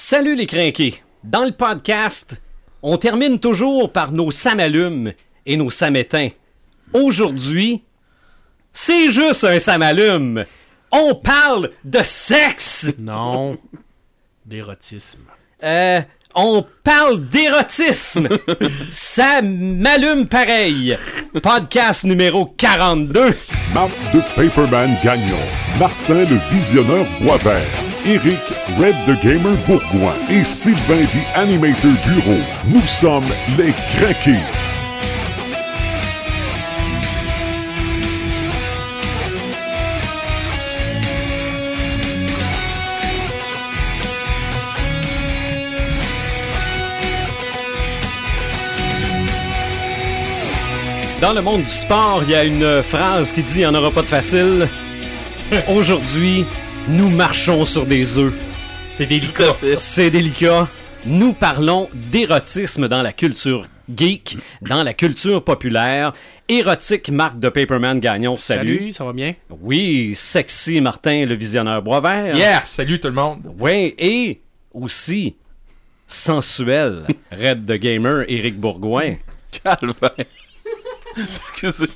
Salut les crinqués! Dans le podcast, on termine toujours par nos samalumes et nos samétins. Aujourd'hui, c'est juste un samalume. On parle de sexe! Non. D'érotisme. Euh, on parle d'érotisme. Ça m'allume pareil. Podcast numéro 42. Marc de Paperman Gagnon, Martin le Visionneur Boisvert, Eric Red the Gamer Bourgoin et Sylvain the Animator Bureau. Nous sommes les Craqués. Dans le monde du sport, il y a une phrase qui dit il n'y en aura pas de facile. Aujourd'hui, nous marchons sur des œufs. C'est délicat. C'est délicat. Nous parlons d'érotisme dans la culture geek, dans la culture populaire. Érotique, Marc de Paperman Gagnon, salut. Salut, ça va bien? Oui, sexy Martin, le visionneur Boisvert. Yeah! Salut tout le monde! Oui, et aussi sensuel, Red the Gamer, Éric Bourgoin. Calvaire. Excusez.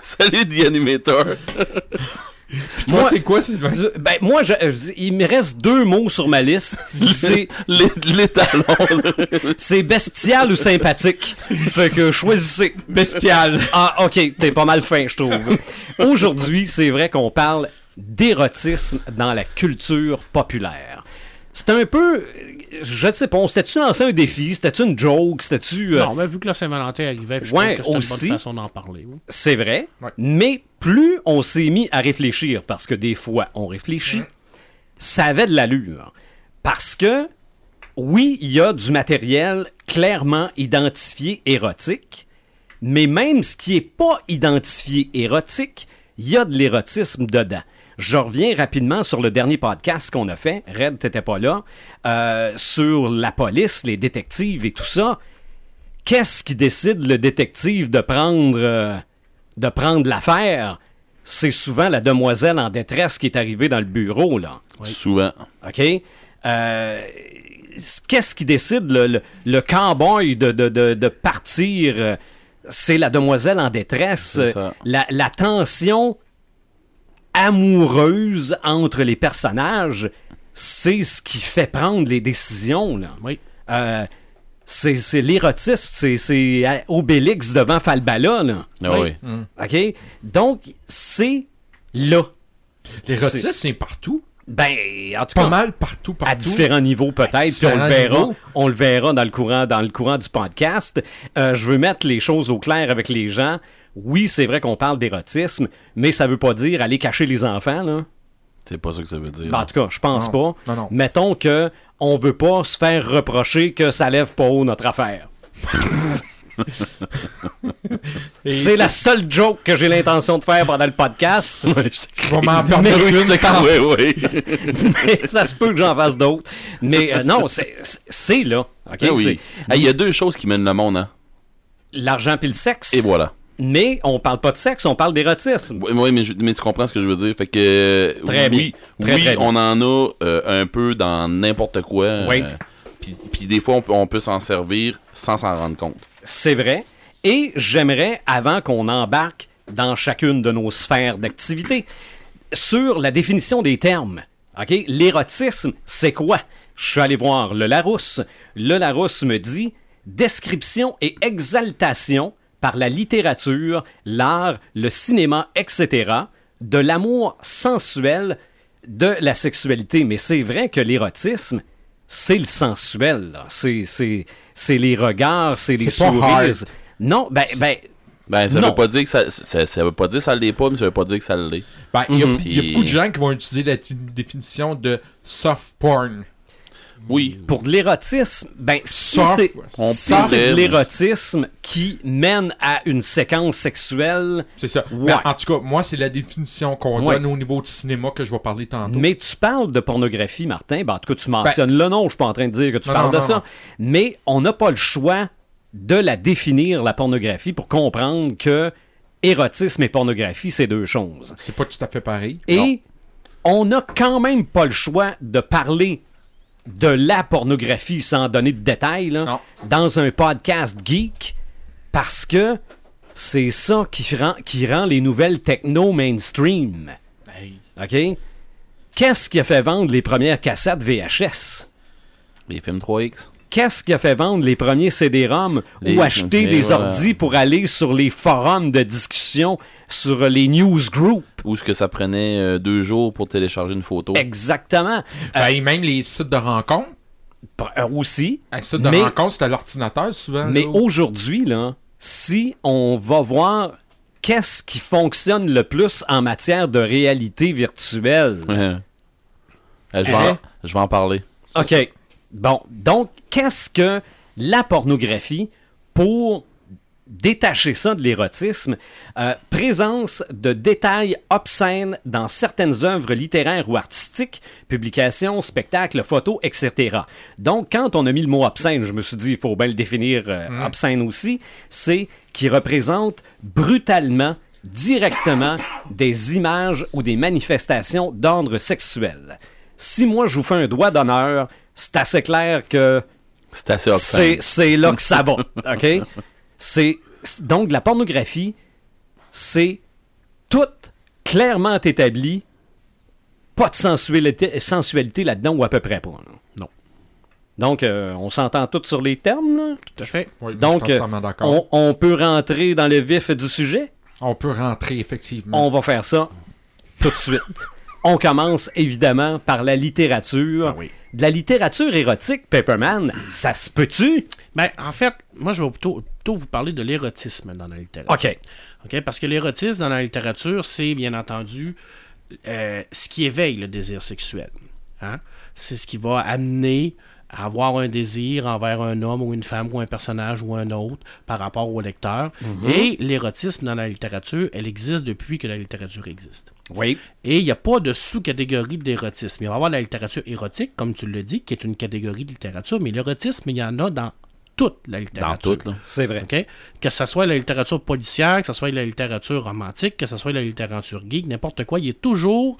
Salut, The Animator. Moi, c'est quoi, Sylvain? Ben, moi, je- il me reste deux mots sur ma liste. C'est talons. c'est bestial ou sympathique. Fait que choisissez. Bestial! Ah, ok, t'es pas mal fin, je trouve. Aujourd'hui, c'est vrai qu'on parle d'érotisme dans la culture populaire. C'est un peu. Je ne sais pas, c'était-tu lancé un défi? C'était-tu une joke? C'était-tu. euh, Non, mais vu que la Saint-Valentin arrivait, je Ouais, trouve que c'est une bonne façon d'en parler. oui. C'est vrai. Ouais. Mais plus on s'est mis à réfléchir, parce que des fois on réfléchit, ça avait de l'allure. Parce que, oui, il y a du matériel clairement identifié érotique, mais même ce qui n'est pas identifié érotique, il y a de l'érotisme dedans. Je reviens rapidement sur le dernier podcast qu'on a fait. Red, t'étais pas là. euh, sur la police, les détectives et tout ça. Qu'est-ce qui décide le détective de prendre, euh, de prendre l'affaire? C'est souvent la demoiselle en détresse qui est arrivée dans le bureau, là. Souvent. OK? Euh, Qu'est-ce qui décide le, le, le cowboy de, de, de, de partir? C'est la demoiselle en détresse. C'est ça. La, la tension amoureuse entre les personnages, c'est ce qui fait prendre les décisions. Là. Oui. Euh, c'est c'est l'érotisme, c'est- c'est euh, Obélix devant Falbala. Là. Ah Oui. oui. OK? Donc, c'est là. L'érotisme, c'est partout. Ben, en tout Pas cas, mal partout, partout. à différents niveaux peut-être, on le verra, niveaux. on le verra dans le courant, dans le courant du podcast. Euh, je veux mettre les choses au clair avec les gens. Oui, c'est vrai qu'on parle d'érotisme, mais ça veut pas dire aller cacher les enfants, là. C'est pas ça que ça veut dire. Ben, en tout cas, je pense Non. pas. Non, non. Mettons que on veut pas se faire reprocher que ça lève pas haut notre affaire. C'est la seule joke que j'ai l'intention de faire pendant le podcast. Je vais m'en permettre Mais- une. oui, oui. mais ça se peut que j'en fasse d'autres. Mais euh, non, c'est- là. OK? Ah oui. Hey, Il y a deux choses qui mènent le monde, hein. L'argent puis le sexe. Et voilà. Mais on parle pas de sexe, on parle d'érotisme. Oui, oui, mais, je- mais tu comprends ce que je veux dire. Fait que. euh, Très oui, bien. Très, oui, très bien. on en a euh, un peu dans n'importe quoi. euh, Oui. Puis puis des fois, on peut, on peut s'en servir sans s'en rendre compte. C'est vrai. Et j'aimerais, avant qu'on embarque dans chacune de nos sphères d'activité, sur la définition des termes. OK? L'érotisme, c'est quoi? Je suis allé voir le Larousse. Le Larousse me dit description et exaltation par la littérature, l'art, le cinéma, etc., de l'amour sensuel, de la sexualité. Mais c'est vrai que l'érotisme, c'est le sensuel. là. C'est, c'est, c'est les regards, c'est les sourires. hard. Non, ben, ben, Ben, ça Non. veut pas dire que ça, ça, ça veut pas dire que ça l'est pas, mais ça veut pas dire que ça l'est. Ben, il y, a- Mhm. il y a beaucoup de gens qui vont utiliser la t- définition de soft porn. Oui. pour de l'érotisme, ben, si c'est, de l'érotisme qui mène à une séquence sexuelle, C'est ça. Ouais. Mais en tout cas, moi, c'est la définition qu'on Ouais. donne au niveau du cinéma que je vais parler tantôt. mais tu parles de pornographie, Martin, ben, en tout cas, tu mentionnes le nom, je suis pas en train de dire que tu Non, parles non, de non, ça, mais on n'a pas le choix de la définir, la pornographie, pour comprendre que érotisme et pornographie, c'est deux choses. C'est pas tout à fait pareil. Et on n'a quand même pas le choix de parler de la pornographie sans donner de détails là, dans un podcast geek parce que c'est ça qui rend, qui rend les nouvelles techno mainstream. Hey. OK? Qu'est-ce qui a fait vendre les premières cassettes VHS? Les films 3X. Qu'est-ce qui a fait vendre les premiers CD-ROM ou acheter des voilà. ordis pour aller sur les forums de discussion, sur les newsgroups? Où est-ce que ça prenait euh, deux jours pour télécharger une photo? Exactement. Ben, et même les sites de rencontres. Euh, aussi. Un site de Mais- rencontres, c'était à l'ordinateur souvent. Mais aujourd'hui, là, si on va voir qu'est-ce qui fonctionne le plus en matière de réalité virtuelle. Euh, je, vais en, vrai? je vais en parler. OK. Bon, donc, qu'est-ce que la pornographie pour détacher ça de l'érotisme, euh, présence de détails obscènes dans certaines œuvres littéraires ou artistiques, publications, spectacles, photos, etc. Donc, quand on a mis le mot obscène, je me suis dit, il faut bien le définir euh, obscène aussi, c'est qui représente brutalement, directement, des images ou des manifestations d'ordre sexuel. Si moi, je vous fais un doigt d'honneur, c'est assez clair que C'est là que ça va. OK? C'est donc la pornographie, c'est tout clairement établi. Pas de sensualité, sensualité là-dedans ou à peu près pas. Non. Donc, euh, on s'entend tous sur les termes. là? Tout à fait. Oui, Donc, on peut rentrer dans le vif du sujet? On peut rentrer, effectivement. On va faire ça tout de suite. On commence évidemment par la littérature. Ah oui. De la littérature érotique, Paperman, ça se peut-tu? Ben, en fait, moi, je vais plutôt, plutôt vous parler de l'érotisme dans la littérature. OK. OK? Parce que l'érotisme dans la littérature, c'est bien entendu euh, ce qui éveille le désir sexuel. Hein? C'est ce qui va amener à avoir un désir envers un homme ou une femme ou un personnage ou un autre par rapport au lecteur. Et l'érotisme dans la littérature, elle existe depuis que la littérature existe. Oui. Et il n'y a pas de sous-catégorie d'érotisme. Il va y avoir la littérature érotique, comme tu le dis, qui est une catégorie de littérature, mais l'érotisme, il y en a dans toute la Dans littérature. tout, là. C'est vrai. OK? Que ce soit la littérature policière, que ce soit la littérature romantique, que ce soit la littérature geek, n'importe quoi, il y a toujours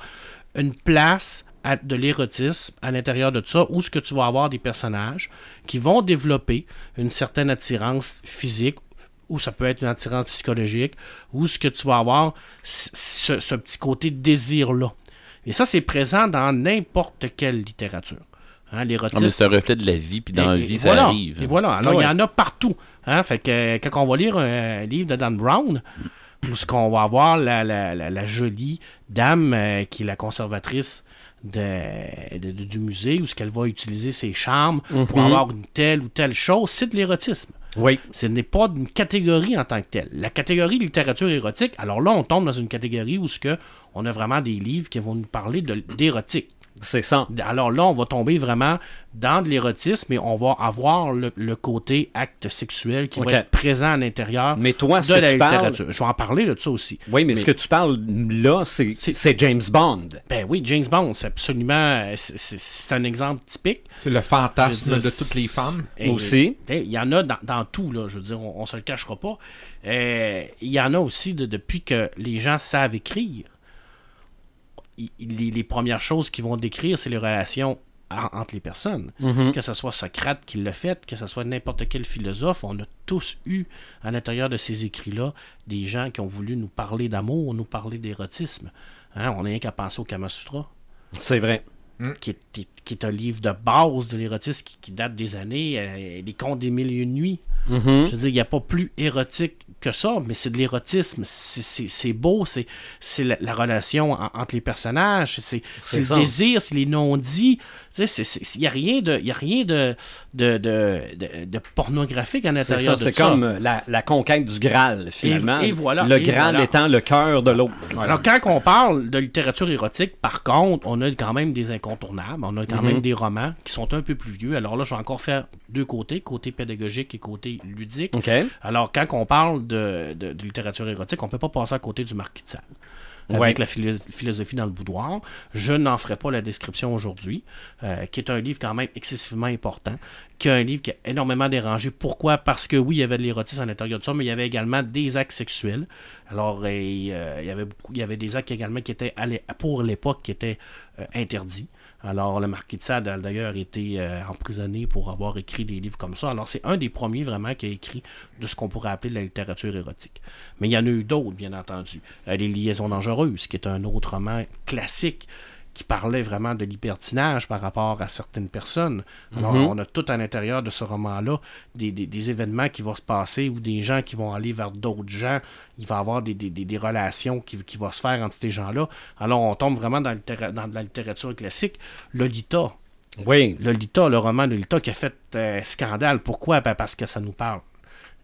une place à- de l'érotisme à l'intérieur de tout ça, où ce que tu vas avoir des personnages qui vont développer une certaine attirance physique, ou ça peut être une attirance psychologique, ou ce que tu vas avoir ce, ce petit côté désir-là. Et ça, c'est présent dans n'importe quelle littérature. Hein, L'érotisme. c'est un reflet de la vie, puis dans la vie, ça voilà. arrive. Et voilà. Alors, Ouais. il y en a partout. Hein? Fait que quand on va lire un livre de Dan Brown, où ce qu'on va avoir la, la- la- la jolie dame euh, qui est la conservatrice de, de- de- du musée, où ce qu'elle va utiliser ses charmes pour Mhm. avoir une telle ou telle chose, c'est de l'érotisme. Oui. Ce n'est pas une catégorie en tant que telle. La catégorie littérature érotique, alors là, on tombe dans une catégorie où ce que on a vraiment des livres qui vont nous parler d'érotique. C'est ça. Alors là, on va tomber vraiment dans de l'érotisme et on va avoir le, le côté acte sexuel qui va être présent à l'intérieur Mais toi, ce de que la tu parles. littérature. Je vais en parler de ça aussi. Oui, mais, ce que tu parles là, c'est James Bond. Ben oui, James Bond, c'est absolument. c'est- un exemple typique. C'est le fantasme dire, de toutes les femmes. Et- Aussi. et Il y en a dans, dans tout, là. Je veux dire, on, on se le cachera pas. Euh, il y en a aussi de- depuis que les gens savent écrire. Les, les premières choses qu'ils vont décrire, c'est les relations en- entre les personnes. Mhm. Que ce soit Socrate qui l'a fait, que ce soit n'importe quel philosophe, on a tous eu à l'intérieur de ces écrits-là des gens qui ont voulu nous parler d'amour, nous parler d'érotisme. Hein, on n'a rien qu'à penser au Kama Sutra C'est vrai. qui est, qui est un livre de base de l'érotisme qui, qui date des années, euh, les contes des mille et une nuits. Mhm. Je veux dire, il n'y a pas plus érotique que ça, mais c'est de l'érotisme. C'est- beau, c'est la, la relation en- entre les personnages, c'est le désir, c'est les non-dits. Tu sais, c'est- c'est- Il n'y a rien de, y a rien de, de, de, pornographique à C'est l'intérieur ça. de C'est ça. comme euh, la, la conquête du Graal, finalement. et voilà, Le et Graal voilà. étant le cœur de l'autre. Alors, quand on parle de littérature érotique, par contre, on a quand même des incontournables. On a quand même des romans qui sont un peu plus vieux. Alors là, je vais encore faire deux côtés, côté pédagogique et côté ludique. Alors, quand on parle de, de- de littérature érotique, on peut pas passer à côté du Marquis de Sade. Avec Ouais. la philo- philosophie dans le boudoir. Je n'en ferai pas la description aujourd'hui, euh, qui est un livre quand même excessivement important, qui est un livre qui a énormément dérangé. Pourquoi? Parce que oui, il y avait de l'érotisme à l'intérieur de ça, mais il y avait également des actes sexuels. Alors, et, euh, il, y avait beaucoup, il y avait des actes également qui étaient, pour l'époque, qui étaient euh, interdits. Alors, le marquis de Sade a d'ailleurs été euh, emprisonné pour avoir écrit des livres comme ça. Alors, c'est un des premiers vraiment qui a écrit de ce qu'on pourrait appeler de la littérature érotique. Mais il y en a eu d'autres, bien entendu. Euh, Les Liaisons dangereuses, qui est un autre roman classique qui parlait vraiment de libertinage par rapport à certaines personnes. Alors, Mhm. on a tout à l'intérieur de ce roman-là des, des- des événements qui vont se passer ou des gens qui vont aller vers d'autres gens. Il va y avoir des, des- des- des relations qui, qui vont se faire entre ces gens-là. Alors, on tombe vraiment dans, la dans littérature classique. Lolita, Oui. Lolita, le roman de Lolita qui a fait euh, scandale. Pourquoi? Ben, parce que ça nous parle.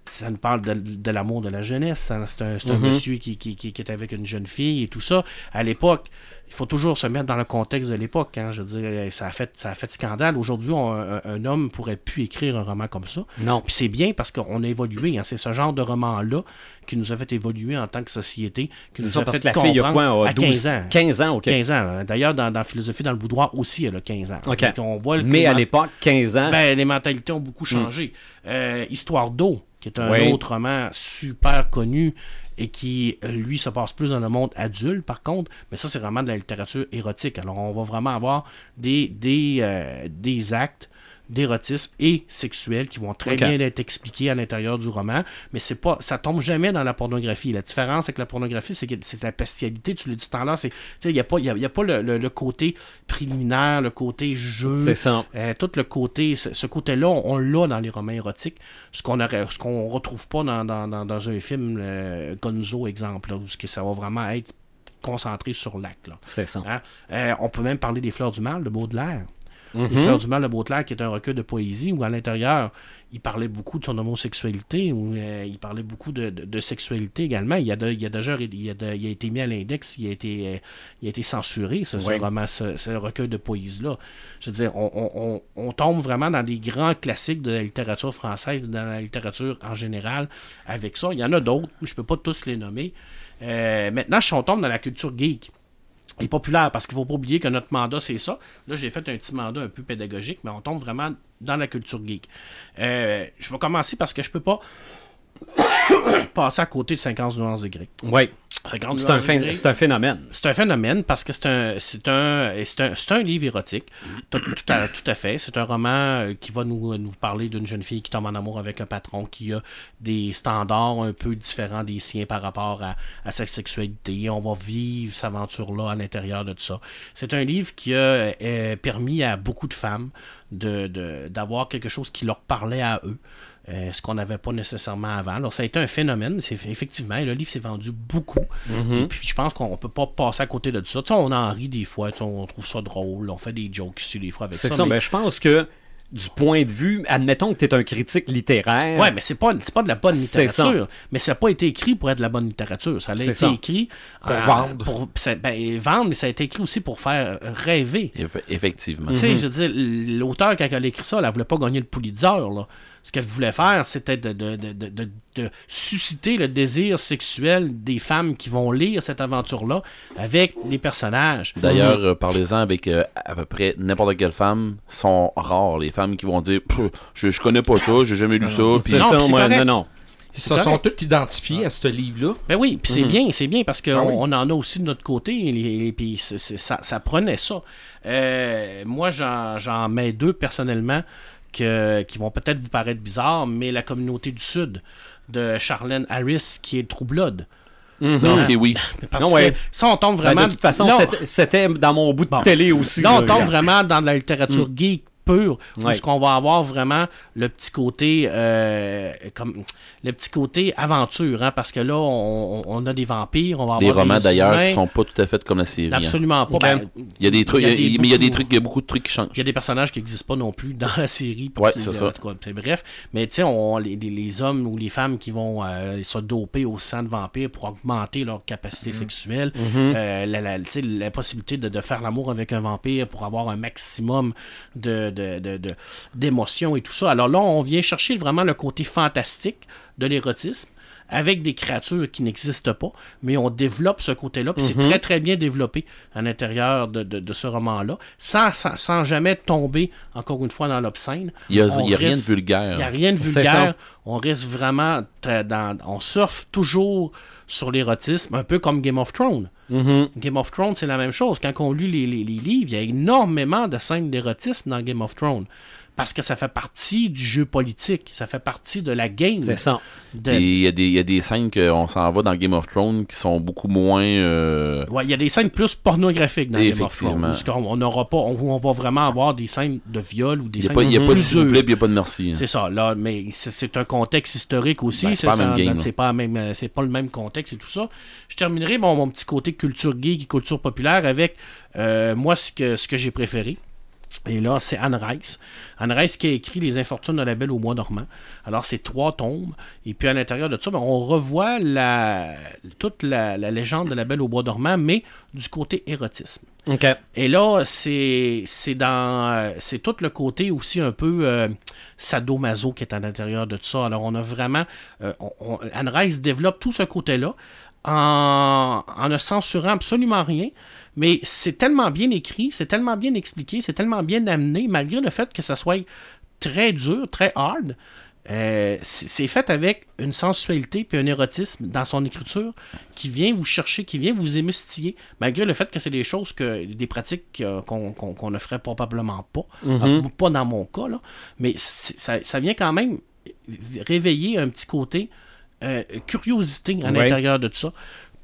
Ça nous parle de, de l'amour de la jeunesse. hein. C'est un, Mhm. monsieur qui, qui, qui- qui est avec une jeune fille et tout ça. À l'époque, il faut toujours se mettre dans le contexte de l'époque. hein. Je veux dire, ça a fait, ça a fait scandale. Aujourd'hui, un, un homme pourrait plus écrire un roman comme ça. Non. Puis c'est bien parce qu'on a évolué. hein. C'est ce genre de roman-là qui nous a fait évoluer en tant que société. Qui nous ça, a parce fait que la fille a quoi? à 12 15 ans. 15 ans, OK. 15 ans. hein. D'ailleurs, dans, dans Philosophie dans le boudoir aussi, elle a 15 ans. OK. Donc, on voit le Mais climat- à l'époque, 15 ans. ben, les mentalités ont beaucoup changé. Euh, Histoire d'eau, qui est un Oui. autre roman super connu et qui, euh, lui, se passe plus dans le monde adulte, par contre. Mais ça, c'est vraiment de la littérature érotique. Alors, on va vraiment avoir des, des, euh, des actes d'érotisme et sexuel qui vont très bien être expliqués à l'intérieur du roman, mais c'est pas ça tombe jamais dans la pornographie. La différence avec la pornographie, c'est que c'est la bestialité, tu l'as dit tout à l'heure, il y a pas il y a, il y a pas le, le- le côté préliminaire, le côté jeu, C'est ça. euh, tout le côté, ce, côté-là, on, on l'a dans les romans érotiques, ce qu'on qu'on retrouve pas dans, dans, dans, dans un film euh, Gonzo exemple, là, où que ça va vraiment être concentré sur l'acte. C'est ça. Hein? Euh, on peut même parler des Fleurs du Mal de Baudelaire. Mhm. Les Fleurs du Mal de Baudelaire, qui est un recueil de poésie où à l'intérieur, il parlait beaucoup de son homosexualité, où euh, il parlait beaucoup de, de- de sexualité également. Il a, de- il y a déjà il a, de- il a été mis à l'index, il a été, euh, il a été censuré, ce, ce Oui. roman, ce, ce recueil de poésie-là. Je veux dire, on, on- on- on tombe vraiment dans des grands classiques de la littérature française, dans la littérature en général, avec ça. Il y en a d'autres, je peux pas tous les nommer. Euh, maintenant, on tombe dans la culture geek est populaire parce qu'il ne faut pas oublier que notre mandat, c'est ça. Là, j'ai fait un petit mandat un peu pédagogique, mais on tombe vraiment dans la culture geek. Euh, je vais commencer parce que je peux pas passer à côté de 50 nuances degrés. Oui. 50 C'est un, phénomène. c'est un phénomène parce que c'est un, c'est un, livre érotique. Tout, tout à, tout à fait. C'est un roman euh, qui va nous, nous parler d'une jeune fille qui tombe en amour avec un patron qui a des standards un peu différents des siens par rapport à, à sa sexualité. On va vivre cette aventure-là à l'intérieur de tout ça. C'est un livre qui a euh, permis à beaucoup de femmes de, de- d'avoir quelque chose qui leur parlait à eux. Euh, ce qu'on n'avait pas nécessairement avant. Alors, ça a été un phénomène. C'est, effectivement, le livre s'est vendu beaucoup. Et puis, je pense qu'on peut pas passer à côté de ça. Tu sais, on en rit des fois, tu sais, on trouve ça drôle, on fait des jokes ici des fois avec ça. C'est ça. mais- je pense que du point de vue, admettons que tu es un critique littéraire. Ouais, mais c'est pas, c'est pas de la bonne C'est ça. littérature. Mais ça n'a pas été écrit pour être de la bonne littérature. Ça a C'est été ça. écrit Pour euh, vendre. Pour, ça- ben, vendre, mais ça a été écrit aussi pour faire rêver. Eff- Effectivement. Tu sais, je veux dire, l'auteur, quand elle a écrit ça, elle ne voulait pas gagner le Pulitzer. Là. Ce qu'elle voulait faire, c'était de, de, de, de, de- de susciter le désir sexuel des femmes qui vont lire cette aventure-là avec les personnages. D'ailleurs, euh, parlez-en avec euh, à peu près n'importe quelle femme, sont rares les femmes qui vont dire je, je connais pas ça, j'ai jamais lu ça. C'est Non, ça, puis c'est moi, non, non. Ils se sont tous identifiés à ce livre-là. Ben oui, puis c'est bien, c'est bien parce qu'on Ah oui. on en a aussi de notre côté, et, puis ça, ça prenait ça. Euh, moi, j'en j'en mets deux personnellement que, qui vont peut-être vous paraître bizarres, mais la communauté du Sud de Charlène Harris, qui est True Blood. Ok, oui. Parce Non, que ça, on tombe Ben, vraiment... de toute façon, c'était- dans mon bout de Bon. télé aussi. Là, on là. tombe vraiment dans de la littérature geek pure, où Ouais. ce qu'on va avoir vraiment le petit côté euh, comme le petit côté aventure, hein, parce que là, on, on- a des vampires, on va Les avoir romans des d'ailleurs qui sont pas tout à fait comme la série. hein. Absolument pas. Ben, Il y a des trucs, Il y a il y a- des mais il y a des beaucoup- trucs, il y a beaucoup de trucs qui changent. il y a des personnages qui n'existent pas non plus dans la série. Ouais, c'est euh, ça. bref, mais tu sais, on- les, les- hommes ou les femmes qui vont euh, se doper au sang de vampire pour augmenter leur capacité sexuelle, euh, la, la- tu sais, la possibilité de, de faire l'amour avec un vampire pour avoir un maximum de, de, de- de- d'émotions et tout ça. Alors là, on vient chercher vraiment le côté fantastique de l'érotisme avec des créatures qui n'existent pas, mais on développe ce côté-là, puis Mhm. c'est très très bien développé à l'intérieur de, de- de ce roman-là, sans, sans, sans jamais tomber, encore une fois, dans l'obscène. Il y a, y a rien de reste- Il vulgaire. n'y a rien de C'est vulgaire. On reste vraiment très dans. On surfe toujours sur l'érotisme, un peu comme Game of Thrones. Mhm. Game of Thrones, c'est la même chose. Quand on lit les, les- les livres, il y a énormément de scènes d'érotisme dans Game of Thrones. Parce que ça fait partie du jeu politique. Ça fait partie de la game. C'est ça. de- Et il y, a des- il y a des scènes qu'on s'en va dans Game of Thrones qui sont beaucoup moins. euh, Ouais, il y a des scènes plus pornographiques dans Game of Effectivement. Thrones. Parce qu'on on n'aura pas, on, on va vraiment avoir des scènes de viol ou des n'y scènes pas, il y a pas de s'il il n'y a pas de merci. hein. C'est ça, là, mais c'est- un contexte historique aussi. Ben, c'est pas le même contexte et tout ça. Je terminerai mon, mon petit côté culture geek et culture populaire avec euh, moi ce que, ce que j'ai préféré. Et là, c'est Anne Rice. Anne Rice qui a écrit Les Infortunes de la Belle au Bois dormant. Alors, c'est trois tombes. Et puis, à l'intérieur de ça, ben, on revoit la, toute la, la légende de la Belle au Bois dormant, mais du côté érotisme. Et là, c'est dans euh, c'est tout le côté aussi un peu euh, sadomaso qui est à l'intérieur de tout ça. Alors on a vraiment euh, on- on- Anne Rice développe tout ce côté-là en, en ne censurant absolument rien. Mais c'est tellement bien écrit, c'est tellement bien expliqué, c'est tellement bien amené, malgré le fait que ça soit très dur, très hard. euh, c'est fait avec une sensualité puis un érotisme dans son écriture qui vient vous chercher, qui vient vous émoustiller, malgré le fait que c'est des choses que des pratiques qu'on ne ferait probablement pas, Mhm. Ah, pas dans mon cas là, mais ça, ça vient quand même réveiller un petit côté euh, curiosité à Ouais. l'intérieur de tout ça.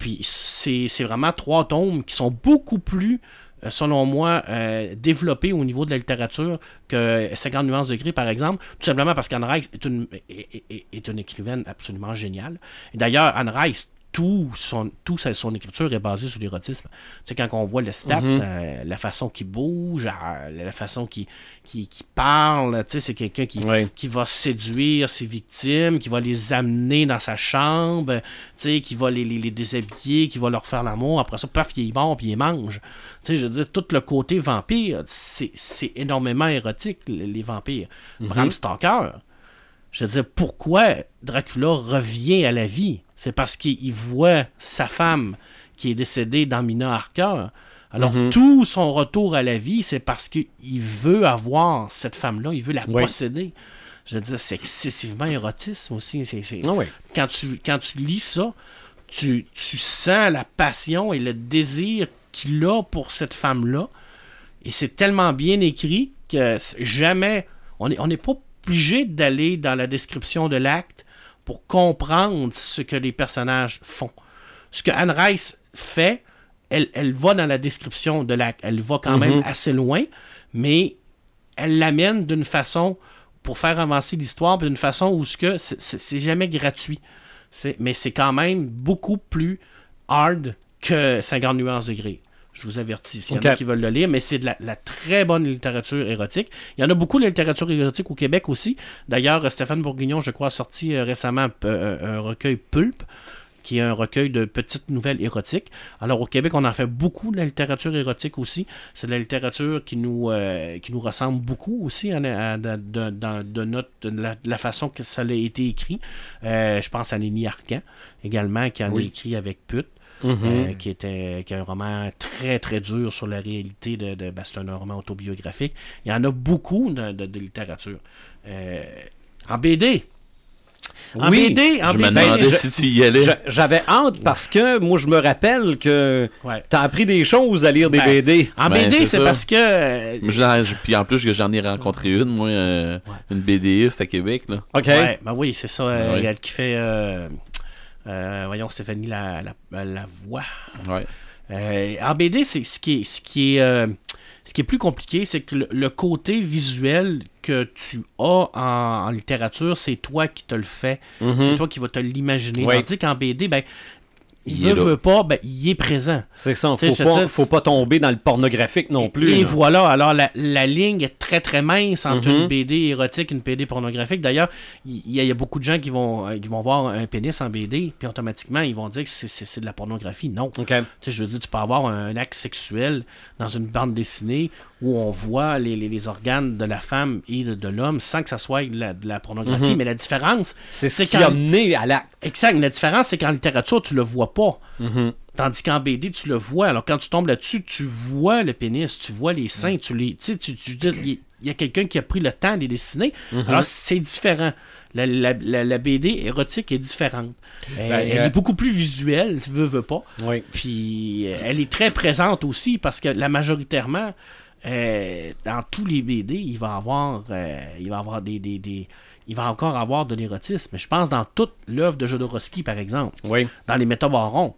Puis c'est vraiment trois tomes qui sont beaucoup plus, euh, selon moi, euh, développés au niveau de la littérature que 50 nuances de gris, par exemple. Tout simplement parce qu'Anne Rice est une, est, une écrivaine absolument géniale. D'ailleurs, Anne Rice, tout son, tout sa- son écriture est basée sur l'érotisme. Tu sais, quand on voit le stat, euh, la façon qu'il bouge, euh, la façon qu'il qui, parle, tu sais, c'est quelqu'un qui, qui va séduire ses victimes, qui va les amener dans sa chambre, tu sais, qui va les, les, les déshabiller, qui va leur faire l'amour. Après ça, paf, il est mort, puis il mange. Tu sais, je veux dire, tout le côté vampire, c'est c'est énormément érotique, les, vampires. Bram Stoker, je veux dire, pourquoi Dracula revient à la vie? C'est parce qu'il voit sa femme qui est décédée dans Mina Harker. Alors, tout son retour à la vie, c'est parce qu'il veut avoir cette femme-là, il veut la Oui. posséder. Je veux dire, c'est excessivement érotisme aussi. Ah quand, tu, quand tu lis ça, tu, tu sens la passion et le désir qu'il a pour cette femme-là. Et c'est tellement bien écrit que jamais. On n'est on n'est pas obligé d'aller dans la description de l'acte pour comprendre ce que les personnages font. Ce que Anne Rice fait, elle, elle va dans la description de l'acte. Elle va quand même assez loin, mais elle l'amène d'une façon pour faire avancer l'histoire, d'une façon où ce que c'est- jamais gratuit. Mais c'est quand même beaucoup plus hard que 50 nuances de gris. Je vous avertis, s'il y en a qui veulent le lire, mais c'est de la, la très bonne littérature érotique. Il y en a beaucoup de littérature érotique au Québec aussi. D'ailleurs, Stéphane Bourguignon, je crois, a sorti euh, récemment euh, un recueil Pulp, qui est un recueil de petites nouvelles érotiques. Alors au Québec, on en fait beaucoup de la littérature érotique aussi. C'est de la littérature qui nous, euh, qui nous ressemble beaucoup aussi hein, à- de, de- dans- de notre, de la, de la façon que ça a été écrit. Euh, je pense à Lénie Arcan également, qui en a écrit avec Pute. Mhm. euh, qui était qui est un roman très très dur sur la réalité de, de ben, c'est un roman autobiographique. Il y en a beaucoup de, de- de littérature. Euh, en BD. En Oui, BD, en Je me BD. demandais je- si tu y allais. J'avais hâte parce que moi, je me rappelle que Ouais. t'as appris des choses à lire des Ben, BD. En Ben, BD, c'est parce que euh, je- Puis en plus, j'en ai rencontré une, moi, euh, une BDiste à Québec. Là. OK. Ouais, ben oui, c'est ça. euh, Ben oui. Elle qui fait. Euh, voyons, Stéphanie la, la, la voix. Ouais. Euh, en BD, c'est ce qui est, ce qui est, euh, ce qui est plus compliqué, c'est que le, le côté visuel que tu as en, en littérature, c'est toi qui te le fais. C'est toi qui vas te l'imaginer. Tandis qu'en BD, ben, il Il veut, pas, ben, il est présent. C'est ça. Faut je pas, faut pas tomber dans le pornographique non plus. Et là. voilà, alors la, la ligne est très très mince entre Mhm. une BD érotique et une BD pornographique. D'ailleurs, il y, a- il y a beaucoup de gens qui vont, euh, qui vont voir un pénis en BD, puis automatiquement, ils vont dire que c'est- de la pornographie. Non. OK. Tu sais, je veux dire, tu peux avoir un acte sexuel dans une bande dessinée où on voit les, les- les organes de la femme et de, de l'homme sans que ça soit de la, de la pornographie. Mais la différence, C'est ce qui a mené à l'acte. exact, la différence, c'est qu'en littérature, tu le vois pas. Mhm. Tandis qu'en BD, tu le vois. Alors, quand tu tombes là-dessus, tu vois le pénis, tu vois les seins, tu les. Tu sais, tu, tu- il y a quelqu'un qui a pris le temps de les dessiner. Alors, c'est différent. La, la- la- la BD érotique est différente. Ben, elle euh, est beaucoup plus visuelle, si tu veux, veux pas. Oui. Puis, euh, elle est très présente aussi parce que la majoritairement, euh, dans tous les BD, il va avoir, euh, il va avoir des, des- des- il va encore avoir de l'érotisme. Je pense dans toute l'œuvre de Jodorowsky, par exemple Oui. dans les métabarons.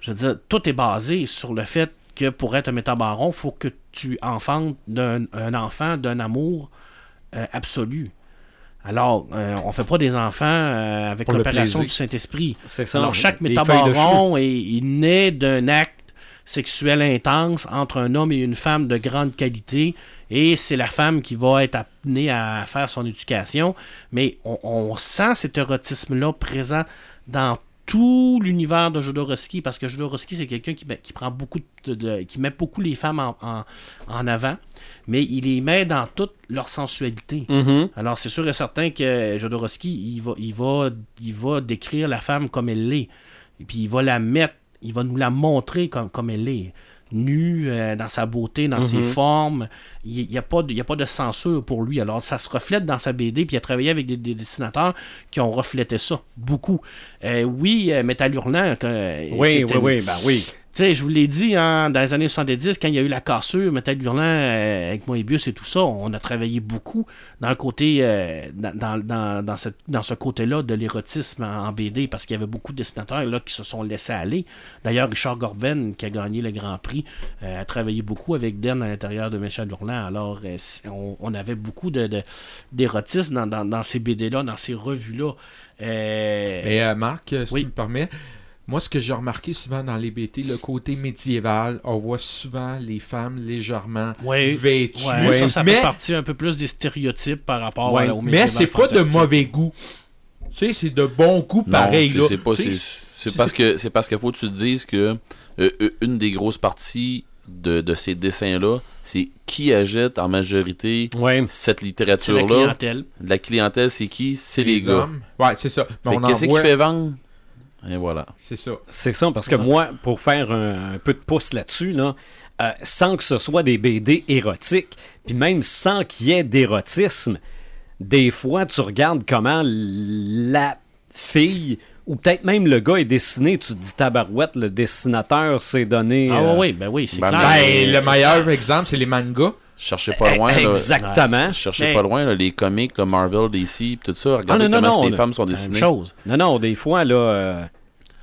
Je veux dire, tout est basé sur le fait que pour être un métabaron, il faut que tu enfantes d'un un enfant d'un amour euh, absolu. Alors, euh, on fait pas des enfants euh, avec l'opération du. Saint-Esprit. C'est ça. Alors, chaque métabaron est, il naît d'un acte sexuel intense entre un homme et une femme de grande qualité, et c'est la femme qui va être amenée à faire son éducation. Mais on, on sent cet érotisme-là présent dans tout l'univers de Jodorowsky, parce que Jodorowsky, c'est quelqu'un qui, met- qui prend beaucoup de, de- qui met beaucoup les femmes en, en- en avant, mais il les met dans toute leur sensualité. Mhm. Alors, c'est sûr et certain que Jodorowsky, il va, il va, il va décrire la femme comme elle l'est. Et puis, il va la mettre, il va nous la montrer comme, comme elle est. Nue, euh, dans sa beauté, dans ses formes. Il n'y a, pas de- il y a pas de censure pour lui. Alors, ça se reflète dans sa BD. Puis, il a travaillé avec des, des dessinateurs qui ont reflété ça. Beaucoup. Euh, oui, euh, Métal Hurlant. que- Oui, oui, oui, ben oui. Tu sais, je vous l'ai dit, hein, dans les années 70, quand il y a eu la cassure, Metal Hurlant, euh, avec Moebius et tout ça, on a travaillé beaucoup dans le côté, euh, dans, dans, dans, cette- dans ce côté-là de l'érotisme en, en BD, parce qu'il y avait beaucoup de dessinateurs là, qui se sont laissés aller. D'ailleurs, Richard Gorben, qui a gagné le Grand Prix, euh, a travaillé beaucoup avec Den à l'intérieur de Michel Hurlant. Alors, on, on avait beaucoup de, de- d'érotisme dans, ces BD-là, dans ces revues-là. Et Marc, si Oui. tu me permets, moi, ce que j'ai remarqué souvent dans les BT, le côté médiéval, on voit souvent les femmes légèrement Ouais. vêtues. ouais, ça, ça mais, fait partie un peu plus des stéréotypes par rapport Ouais, à, au mais médiéval c'est pas de mauvais goût. Tu sais, c'est de bon goût Non, pareil. c'est- là. c'est pas c'est- parce que c'est parce qu'il faut que tu te dises que euh, euh, une des grosses parties de, de ces dessins là, c'est qui achète en majorité Ouais. cette C'est la littérature là. clientèle. La clientèle c'est qui? C'est les, les gars. hommes. Ouais, c'est ça. Mais Qu'est-ce qui fait vendre? Et voilà. C'est ça. C'est ça, parce que moi, pour faire un, un peu de pouce là-dessus, là, euh, sans que ce soit des BD érotiques, puis même sans qu'il y ait d'érotisme, des fois, tu regardes comment la fille, ou peut-être même le gars est dessiné, tu te dis tabarouette, le dessinateur s'est donné... Ah euh, oui, ben oui, c'est ben, clair. Ben, le meilleur exemple, c'est les mangas. Cherchez pas loin là. Exactement. Cherchez Mais- pas loin là, les comics, le Marvel, DC, tout ça. Regardez Ah, non, comment non, les femmes sont dessinées. chose. Non, non, des fois, là... euh,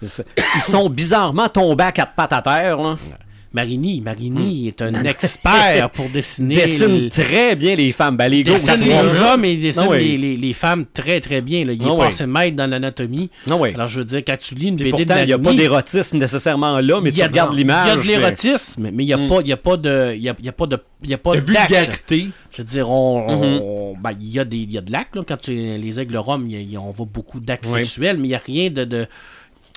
ils sont bizarrement tombés à quatre pattes à terre, là. Marini, Marini est un expert pour dessiner. Dessine les- très bien les femmes. Ben, les dessine les hommes et il dessine Ah les, les- les femmes très très bien. là. Il est Ah ouais. passé maître dans l'anatomie. Non, oui. Alors je veux dire, quand tu lis une Puis BD pourtant, il n'y a pas d'érotisme nécessairement là, mais il y tu a- regardes non, l'image. Il y a de l'érotisme, mais il n'y a, Mm. pas, y a pas de. Il y a, y a pas de. Il y a pas De vulgarité. Je veux dire, on, Mhm. ben, il y a des, il y a de l'acte, quand tu- les aigles roms, on voit beaucoup d'actes Oui. sexuels, mais il n'y a rien de, de-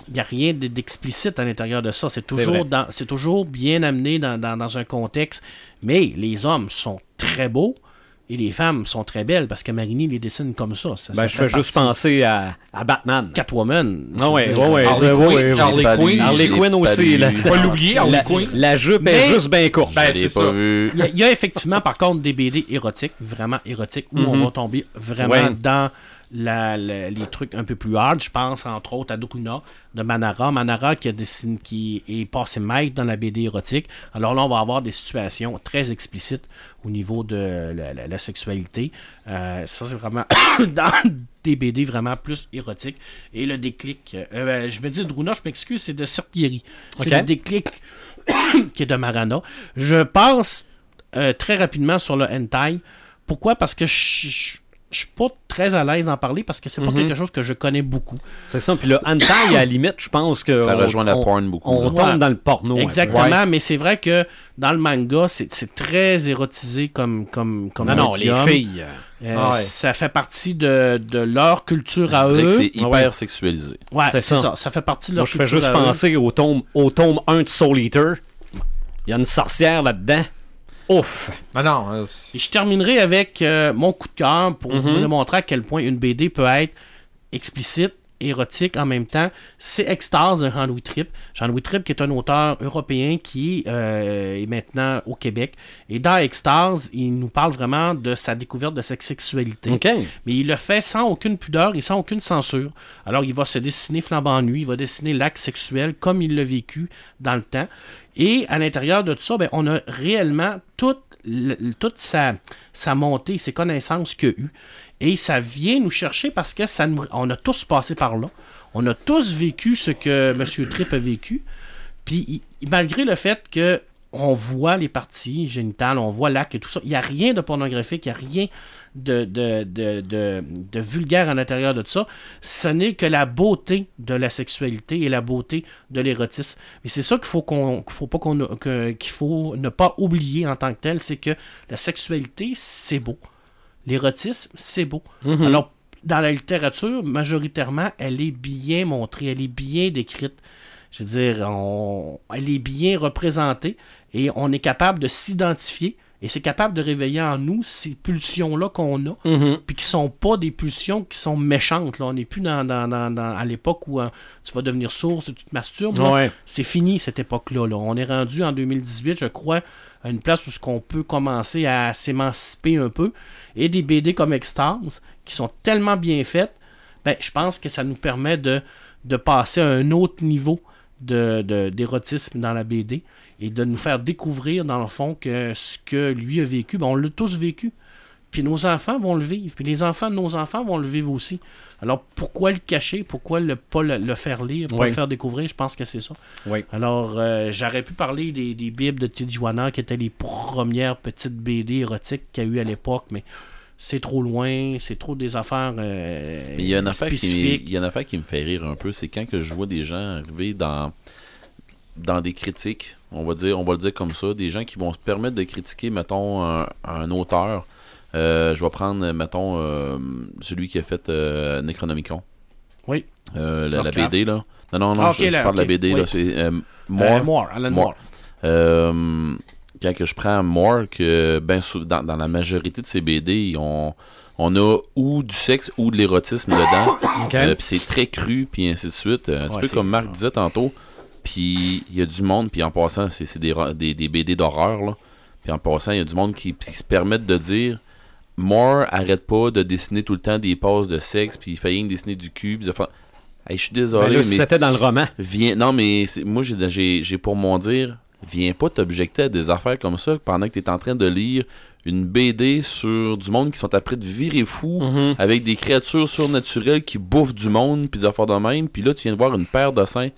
il y a rien de- d'explicite à l'intérieur de ça. C'est toujours, dans- c'est toujours bien amené dans, dans- dans un contexte. Mais les hommes sont très beaux et les femmes sont très belles parce que Marini les dessine comme ça. Ça- Ben, ça je fais juste penser à, à Batman. Catwoman. Ah ouais, ouais, ouais. Harley ouais, Quinn, ouais, Harley Quinn. Harley aussi, là. Pas l'oublier, Harley La, Quinn. la jupe Mais- est juste bien courte. Ben, c'est ça. Il y, a, il y a effectivement, par contre, des BD érotiques, vraiment érotiques, où on Mhm. va tomber vraiment Ouais. dans la- la- les trucs un peu plus hard. Je pense, entre autres, à Druna de Manara. Manara qui, a dessiné, qui est passé maître dans la BD érotique. Alors là, on va avoir des situations très explicites au niveau de la, la- la sexualité. Euh, ça, c'est vraiment dans des BD vraiment plus érotiques. Et le déclic, euh, je me dis Druna, je m'excuse, c'est de Serpieri. C'est le déclic qui est de Marana. Je pense euh, très rapidement sur le hentai. Pourquoi? Parce que je je- je suis pas très à l'aise d'en parler parce que c'est pas Mhm. quelque chose que je connais beaucoup. C'est ça. Puis le hentai, à la limite, je pense que. Ça on- rejoint la on- porn beaucoup. On tombe Ouais. dans le porno. Exactement, mais c'est vrai que dans le manga, c'est c'est très érotisé comme comme comme Non, non, les filles. Euh, Ah ouais. Ça fait partie de, de leur culture à Je eux. c'est hyper Ouais. sexualisé. Ouais, C'est ça. ça. ça. fait partie de leur Moi, je culture fais juste à eux. penser au tome, au tome 1 de Soul Eater. Il y a une sorcière là-dedans. Ouf. Non, non. euh, Et je terminerai avec euh, mon coup de cœur pour Mhm. vous démontrer à quel point une BD peut être explicite, érotique en même temps. C'est Extase de Jean-Louis Tripp. Jean-Louis Tripp qui est un auteur européen qui euh, est maintenant au Québec. Et dans Extase, il nous parle vraiment de sa découverte de sa sexualité. OK. Mais il le fait sans aucune pudeur et sans aucune censure. Alors, il va se dessiner flambant nu, il va dessiner l'acte sexuel comme il l'a vécu dans le temps. Et à l'intérieur de tout ça, ben, on a réellement toute, toute sa, montée, ses connaissances qu'il a. Et ça vient nous chercher parce que ça on a tous passé par là. On a tous vécu ce que M. Tripp a vécu. Puis malgré le fait que on voit les parties génitales, on voit l'acte et tout ça, il n'y a rien de pornographique, il n'y a rien de, de, de, de, de vulgaire à l'intérieur de tout ça. Ce n'est que la beauté de la sexualité et la beauté de l'érotisme. Et c'est ça qu'il faut qu'on qu'il faut pas qu'on qu'il faut ne pas oublier en tant que tel, c'est que la sexualité, c'est beau. L'érotisme, c'est beau. Alors, dans la littérature, majoritairement, elle est bien montrée, elle est bien décrite. Je veux dire, on- elle est bien représentée et on est capable de s'identifier et c'est capable de réveiller en nous ces pulsions-là qu'on a, Mhm. puis qui sont pas des pulsions qui sont méchantes. Là. On n'est plus dans, dans- dans- dans- à l'époque où hein, tu vas devenir sourd si tu te masturbes. Ouais. C'est fini cette époque-là. là. On est rendu en 2018, je crois, à une place où ce qu'on peut commencer à s'émanciper un peu. Et des BD comme Extase, qui sont tellement bien faites, ben, je pense que ça nous permet de, de passer à un autre niveau de, de- d'érotisme dans la BD et de nous faire découvrir, dans le fond, que ce que lui a vécu, ben, on l'a tous vécu. Puis nos enfants vont le vivre. Puis les enfants de nos enfants vont le vivre aussi. Alors pourquoi le cacher? Pourquoi ne pas le, le faire lire Pas Oui. le faire découvrir? Je pense que c'est ça. Oui. Alors euh, j'aurais pu parler des, des bibles de Tijuana qui étaient les premières petites BD érotiques qu'il y a eu à l'époque, mais c'est trop loin, c'est trop des affaires euh, Mais il y a une affaire qui, spécifiques. il y a une affaire qui me fait rire un peu, c'est quand que je vois des gens arriver dans dans des critiques, on va dire, on va le dire comme ça, des gens qui vont se permettre de critiquer, mettons, un, un auteur. Euh, je vais prendre, mettons, euh, celui qui a fait euh, Necronomicon. Oui. La. BD, là. Non, non, non, Ah, je, parle de la BD, oui. là. C'est Moore. Moore, Alan Moore. Moore. Quand que je prends Moore, que ben, dans, dans la majorité de ces BD, on, on a ou du sexe ou de l'érotisme dedans. Puis c'est très cru, puis ainsi de suite. Un petit Ouais, peu comme Marc disait tantôt. Puis il y a du monde, puis en passant, c'est des, des, des BD d'horreur. là. Puis en passant, il y a du monde qui, qui se permettent de dire Moore arrête pas de dessiner tout le temps des poses de sexe, puis il que dessiner du cul. Puis fait Hey, je suis Ben désolé, là, mais c'était dans le roman. viens. Non, mais moi, j'ai- pour mon dire viens pas t'objecter à des affaires comme ça pendant que tu es en train de lire une BD sur du monde qui sont après de virer fou Mhm. avec des créatures surnaturelles qui bouffent du monde puis des affaires de même puis là tu viens de voir une paire de seins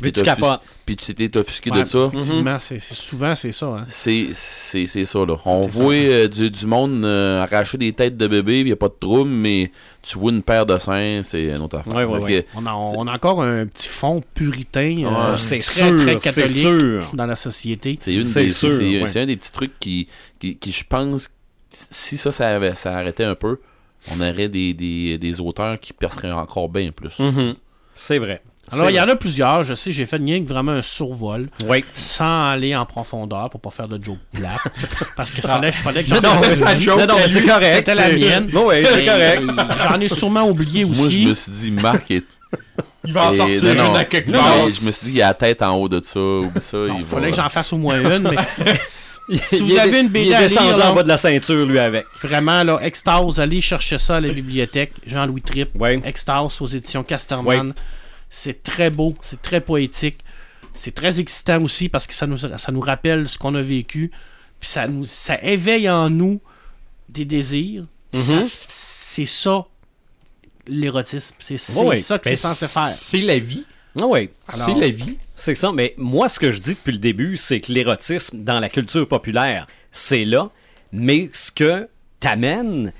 Puis tu capotes. puis tu t'es offusqué Ouais, de ça? effectivement, c'est, c'est- souvent c'est ça. hein. c'est c'est c'est ça là on C'est ça. voit euh, du, du monde euh, arracher des têtes de bébé il y a pas de trouble mais tu vois une paire de seins c'est une autre affaire Ouais, ouais, Fait ouais. que On a, on a encore un petit fond puritain, euh, c'est très, sûr, très c'est catholique sûr. dans la société. C'est une C'est des- sûr, c'est- c'est- ouais. c'est un des petits trucs qui, qui, qui, je pense, si ça, ça, avait, ça arrêtait un peu, on aurait des, des, des auteurs qui perceraient encore bien plus. Mhm. C'est vrai. Alors, il y en a plusieurs. Je sais, j'ai fait rien que vraiment un survol. Oui. sans aller en profondeur pour pas faire de joke plate. parce que fallait, fallait que j'en Non, fasse c'est une. non, non, c'est correct. C'était la mienne. Bon, ouais, c'est correct. J'en ai sûrement oublié Moi, je aussi. me suis dit, Marc est. Il va en sortir non, une non, à quelque non, part. je me suis dit, il a la tête en haut de ça, oublie ça. Il il fallait va... que j'en fasse au moins une, mais si vous Il est- avez une BD Il est descendu lire, en bas de la ceinture, lui, avec. vraiment, là, Extase, allez chercher ça à la bibliothèque. Jean-Louis Tripp. Oui. Extase aux éditions Casterman. C'est très beau, c'est très poétique. C'est très excitant aussi parce que ça nous, ça nous rappelle ce qu'on a vécu. Puis ça, nous, ça éveille en nous des désirs. Mhm. C'est ça, l'érotisme. C'est c'est Oui, ça que c'est Ben, censé faire. C'est la vie. Ah oui. C'est la vie. C'est ça, mais moi, ce que je dis depuis le début, c'est que l'érotisme dans la culture populaire, c'est là, mais ce que t'amènes,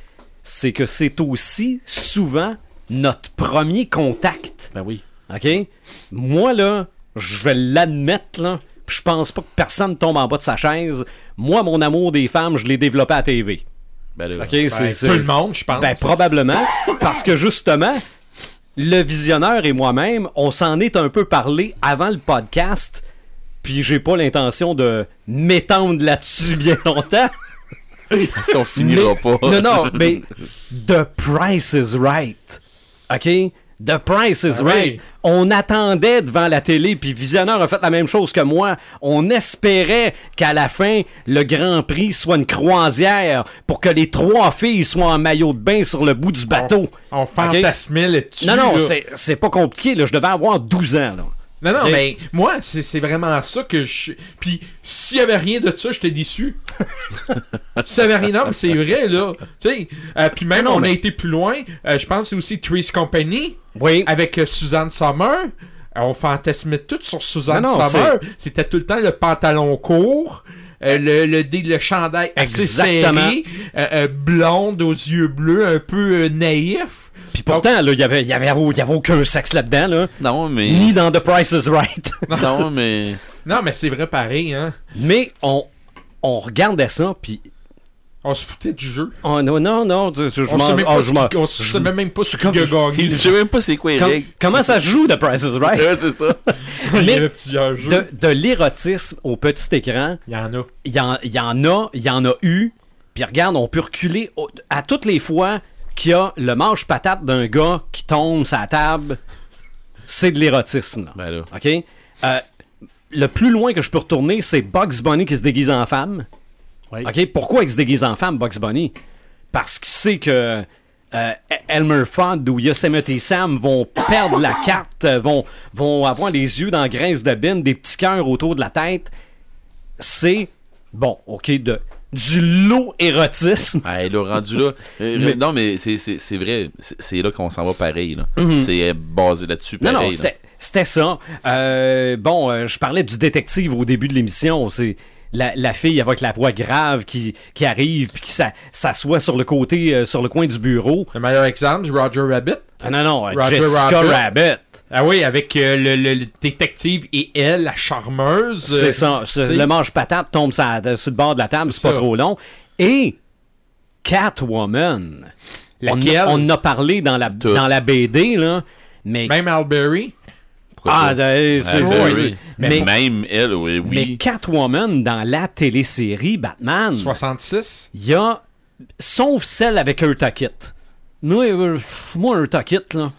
c'est que c'est aussi souvent notre premier contact. Ben oui. OK? Moi, là, je vais l'admettre, là, je pense pas que personne tombe en bas de sa chaise. Moi, mon amour des femmes, je l'ai développé à TV. Ben, là, OK? Ben, tout le monde, je pense. Ben, probablement. Parce que justement, le visionneur et moi-même, on s'en est un peu parlé avant le podcast. puis j'ai pas l'intention de m'étendre là-dessus bien longtemps. Si on finira Mais- pas. Non, non, mais The Price is Right. OK? The Price is Ah. Right. On attendait devant la télé, puis Visionneur a fait la même chose que moi. On espérait qu'à la fin, le Grand Prix soit une croisière pour que les trois filles soient en maillot de bain sur le bout du bateau. On fantasmait là-dessus. Non, non, c'est- c'est pas compliqué. Là. Je devais avoir 12 ans. Là. Non, non, mais moi, c'est vraiment ça que je. Puis, s'il y avait rien de ça, j'étais déçu. s'il y avait rien, non, mais c'est vrai, là. Tu sais, euh, puis même, Non, on mais- a été plus loin. Euh, je pense que c'est aussi Three's Company Oui. avec euh, Suzanne Summer. Euh, on fantasmait tout sur Suzanne Non, Summer. C'était tout le temps le pantalon court. euh, le, le, le chandail assez serré, euh, euh, blonde aux yeux bleus, un peu naïf. Puis pourtant, là, il y avait, il y avait, il y avait aucun sexe là-dedans. Là. Non, mais. Ni dans The Price is Right. Non, mais. Non, mais c'est vrai pareil, hein. mais on, on regardait ça, puis On se foutait du jeu. Oh, non, non, non, je, je On sait même oh, pas je sait même même pas ce comme- qu'il a gagné. Je sais même pas c'est quoi les Com- règles. comment ça se joue, The Price is Right? Ouais, c'est ça. Il y Mais avait plusieurs jeux. de, de l'érotisme au petit écran, Il y en a. il y en, il y en a, il y en a eu. Puis regarde, on peut reculer au- à toutes les fois qu'il y a le manche patate d'un gars qui tombe sur la table. C'est de l'érotisme. là. Ben là. OK? Euh, le plus loin que je peux retourner, c'est Bugs Bunny qui se déguise en femme. Oui. OK? Pourquoi il se déguise en femme, Bugs Bunny? Parce qu'il sait que euh, Elmer Fudd ou Yosemite Sam vont perdre la carte, euh, vont, vont avoir les yeux dans la graisse de bine, des petits cœurs autour de la tête. C'est, bon, OK, de, du lot érotisme. Ah, là, rendu là. Euh, Mais- Non, mais c'est- c'est c'est vrai. C'est c'est là qu'on s'en va pareil. là. C'est euh, basé là-dessus. Non, pareil. non, c'était c'était ça. Euh, bon, euh, je parlais du détective au début de l'émission. C'est la, la fille avec la voix grave qui, qui arrive puis qui s'a- s'assoit sur le côté, euh, sur le coin du bureau. Le meilleur exemple, c'est Roger Rabbit. Ah non, non, euh, Roger Jessica Rabbit. Rabbit. Ah oui, avec euh, le, le- le détective et elle, la charmeuse. C'est euh, ça. Le manche-patate tombe sur, la- sur le bord de la table, c'est pas trop long. Et Catwoman. On, Laquelle? a- on en a parlé dans la, Tout. dans la BD, là. Mais, Même Alberry. Ah, de- c'est- Ah, ben oui. mais- Mais même elle, oui. mais oui. Catwoman dans la télésérie Batman, 66. il y a, sauf celle avec Eartha Kitt. Moi, euh, moi Eartha Kitt, là,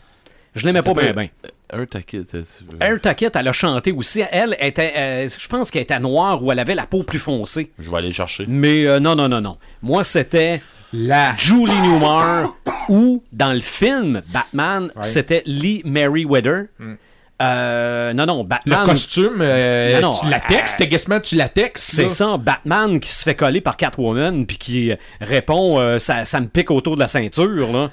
je l'aimais pas bien, bien. Eartha Kitt, elle a chanté aussi. Elle était, euh, je pense qu'elle était noire ou elle avait la peau plus foncée. Je vais aller le chercher. Mais euh, non, non, non, non. Moi, c'était La. Julie Newmar ou dans le film Batman, Ouais. c'était Lee Merriweather. Euh, non, non, Le Batman. costume, euh, Non, non, tu latex, euh, quasiment tu latex. C'est ça, Batman qui se fait coller par Catwoman puis qui répond euh, ça, ça me pique autour de la ceinture là.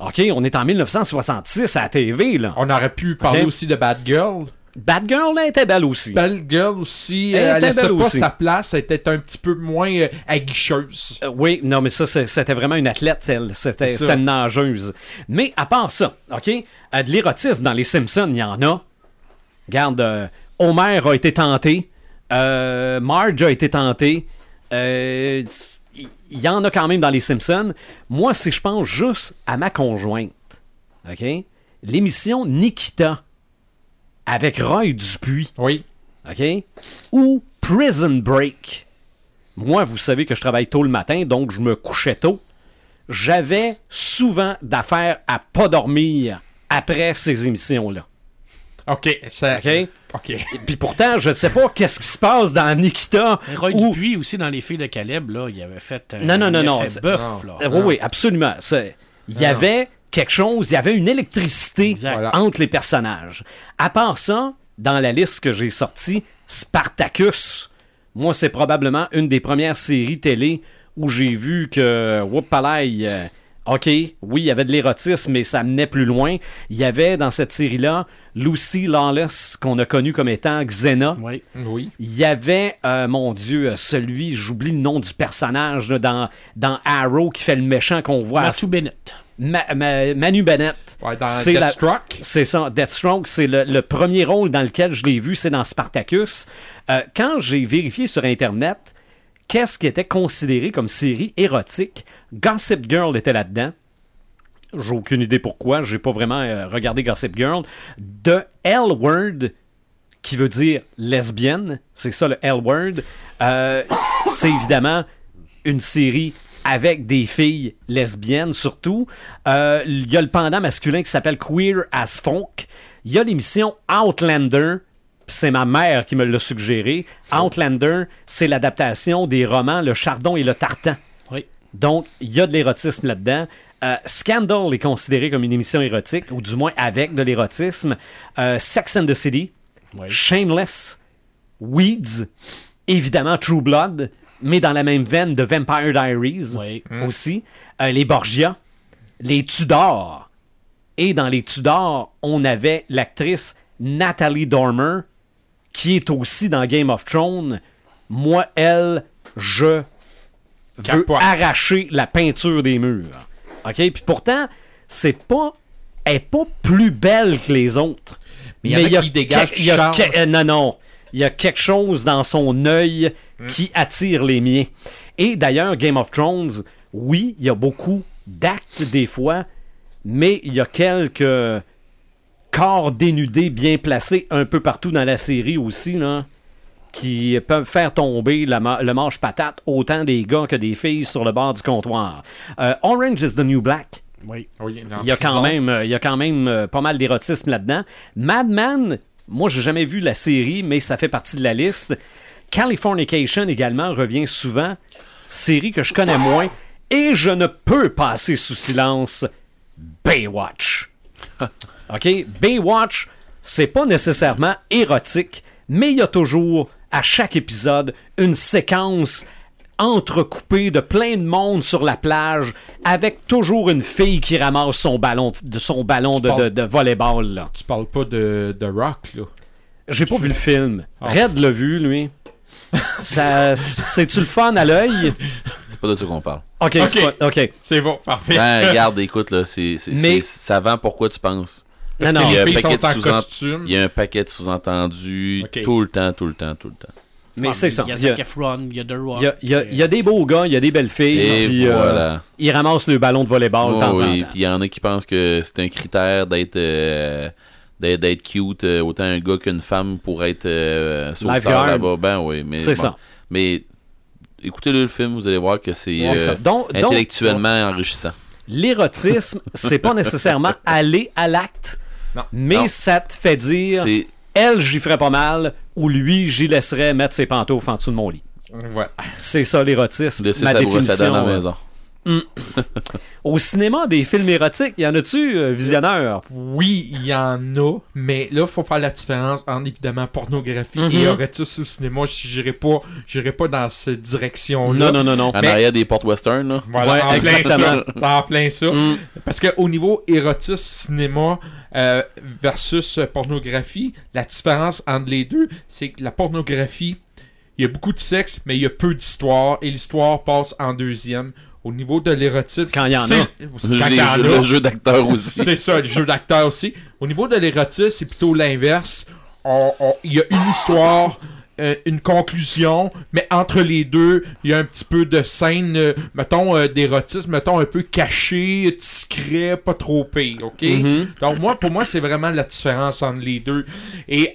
OK, on est en 1966 à la TV là. On aurait pu parler aussi de Bad Girl. Batgirl là, était belle aussi. Bad Girl aussi, Elle euh, elle, était laissait pas aussi. sa place, elle était un petit peu moins euh, aguicheuse. Euh, oui, non mais ça c'était vraiment une athlète elle, c'était une nageuse. Mais à part ça, OK, euh, de l'érotisme dans les Simpsons, il y en a. Regarde euh, Homer a été tenté, euh, Marge a été tenté. Euh, il il y en a quand même dans les Simpsons. Moi, si je pense juste à ma conjointe, OK? L'émission Nikita avec Roy Dupuis, Oui. OK? Ou Prison Break. Moi, vous savez que je travaille tôt le matin, donc je me couchais tôt. J'avais souvent d'affaires à pas dormir après ces émissions-là. OK. Ça... OK? OK. Et puis pourtant, je ne sais pas qu'est-ce qui se passe dans Nikita. Et Roy où- Dupuis aussi dans les filles de Caleb, là, il avait fait un Non, non, non, non, effet c'est- bœuf, non. là. Euh, oui, oui, absolument. C'est- Il y avait quelque chose, il y avait une électricité. Voilà. entre les personnages. À part ça, dans la liste que j'ai sortie, Spartacus, moi, c'est probablement une des premières séries télé où j'ai vu que, whoopalaï, euh, OK, oui, il y avait de l'érotisme, mais ça menait plus loin. Il y avait dans cette série-là Lucy Lawless, qu'on a connue comme étant Xena. Oui. Oui. Il y avait, euh, mon Dieu, celui, j'oublie le nom du personnage là, dans, dans Arrow qui fait le méchant qu'on voit. à- Matthew Bennett. Ma- Ma- Manu Bennett. Ouais, dans C'est la- Deathstroke. C'est ça, Deathstroke, c'est le, le premier rôle dans lequel je l'ai vu, c'est dans Spartacus. Euh, quand j'ai vérifié sur Internet qu'est-ce qui était considéré comme série érotique, Gossip Girl était là-dedans. J'ai aucune idée pourquoi, j'ai pas vraiment euh, regardé Gossip Girl. The L Word, qui veut dire lesbienne. C'est ça le L-word. Euh, c'est évidemment une série avec des filles lesbiennes surtout. Euh, Il y a le pendant masculin qui s'appelle Queer as Folk. Il y a l'émission Outlander. C'est ma mère qui me l'a suggéré. Outlander, c'est l'adaptation des romans Le Chardon et le Tartan. Donc, il y a de l'érotisme là-dedans. Euh, Scandal est considéré comme une émission érotique, ou du moins avec de l'érotisme. Euh, Sex and the City, Oui. Shameless, Weeds, évidemment True Blood, mais dans la même veine de Vampire Diaries Oui. aussi. Euh, les Borgia, les Tudors. Et dans les Tudors, on avait l'actrice Natalie Dormer, qui est aussi dans Game of Thrones. Moi, elle, je Capote. arracher la peinture des murs. OK? Puis pourtant, c'est pas. Elle est pas plus belle que les autres. Mais il y a qui y a charme. que- euh, non, non. Il y a quelque chose dans son œil Hmm. qui attire les miens. Et d'ailleurs, Game of Thrones, oui, il y a beaucoup d'actes des fois, mais il y a quelques corps dénudés bien placés un peu partout dans la série aussi, là, qui peuvent faire tomber la ma- le manche patate autant des gars que des filles sur le bord du comptoir. Euh, Orange is the New Black. Oui. Oui, Il y a quand même, euh, il y a quand même euh, pas mal d'érotisme là-dedans. Mad Men, moi j'ai jamais vu la série, mais ça fait partie de la liste. Californication également revient souvent, série que je connais moins, et je ne peux passer sous silence Baywatch. OK? Baywatch, c'est pas nécessairement érotique, mais il y a toujours, à chaque épisode, une séquence entrecoupée de plein de monde sur la plage, avec toujours une fille qui ramasse son ballon de, son ballon de, parles- de, de volleyball. là. Tu parles pas de, de Rock, là? J'ai pas vu le film. Ah. Red l'a vu, lui. Ça, c'est-tu le fun à l'œil? C'est pas de ça qu'on parle. OK, Ok. c'est pas-. C'est bon, parfait. Ben, regarde, écoute, là, c'est, c'est, Mais- c'est- ça vend pourquoi tu penses. Non, non. Il y a un paquet de sous-ent- costume. Il y a un paquet de sous-entendus tout le temps, tout le temps, tout le temps. Mais Ah, c'est ça. Il y a Il y a- Zac Efron, il y a The Rock. Il y a, il y a- il y a des beaux gars, il y a des belles filles, Et puis euh, ils ramassent le ballon de volleyball de Oh, temps oui, en puis temps. il y en a qui pensent que c'est un critère d'être euh, d'être, cute, euh, autant un gars qu'une femme pour être euh, sauveteur là-bas. Ben oui, mais C'est bon. ça. Mais écoutez-le le film, vous allez voir que c'est, euh. Donc, intellectuellement enrichissant. l'érotisme, c'est pas nécessairement aller à l'acte, Non. mais Non. ça te fait dire, elle, j'y ferais pas mal, ou lui, j'y laisserais mettre ses pantoufles en dessous de mon lit. Ouais. C'est ça l'érotisme, laisser ma sa définition. à la euh. maison. Au cinéma, des films érotiques, y en a-tu, euh, visionneur? Oui, il y en a, mais là, il faut faire la différence entre évidemment pornographie et érotisme au cinéma. J'irai pas, j'irai pas dans cette direction-là. Non, non, non, non. En Mais- arrière des portes western, là. Voilà, Ouais, en plein ça. En plein ça. Mm. Parce qu'au niveau érotisme cinéma euh, versus euh, pornographie, la différence entre les deux, c'est que la pornographie, il y a beaucoup de sexe, mais il y a peu d'histoire, et l'histoire passe en deuxième. Au niveau de l'érotisme, Quand il y en c'est- a. c'est quand y en a. le jeu d'acteur aussi. C'est ça, le jeu d'acteur aussi. Au niveau de l'érotisme, c'est plutôt l'inverse. Il y a une histoire, euh, une conclusion, mais entre les deux, il y a un petit peu de scène, euh, mettons, euh, d'érotisme, mettons, un peu caché, discret, pas trop pire, ok? Mhm. Donc, moi, pour moi, c'est vraiment la différence entre les deux. Et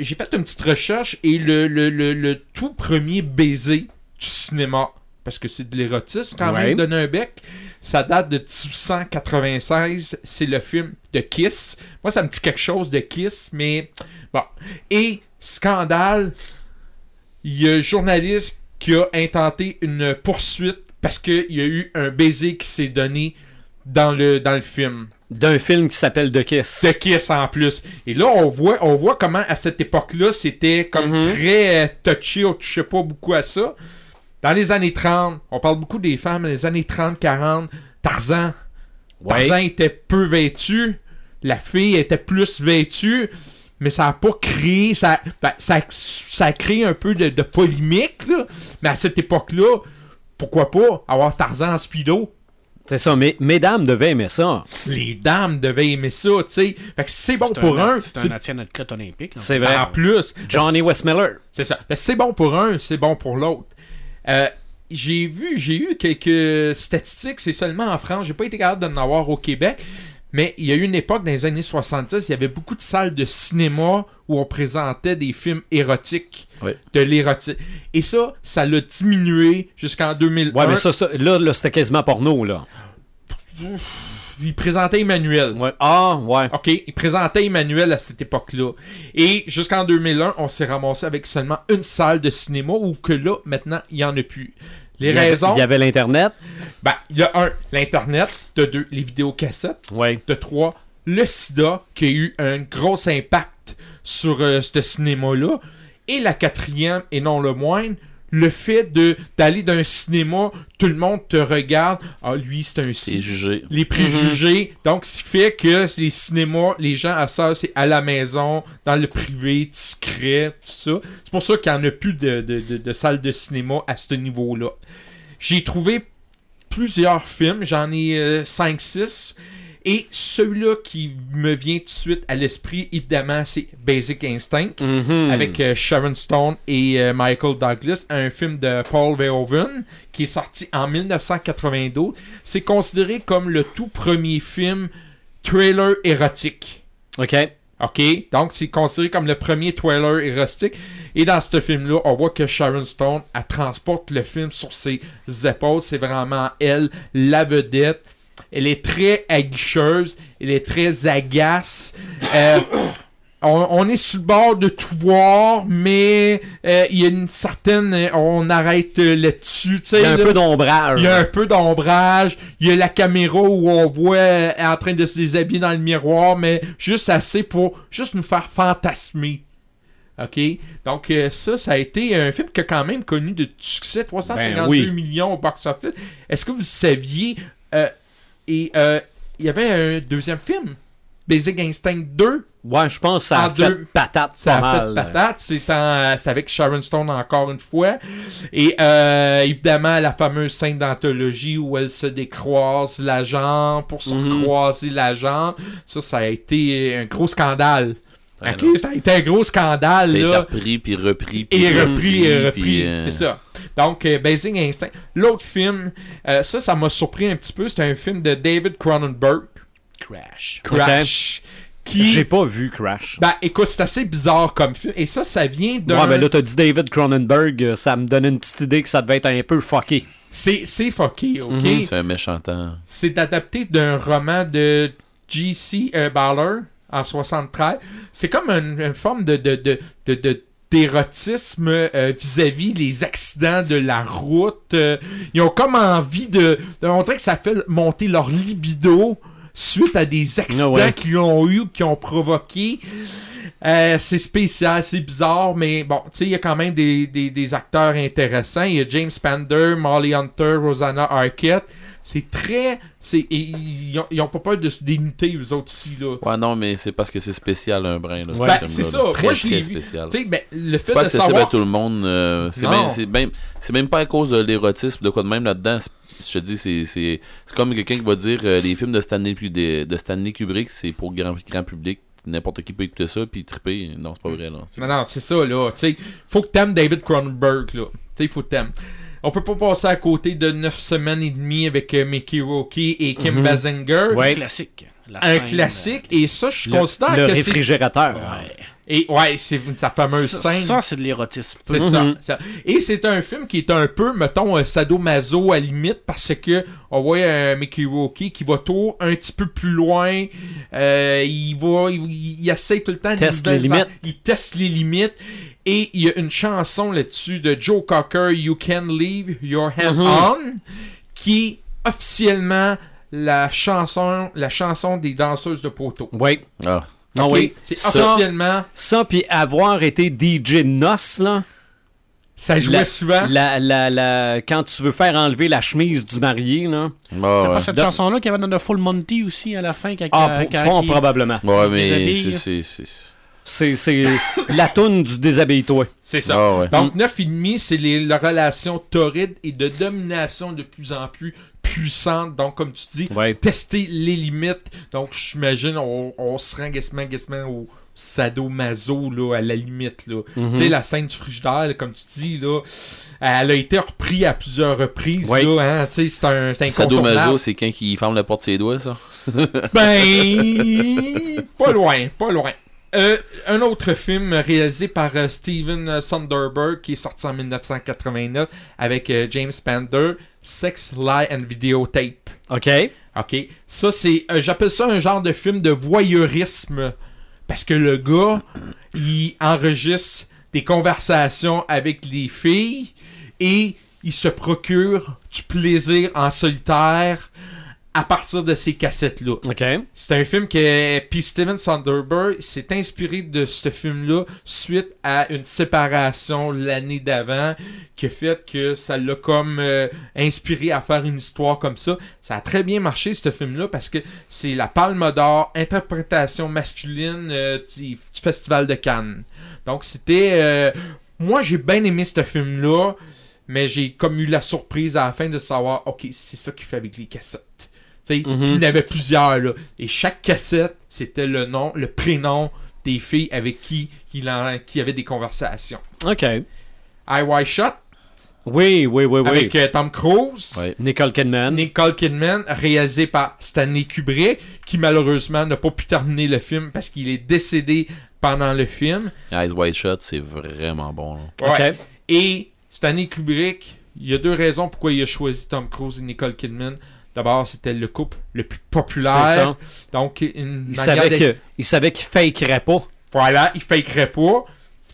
j'ai fait une petite recherche et le, le, le, le tout premier baiser du cinéma, parce que c'est de l'érotisme quand Ouais. même, donner un bec, ça date de 1896. C'est le film de Kiss. Moi, ça me dit quelque chose de Kiss, mais bon. Et scandale, il y a un journaliste qui a intenté une poursuite parce qu'il y a eu un baiser qui s'est donné dans le, dans le film. D'un film qui s'appelle The Kiss. C'est Kiss en plus. Et là, on voit, on voit comment à cette époque-là, c'était comme Mhm. très euh, touché, on touchait pas beaucoup à ça. Dans les années 30, on parle beaucoup des femmes, dans les années 30, 40, Tarzan. Ouais. Tarzan était peu vêtu, la fille était plus vêtue, mais ça a pas créé, ça, ben, ça, ça a créé un peu de, de polémique, là. mais à cette époque-là, pourquoi pas avoir Tarzan en speedo? C'est ça, mais mesdames devaient aimer ça. Les dames devaient aimer ça, tu sais. Fait que c'est bon pour un, C'est c'est- un ancien athlète olympique. C'est vrai. en plus. Johnny Ben, Westmiller. C'est ça. Ben, c'est bon pour un, c'est bon pour l'autre. Euh, j'ai vu, j'ai eu quelques statistiques, c'est seulement en France, j'ai pas été capable d'en avoir au Québec, Mais il y a eu une époque dans les années 70, il y avait beaucoup de salles de cinéma où on présentait des films érotiques, Ouais. de l'érotique. Et ça, ça l'a diminué jusqu'en 2001. Ouais, mais ça, ça- là, là c'était quasiment porno, là. Il présentait Emmanuel. Ouais. Ah, ouais. OK, il présentait Emmanuel à cette époque-là. Et jusqu'en 2001, on s'est ramassé avec seulement une salle de cinéma où que là, maintenant, il n'y en a plus. Les Il y avait- raisons, Il y avait l'Internet. ben, il y a un, l'Internet, de deux, les vidéocassettes, Ouais. de trois, le sida, qui a eu un gros impact sur euh, ce cinéma-là. Et la quatrième, et non le moindre, le fait de d'aller d'un cinéma, tout le monde te regarde. Ah, lui, c'est un les préjugés. Donc, ce qui fait que les cinémas, les gens à ça, c'est à la maison, dans le privé, discret, tout ça. C'est pour ça qu'il n'y en a plus de, de, de, de salles de cinéma à ce niveau-là. J'ai trouvé plusieurs films, j'en ai 5-6. Et celui-là qui me vient tout de suite à l'esprit, évidemment, c'est Basic Instinct Mhm. avec euh, Sharon Stone et euh, Michael Douglas, un film de Paul Verhoeven qui est sorti en 1992. C'est considéré comme le tout premier film trailer érotique. OK. OK? Donc, c'est considéré comme le premier trailer érotique. Et dans ce film-là, on voit que Sharon Stone, elle transporte le film sur ses épaules. C'est vraiment elle, la vedette. Elle est très aguicheuse. Elle est très agace. Euh, on, on est sur le bord de tout voir, mais euh, il y a une certaine... On arrête euh, là-dessus. Il y a un là. peu d'ombrage. Il y a un peu d'ombrage. Il y a la caméra où on voit euh, en train de se déshabiller dans le miroir, mais juste assez pour juste nous faire fantasmer. OK? Donc, ça, ça a été un film qui a quand même connu de succès, 352 Ben oui. millions au box-office. Est-ce que vous saviez... et euh, il y avait un deuxième film, Basic Instinct 2. Ouais, je pense que ça a En fait deux- patate Ça pas a mal. fait patate. C'est en- avec Sharon Stone encore une fois. Et euh, évidemment, la fameuse scène d'anthologie où elle se décroise la jambe pour se Mhm. recroiser la jambe. Ça, ça a été un gros scandale. Ouais. Ça a été un gros scandale. Ça a là. été repris, puis repris, puis Et repris, et repris. puis, euh, C'est ça. Donc, euh, Basic Instinct. L'autre film, euh, ça, ça m'a surpris un petit peu. C'est un film de David Cronenberg, Crash. Crash. Qui. J'ai pas vu Crash. Ben, écoute, c'est assez bizarre comme film. Et ça, ça vient d'un. Ouais, ben là, t'as dit David Cronenberg, euh, ça me donne une petite idée que ça devait être un peu fucké. C'est c'est fucké, ok? Mhm. C'est un méchant temps. C'est adapté d'un roman de G.C. euh, Ballard en 73. C'est comme une, une forme de, de, de, de, de- d'érotisme euh, vis-à-vis les accidents de la route. Euh, ils ont comme envie de, de montrer que ça fait monter leur libido suite à des accidents Ah ouais. qu'ils ont eu, qui ont provoqué. Euh, c'est spécial, c'est bizarre, mais bon, tu sais, il y a quand même des, des, des acteurs intéressants. Il y a James Spander, Molly Hunter, Rosanna Arquette. C'est très. c'est et Ils ont, ils ont pas peur de se dénuder, eux autres aussi, là. Ouais, non, mais c'est parce que c'est spécial, un brin. Là, ce Ben, c'est là. ça. Très, Moi, je très spécial. Ben, le fait C'est pas de accessible savoir. à tout le monde. euh, c'est même, c'est même, c'est même pas à cause de l'érotisme, de quoi de même là-dedans. C'est- Je te dis, c'est, c'est, c'est comme quelqu'un qui va dire euh, les films de Stanley, de, de Stanley Kubrick, c'est pour grand, grand public. N'importe qui peut écouter ça puis triper. Non, c'est pas vrai. Là. Non, non, c'est ça, là. Tu sais, faut que t'aimes David Cronenberg, là. Tu sais, faut que t'aimes. On peut pas passer à côté de 9 semaines et demie avec euh, Mickey Rourke et Kim Mhm. Basinger. Ouais. Classique. La Un scène, classique, et ça, je Le, considère le que c'est. réfrigérateur. Ouais. Et ouais, c'est sa fameuse Ça, scène. ça, c'est de l'érotisme. C'est Mhm. ça, ça. Et c'est un film qui est un peu, mettons, un sadomaso à limite parce que on voit un Mickey Rourke qui va toujours un petit peu plus loin. Euh, il va, il, il essaie tout le temps de Teste les limites. Il teste les limites. Et il y a une chanson là-dessus de Joe Cocker, You Can Leave Your Hand Mhm. On, qui officiellement la chanson, la chanson des danseuses de poteau. Oui. Ah, Ah Ok? oui. C'est officiellement, Ça, puis avoir été DJ Nos, là. ça jouait La- souvent. La, la, la, quand tu veux faire enlever la chemise du marié, là. ouais, C'était ouais. pas cette Dans- chanson-là qu'il y avait dans The Full Monty aussi à la fin. Quand, Ah, quand- pour- quand fort il- probablement. Ouais, mais c'est, c'est, la toune du déshabille-toi. C'est ça. Ah, ouais. Donc, 9,5, c'est les, la relation torride et de domination de plus en plus puissante. Donc, comme tu dis, Ouais. tester les limites. Donc, j'imagine, on, on se rend guessement, guessement au sadomaso, là, à la limite, là. Mhm. Tu sais, la scène du frigidaire, là, comme tu dis, là, elle a été reprise à plusieurs reprises, Oui. là, hein, tu sais, c'est un c'est Sadomaso, c'est quand qui ferme la porte de ses doigts, ça. Ben, pas loin, pas loin. Euh, un autre film réalisé par euh, Steven Sonderberg qui est sorti en 1989 avec euh, James Spander, Sex, Lie and Videotape. OK. Ok, ça c'est, j'appelle ça un genre de film de voyeurisme parce que le gars, il enregistre des conversations avec les filles et il se procure du plaisir en solitaire à partir de ces cassettes-là. OK. C'est un film que puis Steven Sonderberg s'est inspiré de ce film-là suite à une séparation l'année d'avant qui a fait que ça l'a comme euh, inspiré à faire une histoire comme ça. Ça a très bien marché ce film-là parce que c'est la Palme d'Or interprétation masculine euh, du, du Festival de Cannes. Donc c'était euh, moi j'ai bien aimé ce film-là. Mais j'ai comme eu la surprise à la fin de savoir, ok, c'est ça qu'il fait avec les cassettes. Mhm. il y en avait plusieurs, là. Et chaque cassette, c'était le nom, le prénom des filles avec qui il en, qui avait des conversations. OK. I Wide Shot, Oui, oui, oui, oui. avec euh, Tom Cruise. Nicole Kidman. Nicole Kidman, réalisé par Stanley Kubrick, qui malheureusement n'a pas pu terminer le film parce qu'il est décédé pendant le film. Eyes Wide Shut, c'est vraiment bon. là. Ouais. OK. Et Stanley Kubrick, il y a deux raisons pourquoi il a choisi Tom Cruise et Nicole Kidman. D'abord, c'était le couple le plus C'est populaire. ça. Donc, une Il savait, il savait qu'il fakerait pas. Voilà, il fakerait pas.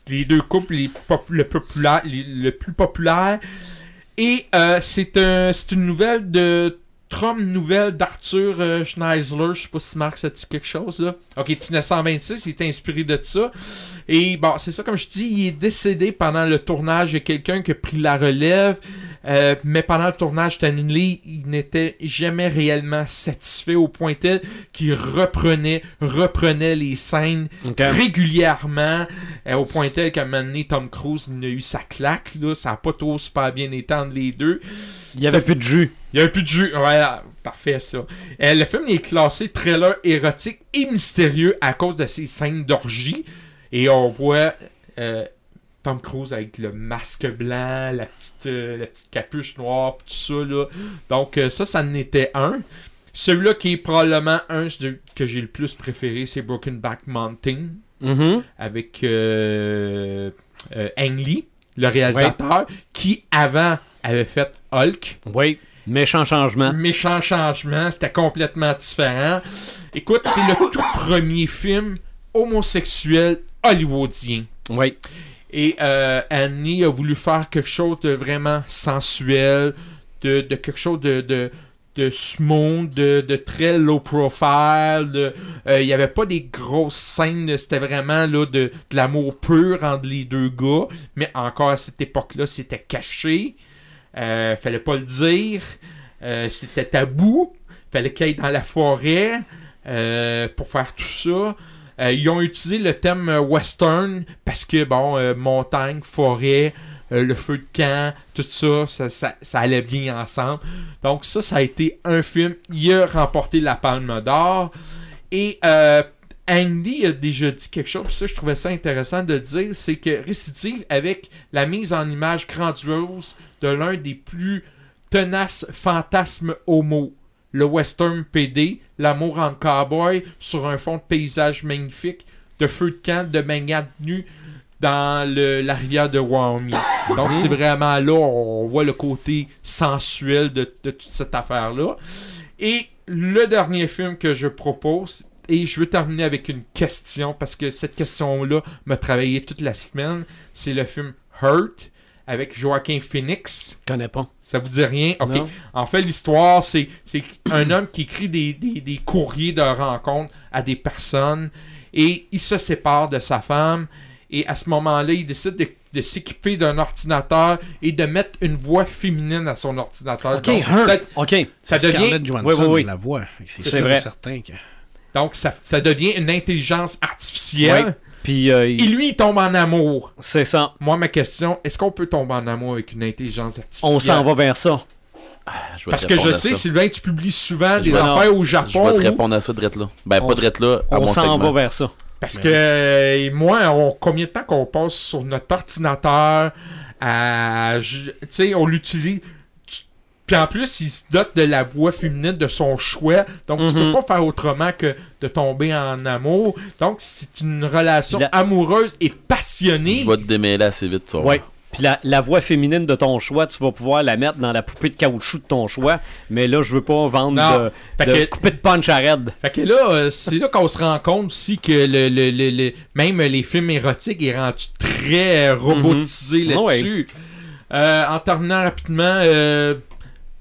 Les deux couples les pop- le, populaire, les- le plus populaire. Et euh, c'est un, c'est une nouvelle de Trump, nouvelle d'Arthur euh, Schneisler. Je sais pas si Marc ça dit quelque chose là. Ok, 1926, il est inspiré de ça. Et bon, c'est ça, comme je dis, il est décédé pendant le tournage. Il y a quelqu'un qui a pris la relève. Euh, mais pendant le tournage, Stanley, il n'était jamais réellement satisfait au point tel qu'il reprenait, reprenait les scènes régulièrement, euh, au point tel qu'à un moment donné, Tom Cruise il a eu sa claque, là, ça n'a pas trop super bien été entre les deux. Il y avait plus de jus. Il y a un peu de jus, voilà, parfait ça. Euh, le film est classé trailer érotique et mystérieux à cause de ses scènes d'orgie, et on voit euh, Tom Cruise avec le masque blanc, la petite, euh, la petite capuche noire, tout ça, là. Donc euh, ça, ça en était un. Celui-là qui est probablement un que j'ai le plus préféré, c'est Broken Back Mountain Mhm. avec euh, Ang Lee, le réalisateur, qui avant avait fait Hulk. Oui. Méchant changement. Méchant changement, c'était complètement différent. Écoute, c'est le tout premier film homosexuel hollywoodien. Oui. Et euh, Annie a voulu faire quelque chose de vraiment sensuel, de, de quelque chose de, de, de smooth, de, de très low profile. euh, Il n'y avait pas des grosses scènes, c'était vraiment là, de, de l'amour pur entre les deux gars. Mais encore à cette époque-là, c'était caché. Euh, fallait pas le dire. Euh, c'était tabou. Fallait qu'il aille dans la forêt pour faire tout ça. Euh, ils ont utilisé le thème euh, western parce que, bon, euh, montagne, forêt, le feu de camp, tout ça ça, allait bien ensemble. Donc ça, ça a été un film. Il a remporté la Palme d'Or. Et Andy a déjà dit quelque chose, ça, je trouvais ça intéressant de dire, c'est que récidive avec la mise en image grandiose de l'un des plus tenaces fantasmes homo. Le western PD, l'amour en cowboy sur un fond de paysage magnifique, de feu de camp, de baignade nue dans le- la rivière de Wyoming. Donc c'est vraiment là, on voit le côté sensuel de, de toute cette affaire-là. Et le dernier film que je propose, et je veux terminer avec une question, parce que cette question-là m'a travaillé toute la semaine, c'est le film Hurt avec Joaquin Phoenix. Je connais pas. Ça vous dit rien? Ok. Non. En fait, l'histoire, c'est c'est un homme qui écrit des, des- des courriers de rencontre à des personnes et il se sépare de sa femme. Et à ce moment-là, il décide de, de s'équiper d'un ordinateur et de mettre une voix féminine à son ordinateur. OK, Donc, ça, OK. ça C'est devient, Scarlett Johansson Oui, oui, oui. la voix. C'est vrai. certain que... donc ça, ça devient une intelligence artificielle. Puis, euh, il- Et lui, il tombe en amour. c'est ça. Moi, ma question, est-ce qu'on peut tomber en amour avec une intelligence artificielle? On s'en va vers ça. Je vais Parce que je sais, ça. Sylvain, tu publies souvent Je des vais- affaires au Je Japon. vais te où- répondre à ça drette là. Ben, On pas drette là, à On s'en va vers ça. Parce que euh, moi, on, combien de temps qu'on passe sur notre ordinateur à. Tu sais, on l'utilise. Tu- Puis en plus, il se dote de la voix féminine de son choix. Donc, tu Mhm. peux pas faire autrement que de tomber en amour. Donc, c'est une relation La- amoureuse et passionnée. Je vais te démêler assez vite, ça. Ouais. Puis la, la voix féminine de ton choix, tu vas pouvoir la mettre dans la poupée de caoutchouc de ton choix. Mais là, je veux pas vendre Non. de, Fait de que- coupée de punch à raide. Fait que là, euh, c'est là qu'on se rend compte aussi que le, le- le- le- même les films érotiques est rendu très euh, robotisé Mhm. là-dessus. Euh, en terminant rapidement, euh,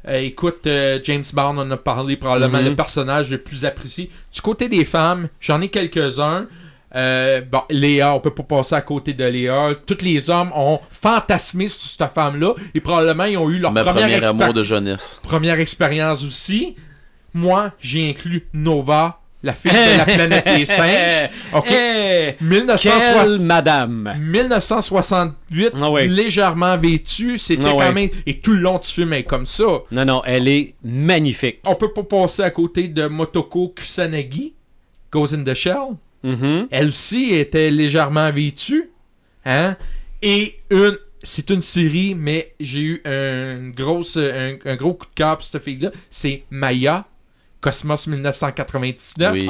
euh, écoute, euh, James Bond en a parlé, probablement Mhm. le personnage le plus apprécié. Du côté des femmes, j'en ai quelques-uns. Euh, bon, Léa, on peut pas passer à côté de Léa. Tous les hommes ont fantasmé sur cette femme-là et probablement ils ont eu leur Ma première, premier expé- amour de jeunesse. première expérience aussi. Moi, j'ai inclus Nova, la fille de la planète des singes. Ok. Eh, 1960 quelle madame! 1968, Ah légèrement vêtue, c'était Ah quand même... Et tout le long du film elle est comme ça. Non, non, elle est magnifique. On peut pas passer à côté de Motoko Kusanagi, Goes in the Shell. Mhm. Elle aussi était légèrement vêtue. Hein? Et une... C'est une série, mais j'ai eu un, une grosse, un, un gros coup de cœur pour cette fille-là. C'est Maya, Cosmos 1999. Oui.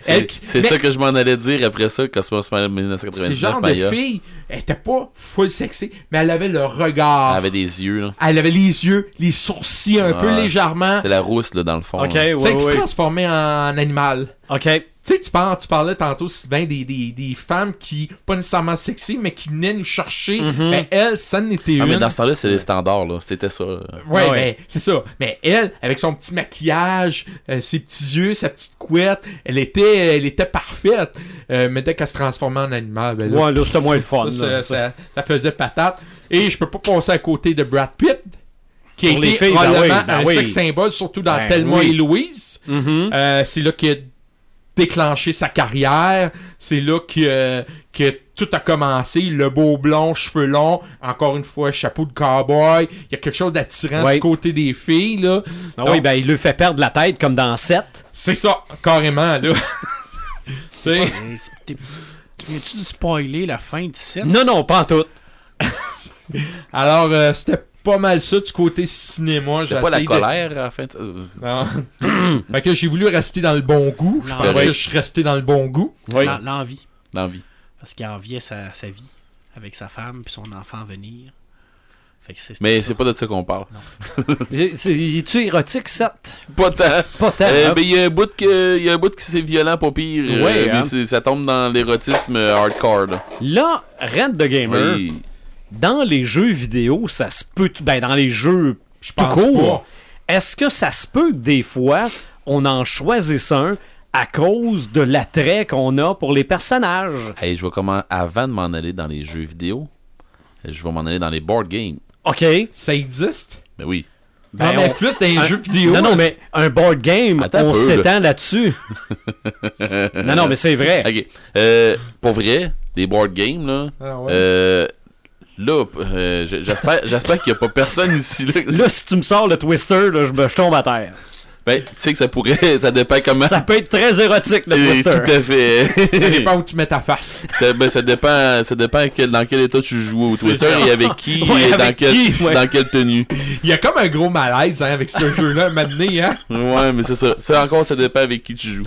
C'est c'est ça que je m'en allais dire après ça, Cosmos C'est 1999. le genre Maya. de fille, elle était pas full sexy, mais elle avait le regard. Elle avait des yeux, là. Elle avait les yeux, les sourcils un peu Ouais. légèrement. C'est la rousse, là, dans le fond. OK, là. ouais, C'est qui se ouais. transformait en animal. OK. Tu sais, tu, parles, tu parlais tantôt, Sylvain, des, des, des femmes qui, pas nécessairement sexy, mais qui venaient nous chercher. Mhm. Ben, elle, ça n'était Ah, une. mais dans ce temps-là, c'est les standards, là. C'était ça. là. Ouais, Ah ouais. mais c'est ça. Mais elle, avec son petit maquillage, euh, ses petits yeux, sa petite couette, elle était, elle était parfaite. Euh, mais dès qu'elle se transformait en animal, ben là, Ouais, là, c'était moins le fun. Ça, là, ça, ça- ça faisait patate. Et je peux pas passer à côté de Brad Pitt, qui a les filles, ben oui, ben un oui. sex symbole, surtout dans Ben Thelma oui. et Louise. Mhm. Euh, c'est là qu'il a déclenché sa carrière. C'est là que, que tout a commencé. Le beau blond, cheveux longs, encore une fois, chapeau de cowboy. Il y a quelque chose d'attirant Ouais. du côté des filles. là. Ah oui, ben il lui fait perdre la tête comme dans 7. C'est ça, carrément. là. Tu viens-tu de spoiler la fin du set? Non, non, pas en tout. Alors, euh, c'était pas mal ça du côté cinéma. J'ai pas la de- colère de ça. Non. fait que j'ai voulu rester dans le bon goût. Je Non. pense que je suis resté dans le bon goût. Oui. L'envie. L'envie. Parce qu'il enviait sa, sa vie avec sa femme puis son enfant à venir. Fait que c'est Mais ça. c'est pas de ça qu'on parle. Es-tu érotique, 7? Pas tant. Pas tant. Euh, hein? mais il y a un bout que, il y a un bout qui c'est violent, pas pire. Euh, Ouais, mais hein. c'est- ça tombe dans l'érotisme euh, hardcore. Là. Là, Red the Gamer, Oui. Dans les jeux vidéo, ça se peut. Ben, dans les jeux Je tout pense court, pas. est-ce que ça se peut que des fois, on en choisisse un à cause de l'attrait qu'on a pour les personnages? Hey, je vais comment avant de m'en aller dans les jeux vidéo, je vais m'en aller dans les board games. OK. Ça existe? Ben oui. Ben, non, mais on- plus dans les un- jeux vidéo. Non, non, mais un board game, Attends on s'étend là-dessus. non, non, mais c'est vrai. Ok. Euh, pour vrai, les board games là. Ah ouais. euh, là, euh, j'espère, j'espère qu'il n'y a pas personne ici là. Là, si tu me sors le twister, là, je, me- je tombe à terre. Ben, tu sais que ça pourrait, ça dépend comment. Ça peut être très érotique, le twister. tout à fait. Ça dépend où tu mets ta face. ça, ben, ça dépend, ça dépend quel- dans quel état tu joues au Twister ça. et avec qui Ouais, et dans, avec quel, qui, ouais. dans quelle tenue. Il y a comme un gros malaise hein, avec ce jeu-là, maintenant, hein. Ouais, mais c'est ça. Ça encore, ça dépend avec qui tu joues.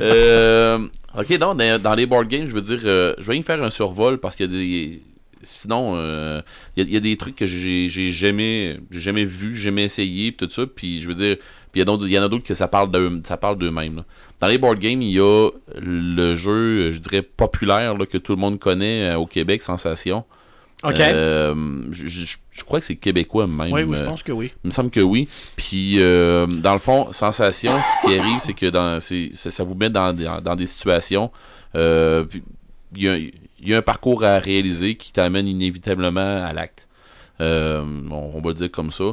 Euh, ok, non, dans, dans les board games, je veux dire, euh, je vais y faire un survol parce qu'il y a des. Sinon, euh, il y, a- il y a des trucs que j'ai j'ai jamais, j'ai jamais vu, jamais essayé, pis tout ça. Puis je veux dire, puis il y en a d'autres que ça parle ça parle d'eux-mêmes. là. Dans les board games, il y a le jeu, je dirais populaire là, que tout le monde connaît euh, au Québec, Sensation. OK. Euh, je, je- je crois que c'est québécois même. Oui, je pense que oui. il me semble que oui. Puis, euh, dans le fond, sensation, ce qui arrive, c'est que dans, c'est- ça, ça vous met dans, dans, dans des situations. puis Il y, a, il y a un parcours à réaliser qui t'amène inévitablement à l'acte. Euh, on, va le dire comme ça.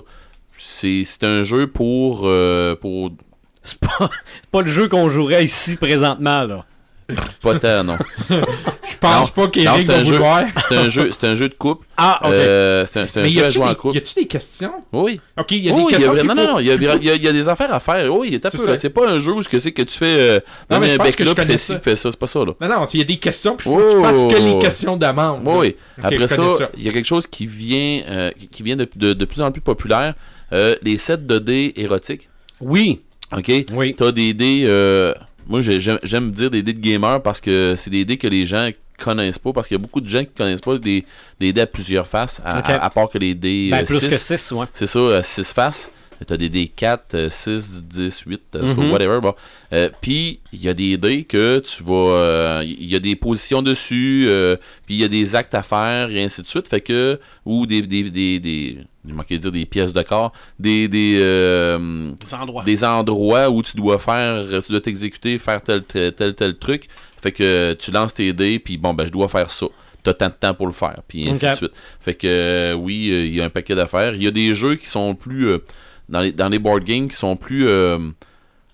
C'est un jeu pour. euh, pour C'est pas, pas le jeu qu'on jouerait ici présentement, là. Pas tant, non. Je pense Non, pas qu'Éric non, va un jeu. vouloir. C'est un jeu, c'est un jeu de couple. Ah, ok. Euh, c'est un, un Mais jeu à jouer en couple. y a-tu des questions? Oui. Ok, il y a des il y a questions. non, faut- non, il y a, y y des affaires à faire. Oui, C'est pas un jeu où ce que c'est que tu fais. Euh, Non, mais donner je un pense que je fais ça. ci, fais ça. C'est pas ça, là. Non, non, il y a des questions, puis faut que tu Oh. fasses que les questions demandent. Oui, Après ça, il y a quelque chose qui vient, euh, qui- vient de, de- de plus en plus populaire. Euh, les sets de dés érotiques. Oui. OK? Oui. T'as des dés. Euh, moi, j'ai- j'aime dire des dés de gamer parce que c'est des dés que les gens connaissent pas. Parce qu'il y a beaucoup de gens qui connaissent pas des, des dés à plusieurs faces, à, Ok. à- à part que les dés. Ben, euh, plus six. que 6, ouais. C'est ça, euh, 6 faces. T'as des dés 4, euh, 6, 10, 8, euh, Mhm. whatever. Bon. Euh, puis, il y a des dés que tu vas. euh, Il y a des positions dessus, euh, puis il y a des actes à faire, et ainsi de suite. Fait que. Ou des. des, des, des j'ai manqué de dire des pièces de corps. Des. Des, Des endroits. des endroits où tu dois faire. Tu dois t'exécuter, faire tel, tel, tel, tel truc. Fait que tu lances tes dés, puis bon, ben, je dois faire ça. T'as tant de temps pour le faire, puis ainsi de suite. Fait que euh, oui, euh, il y a un paquet d'affaires. Il y a des jeux qui sont plus euh, dans les dans les board games qui sont plus euh,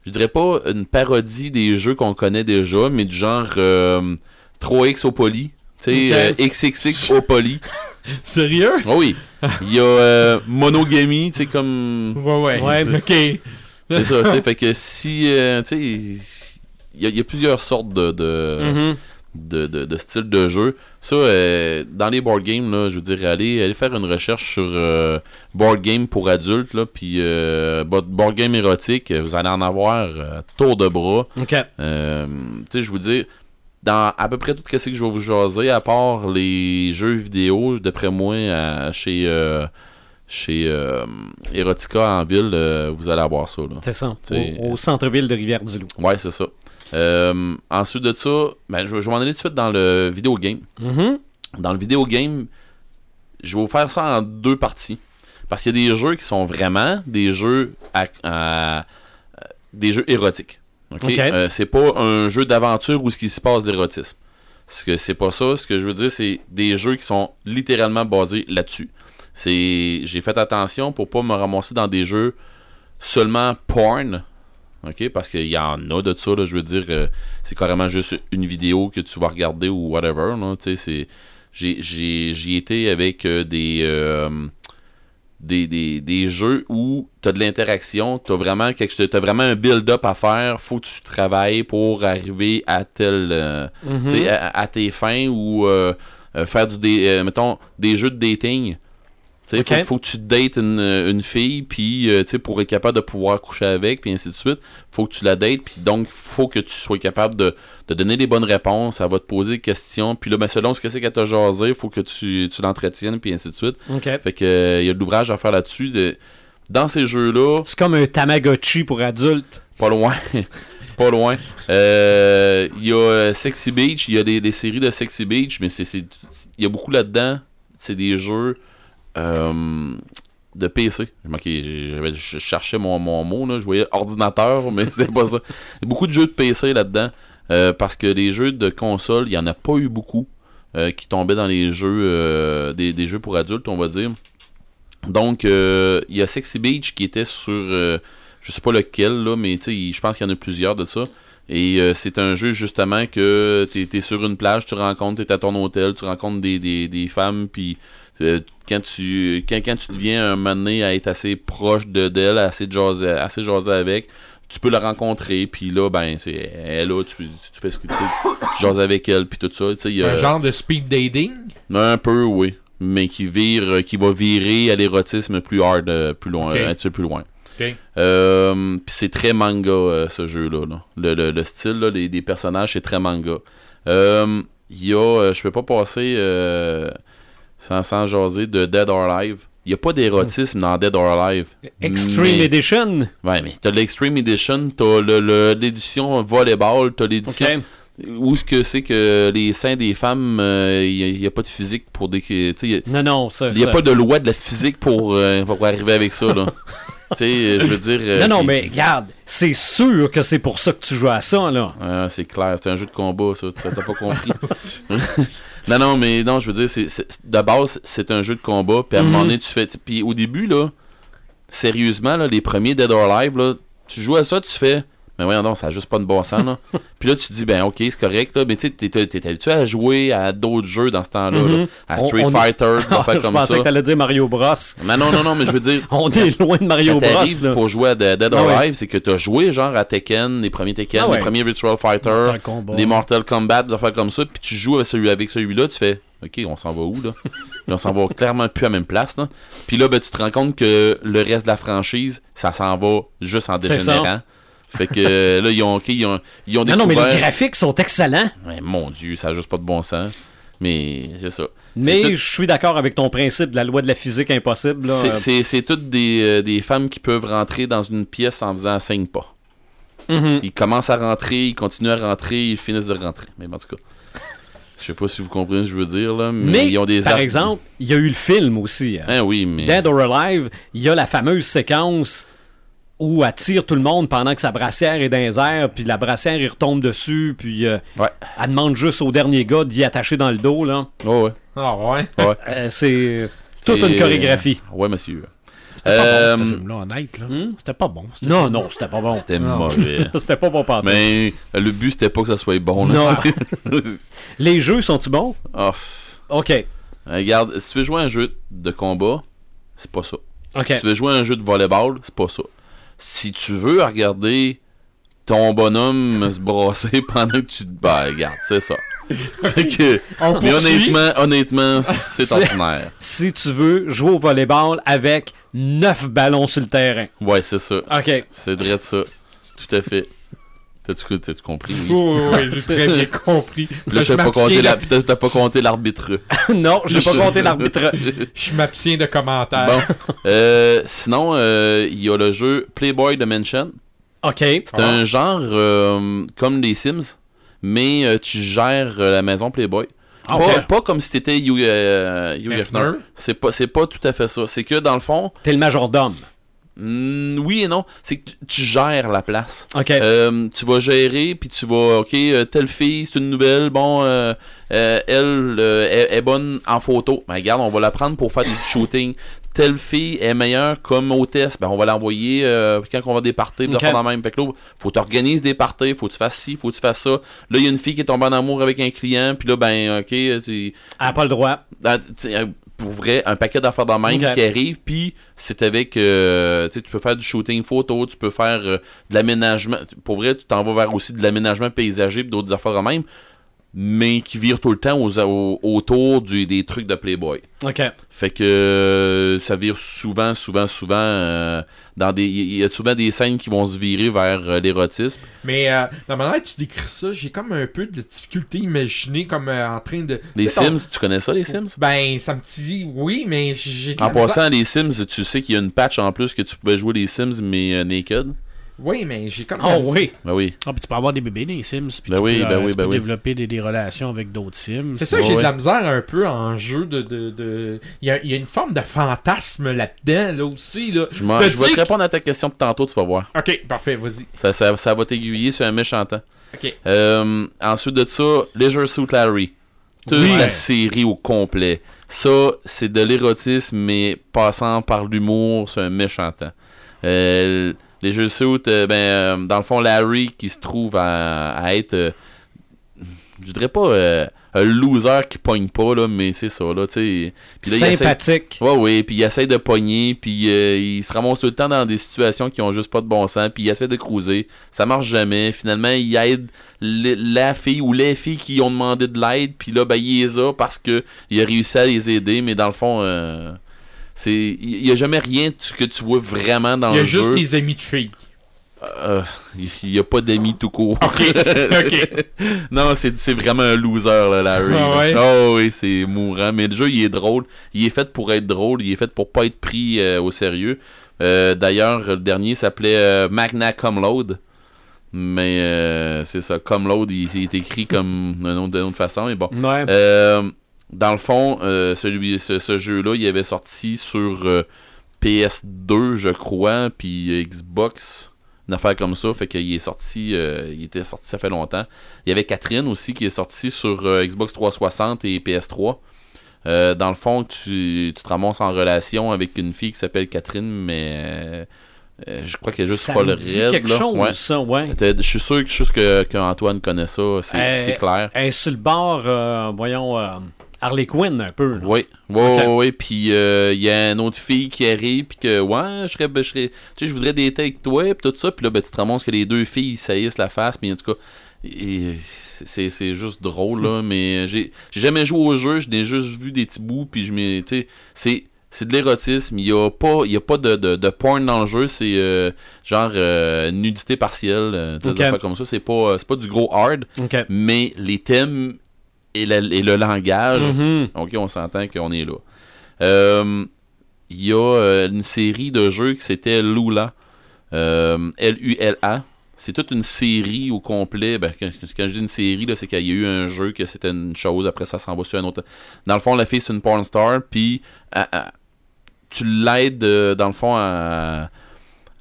je dirais pas une parodie des jeux qu'on connaît déjà, mais du genre euh, 3x au poly, tu sais Ok. euh, XXX au poly. Sérieux? Oh oui. Il y a euh, monogamy, tu sais comme Ouais, ouais. Ouais, ok. c'est ça, tu sais fait que si euh, tu sais il y, a- il y a plusieurs sortes de, de, Mhm. De, de, de styles de jeu. Ça, euh, dans les board games, là, je veux dire, allez, allez faire une recherche sur euh, board game pour adultes, là, puis euh, bo- board game érotique, vous allez en avoir tour de bras. OK. Tu sais, je vous dis, dans à peu près tout ce que je vais vous jaser, à part les jeux vidéo, d'après moi, à- chez, chez euh, Erotica en ville, euh, vous allez avoir ça. C'est ça. Au, au centre-ville de Rivière-du-Loup. Ouais, c'est ça. Euh, ensuite de ça, ben, je, vais- je vais m'en aller tout de suite dans le vidéo game. Mhm. Dans le vidéo game, je vais vous faire ça en deux parties. Parce qu'il y a des jeux qui sont vraiment des jeux à- à- des jeux érotiques. ok? Ok. Euh, c'est pas un jeu d'aventure où ce qui se passe d'érotisme. Ce que c'est pas ça. Ce que je veux dire, c'est des jeux qui sont littéralement basés là-dessus. C'est, j'ai fait attention pour pas me ramasser dans des jeux seulement porn. OK? Parce qu'il y en a de ça, là, je veux dire, euh, c'est carrément juste une vidéo que tu vas regarder ou whatever. Tu sais, c'est, j'ai, j'ai, j'y étais avec euh, des, euh, des, des, des jeux où tu as de l'interaction, tu as vraiment, quelque, t'as vraiment un build-up à faire, faut que tu travailles pour arriver à tel, sais, à, à tes fins ou faire du dé- mettons des jeux de dating. Ok. faut, faut que tu dates une, une fille puis euh, pour être capable de pouvoir coucher avec puis ainsi de suite, faut que tu la dates puis donc faut que tu sois capable de, de donner les bonnes réponses, elle va te poser des questions puis là ben selon ce que c'est qu'elle t'a jasé, faut que tu, tu l'entretiennes puis ainsi de suite. Fait que euh, il y a de l'ouvrage à faire là-dessus de- dans ces jeux-là, C'est comme un Tamagotchi pour adultes. pas loin. pas loin. Euh, Il y a euh, Sexy Beach, il y a des, des séries de Sexy Beach, mais c'est c'est- il y a beaucoup là-dedans. C'est des jeux euh, de PC. Je, je cherchais mon, mon mot, là, je voyais ordinateur, mais c'est pas ça. Beaucoup de jeux de PC là-dedans. euh, parce que les jeux de console, il n'y en a pas eu beaucoup euh, qui tombaient dans les jeux des, jeux pour adultes, on va dire. Donc, il y a Sexy Beach qui était sur je sais pas lequel là, mais tu je pense qu'il y en a plusieurs de ça. Et c'est un jeu justement que t'es es sur une plage, tu rencontres, t'es à ton hôtel, tu rencontres des, des, des femmes, puis euh, quand tu quand, quand tu deviens un moment donné à être assez proche de d'elle, assez jasé, assez avec, tu peux la rencontrer, puis là ben c'est elle là, tu, tu fais ce que tu jases avec elle, puis tout ça, tu sais, il y a- Un genre de speed dating? un peu, oui. Mais qui vire, qui va virer à l'érotisme plus hard, euh, plus loin, un petit peu plus loin. Euh, Puis c'est très manga, euh, ce jeu-là. là. Le, le- le style là, des, des personnages, c'est très manga. Euh, Il y a, je peux pas passer sans, sans jaser de Dead or Alive. Il n'y a pas d'érotisme dans Dead or Alive. Extreme Mais- Edition. Ouais, mais t'as l'Extreme Edition, t'as l'édition volleyball, t'as l'édition où ce que c'est que les seins des femmes, il n'y a, pas de physique pour des. y a- Non, non, ça. il n'y a ça. pas de loi de la physique pour, euh, pour arriver avec ça, là. tu sais, je veux dire. euh, Non, non, mais regarde, c'est sûr que c'est pour ça que tu joues à ça, là. Ah, c'est clair, c'est un jeu de combat, ça. T'as pas compris. non, non, mais non, je veux dire, c'est, c'est- de base, c'est un jeu de combat. Puis à un moment Mhm. donné, tu fais. Puis au début, là, sérieusement, là, les premiers Dead or Alive, là, tu joues à ça, tu fais. Mais voyons donc, ça a juste pas de bon sens, là. Puis là, tu te dis, ben, ok, c'est correct, là. Mais tu sais, t'es, habitué à jouer à d'autres jeux dans ce temps-là, là? Mhm. À Street on- Fighter, des affaires je comme pensais ça. que t'allais dire Mario Bros. Mais non, non, non, mais je veux dire, On est loin de Mario Bros. Là. pour jouer à Dead Ah or ouais. Alive, c'est que t'as joué, genre, à Tekken, les premiers Tekken, Ah ouais. les premiers Virtual Fighter, les Mortal Kombat, des affaires comme ça, puis tu joues avec celui- avec celui-là, tu fais, ok, on s'en va où, là? On s'en va clairement plus à la même place, là. Puis là, ben, tu te rends compte que le reste de la franchise, ça s'en va juste en ça. dégénérant. Fait que euh, là, ils ont, ok, ils ont, ils ont Non, non, mais les graphiques sont excellents. Ouais, mon Dieu, ça a juste pas de bon sens. Mais c'est ça. Mais tout- je suis d'accord avec ton principe de la loi de la physique impossible. C'est- toutes des, euh, des femmes qui peuvent rentrer dans une pièce en faisant 5 pas. Mhm. Ils commencent à rentrer, ils continuent à rentrer, ils finissent de rentrer. Mais en tout cas, je sais pas si vous comprenez ce que je veux dire, là, mais, Mais, ils ont des par exemple, il y a eu le film aussi. hein. Hein, oui, mais. Dead or Alive, il y a la fameuse séquence où elle tire tout le monde pendant que sa brassière est dans les airs, puis la brassière, il retombe dessus, puis euh, Ouais. elle demande juste au dernier gars d'y attacher dans le dos. là. Oh, ouais. Ah ouais. Euh, c'est toute une chorégraphie. Ouais, monsieur. C'était pas Euh, bon, ce film-là, honnête. Là. hmm? C'était pas bon. Non, non, c'était pas bon. C'était mauvais. C'était pas bon pantoute. mais euh, le but, c'était pas que ça soit bon. Là, Non. Les jeux sont-ils bons? OK. regarde, si tu veux jouer à un jeu de combat, c'est pas ça. OK. Si tu veux jouer à un jeu de volleyball, c'est pas ça. Si tu veux regarder ton bonhomme se brasser pendant que tu te bats, regarde, c'est ça. On mais honnêtement, honnêtement, c'est C'est- ordinaire. Si tu veux jouer au volleyball avec 9 ballons sur le terrain. Ouais, c'est ça. OK. C'est vrai de ça. Tout à fait. T'as-tu compris? oui? Oui, oui, oui, j'ai très bien compris. Là, t'as pas, compté de- la- t'as- pas compté l'arbitre. non, j'ai pas compté l'arbitre. Je m'abstiens de commentaires. Bon. Euh, sinon, euh, il y a le jeu Playboy Dimension. OK. C'est un genre euh, comme les Sims, mais tu gères la maison Playboy. Ah, Pas, comme si t'étais Hugh, Hugh Hefner. Hefner. C'est pas, c'est pas tout à fait ça. C'est que dans le fond, T'es le majordome. Mm, oui et non, c'est que tu, tu gères la place. OK. Euh, tu vas gérer, puis tu vas, ok, euh, telle fille, c'est une nouvelle, bon, euh, euh, elle est, est bonne en photo. Ben, regarde, on va la prendre pour faire des shootings. Telle fille est meilleure comme hôtesse, ben on va l'envoyer quand on va des parties, Ok. okay. même. Fait que là, faut t'organiser des parties, faut que tu fasses ci, faut que tu fasses ça. Là, il y a une fille qui est tombée en amour avec un client, puis là, ben, ok, tu, Elle a pas le droit. euh, pour vrai, un paquet d'affaires de même qui arrive, puis c'est avec, euh, tu sais, tu peux faire du shooting photo, tu peux faire euh, de l'aménagement. Pour vrai, tu t'en vas vers aussi de l'aménagement paysager, d'autres affaires de même, mais qui virent tout le temps aux, au- autour du- des trucs de Playboy. OK. Fait que euh, ça vire souvent, souvent, souvent euh, dans des. Il y a souvent des scènes qui vont se virer vers euh, l'érotisme. Mais euh, la manière que tu décris ça, j'ai comme un peu de difficulté à imaginer comme en train de. Les ton- Sims, tu connais ça, les Sims? Ben, ça me dit oui, mais j'ai. En passant, les Sims, tu sais qu'il y a une patch en plus que tu pouvais jouer les Sims, mais naked. Oui, mais j'ai comme. Oh oui. Ben oui. Ah, puis tu peux avoir des bébés dans les Sims. Puis Ben tu oui, peux, ben euh, oui, tu ben peux oui. développer des, des relations avec d'autres Sims. C'est ça, j'ai de la misère un peu en jeu de. de, de... Il, y a, il y a une forme de fantasme là-dedans, là aussi. Là. Je, vais te répondre à ta question de tantôt, tu vas voir. Ok, parfait, vas-y. Ça, ça, ça va t'aiguiller sur un méchant temps. Ok. Euh, ensuite de ça, Leisure Suit Larry. Toute Oui. la série au complet. Ça, c'est de l'érotisme, mais passant par l'humour, c'est un méchant temps. Euh, Leisure Suit, euh, ben, euh, dans le fond, Larry qui se trouve à, à être, euh, je dirais pas euh, un loser qui pogne pas, là, mais c'est ça, là, tu sais. Il essaie- Sympathique. Ouais, oui, puis il essaie de pogner, puis euh, il se ramasse tout le temps dans des situations qui ont juste pas de bon sens, puis il essaie de cruiser. Ça marche jamais. Finalement, il aide la fille ou les filles qui ont demandé de l'aide, puis là, ben, il les a parce que il a réussi à les aider, mais dans le fond, c'est il y a jamais rien que tu vois vraiment dans Il y a le juste jeu. des amis de filles. Euh, il y a pas d'amis tout court. ok. non, c'est vraiment un loser, là, Larry. Ah ouais? Oh oui, c'est mourant. Mais le jeu, il est drôle. Il est fait pour être drôle. Il est fait pour pas être pris euh, au sérieux. Euh, D'ailleurs, le dernier s'appelait euh, Magna Cum Laude. Mais euh, c'est ça, Cum Laude, il, il est écrit comme d'une autre, autre façon. Mais bon. Ouais. Dans le fond, euh, celui, ce, ce jeu-là, il avait sorti sur euh, PS2, je crois, puis Xbox, une affaire comme ça. Fait qu'il est sorti, euh, il était sorti ça fait longtemps. Il y avait Catherine aussi qui est sortie sur Xbox 360 et PS3. Euh, dans le fond, tu, tu te ramasses en relation avec une fille qui s'appelle Catherine, mais je crois qu'il y a juste ça pas me le dit raid. quelque là. chose, Ouais. ça, ouais. T'as- Je suis sûr que, juste que, que Antoine connaît ça, c'est clair. Elle est sur le bord, euh, voyons, euh, Harley Quinn, un peu. là. Oui, oui. Puis euh, il y a une autre fille qui arrive, puis que, ouais, je serais, je serais, tu sais, je voudrais dater avec toi, puis tout ça. Puis là, ben, tu te ramasses que les deux filles saillissent la face, mais en tout cas, et- c'est c'est juste drôle, là. mais j'ai j'ai jamais joué au jeu, j'ai juste vu des petits bouts, puis je m'ai, tu sais, c'est. C'est de l'érotisme, il n'y a pas, y a pas de, de, de porn dans le jeu, c'est euh, genre euh, nudité partielle, euh, tu sais, Ok. des affaires comme ça, c'est pas, euh, c'est pas du gros hard, mais les thèmes et, la- et le langage, Mhm. Ok, on s'entend qu'on est là. Euh, Il y a euh, une série de jeux qui c'était Lula. Euh, L-U-L-A. C'est toute une série au complet. Ben, quand, quand je dis une série, c'est qu'il y a eu un jeu que c'était une chose, après ça s'en va sur un autre. Dans le fond, la fille, c'est une porn star, puis tu l'aides, euh, dans le fond, à,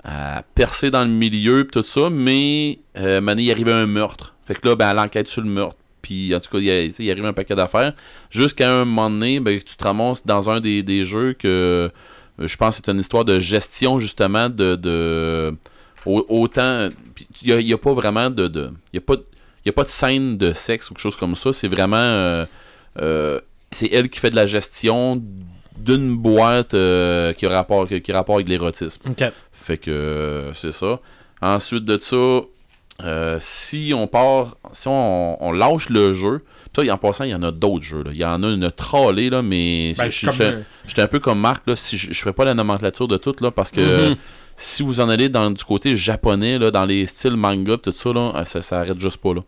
à percer dans le milieu, puis tout ça, mais euh, Mané, il arrivait un meurtre. Fait que là, ben, elle enquête sur le meurtre. Puis, en tout cas, il, il arrive un paquet d'affaires. Jusqu'à un moment donné, ben, tu te ramasses dans un des, des jeux que euh, je pense que c'est une histoire de gestion, justement, de. de au- autant. Il n'y a, il y a pas vraiment de. de il y a pas, y a pas de scène de sexe ou quelque chose comme ça. C'est vraiment. euh, euh, c'est elle qui fait de la gestion d'une boîte euh, qui, a rapport, qui, a rapport avec l'érotisme. Fait que c'est ça. Ensuite de ça, euh, si on part, si on, on lâche le jeu, toi, en passant, il y en a d'autres jeux. là. Il y en a une trollée, là, mais Ben, j'étais un peu comme Marc, là, si je, je ferais pas la nomenclature de tout, là, parce que Mhm. si vous en allez dans du côté japonais, là, dans les styles manga, tout ça, là, ça, ça arrête juste pas, là.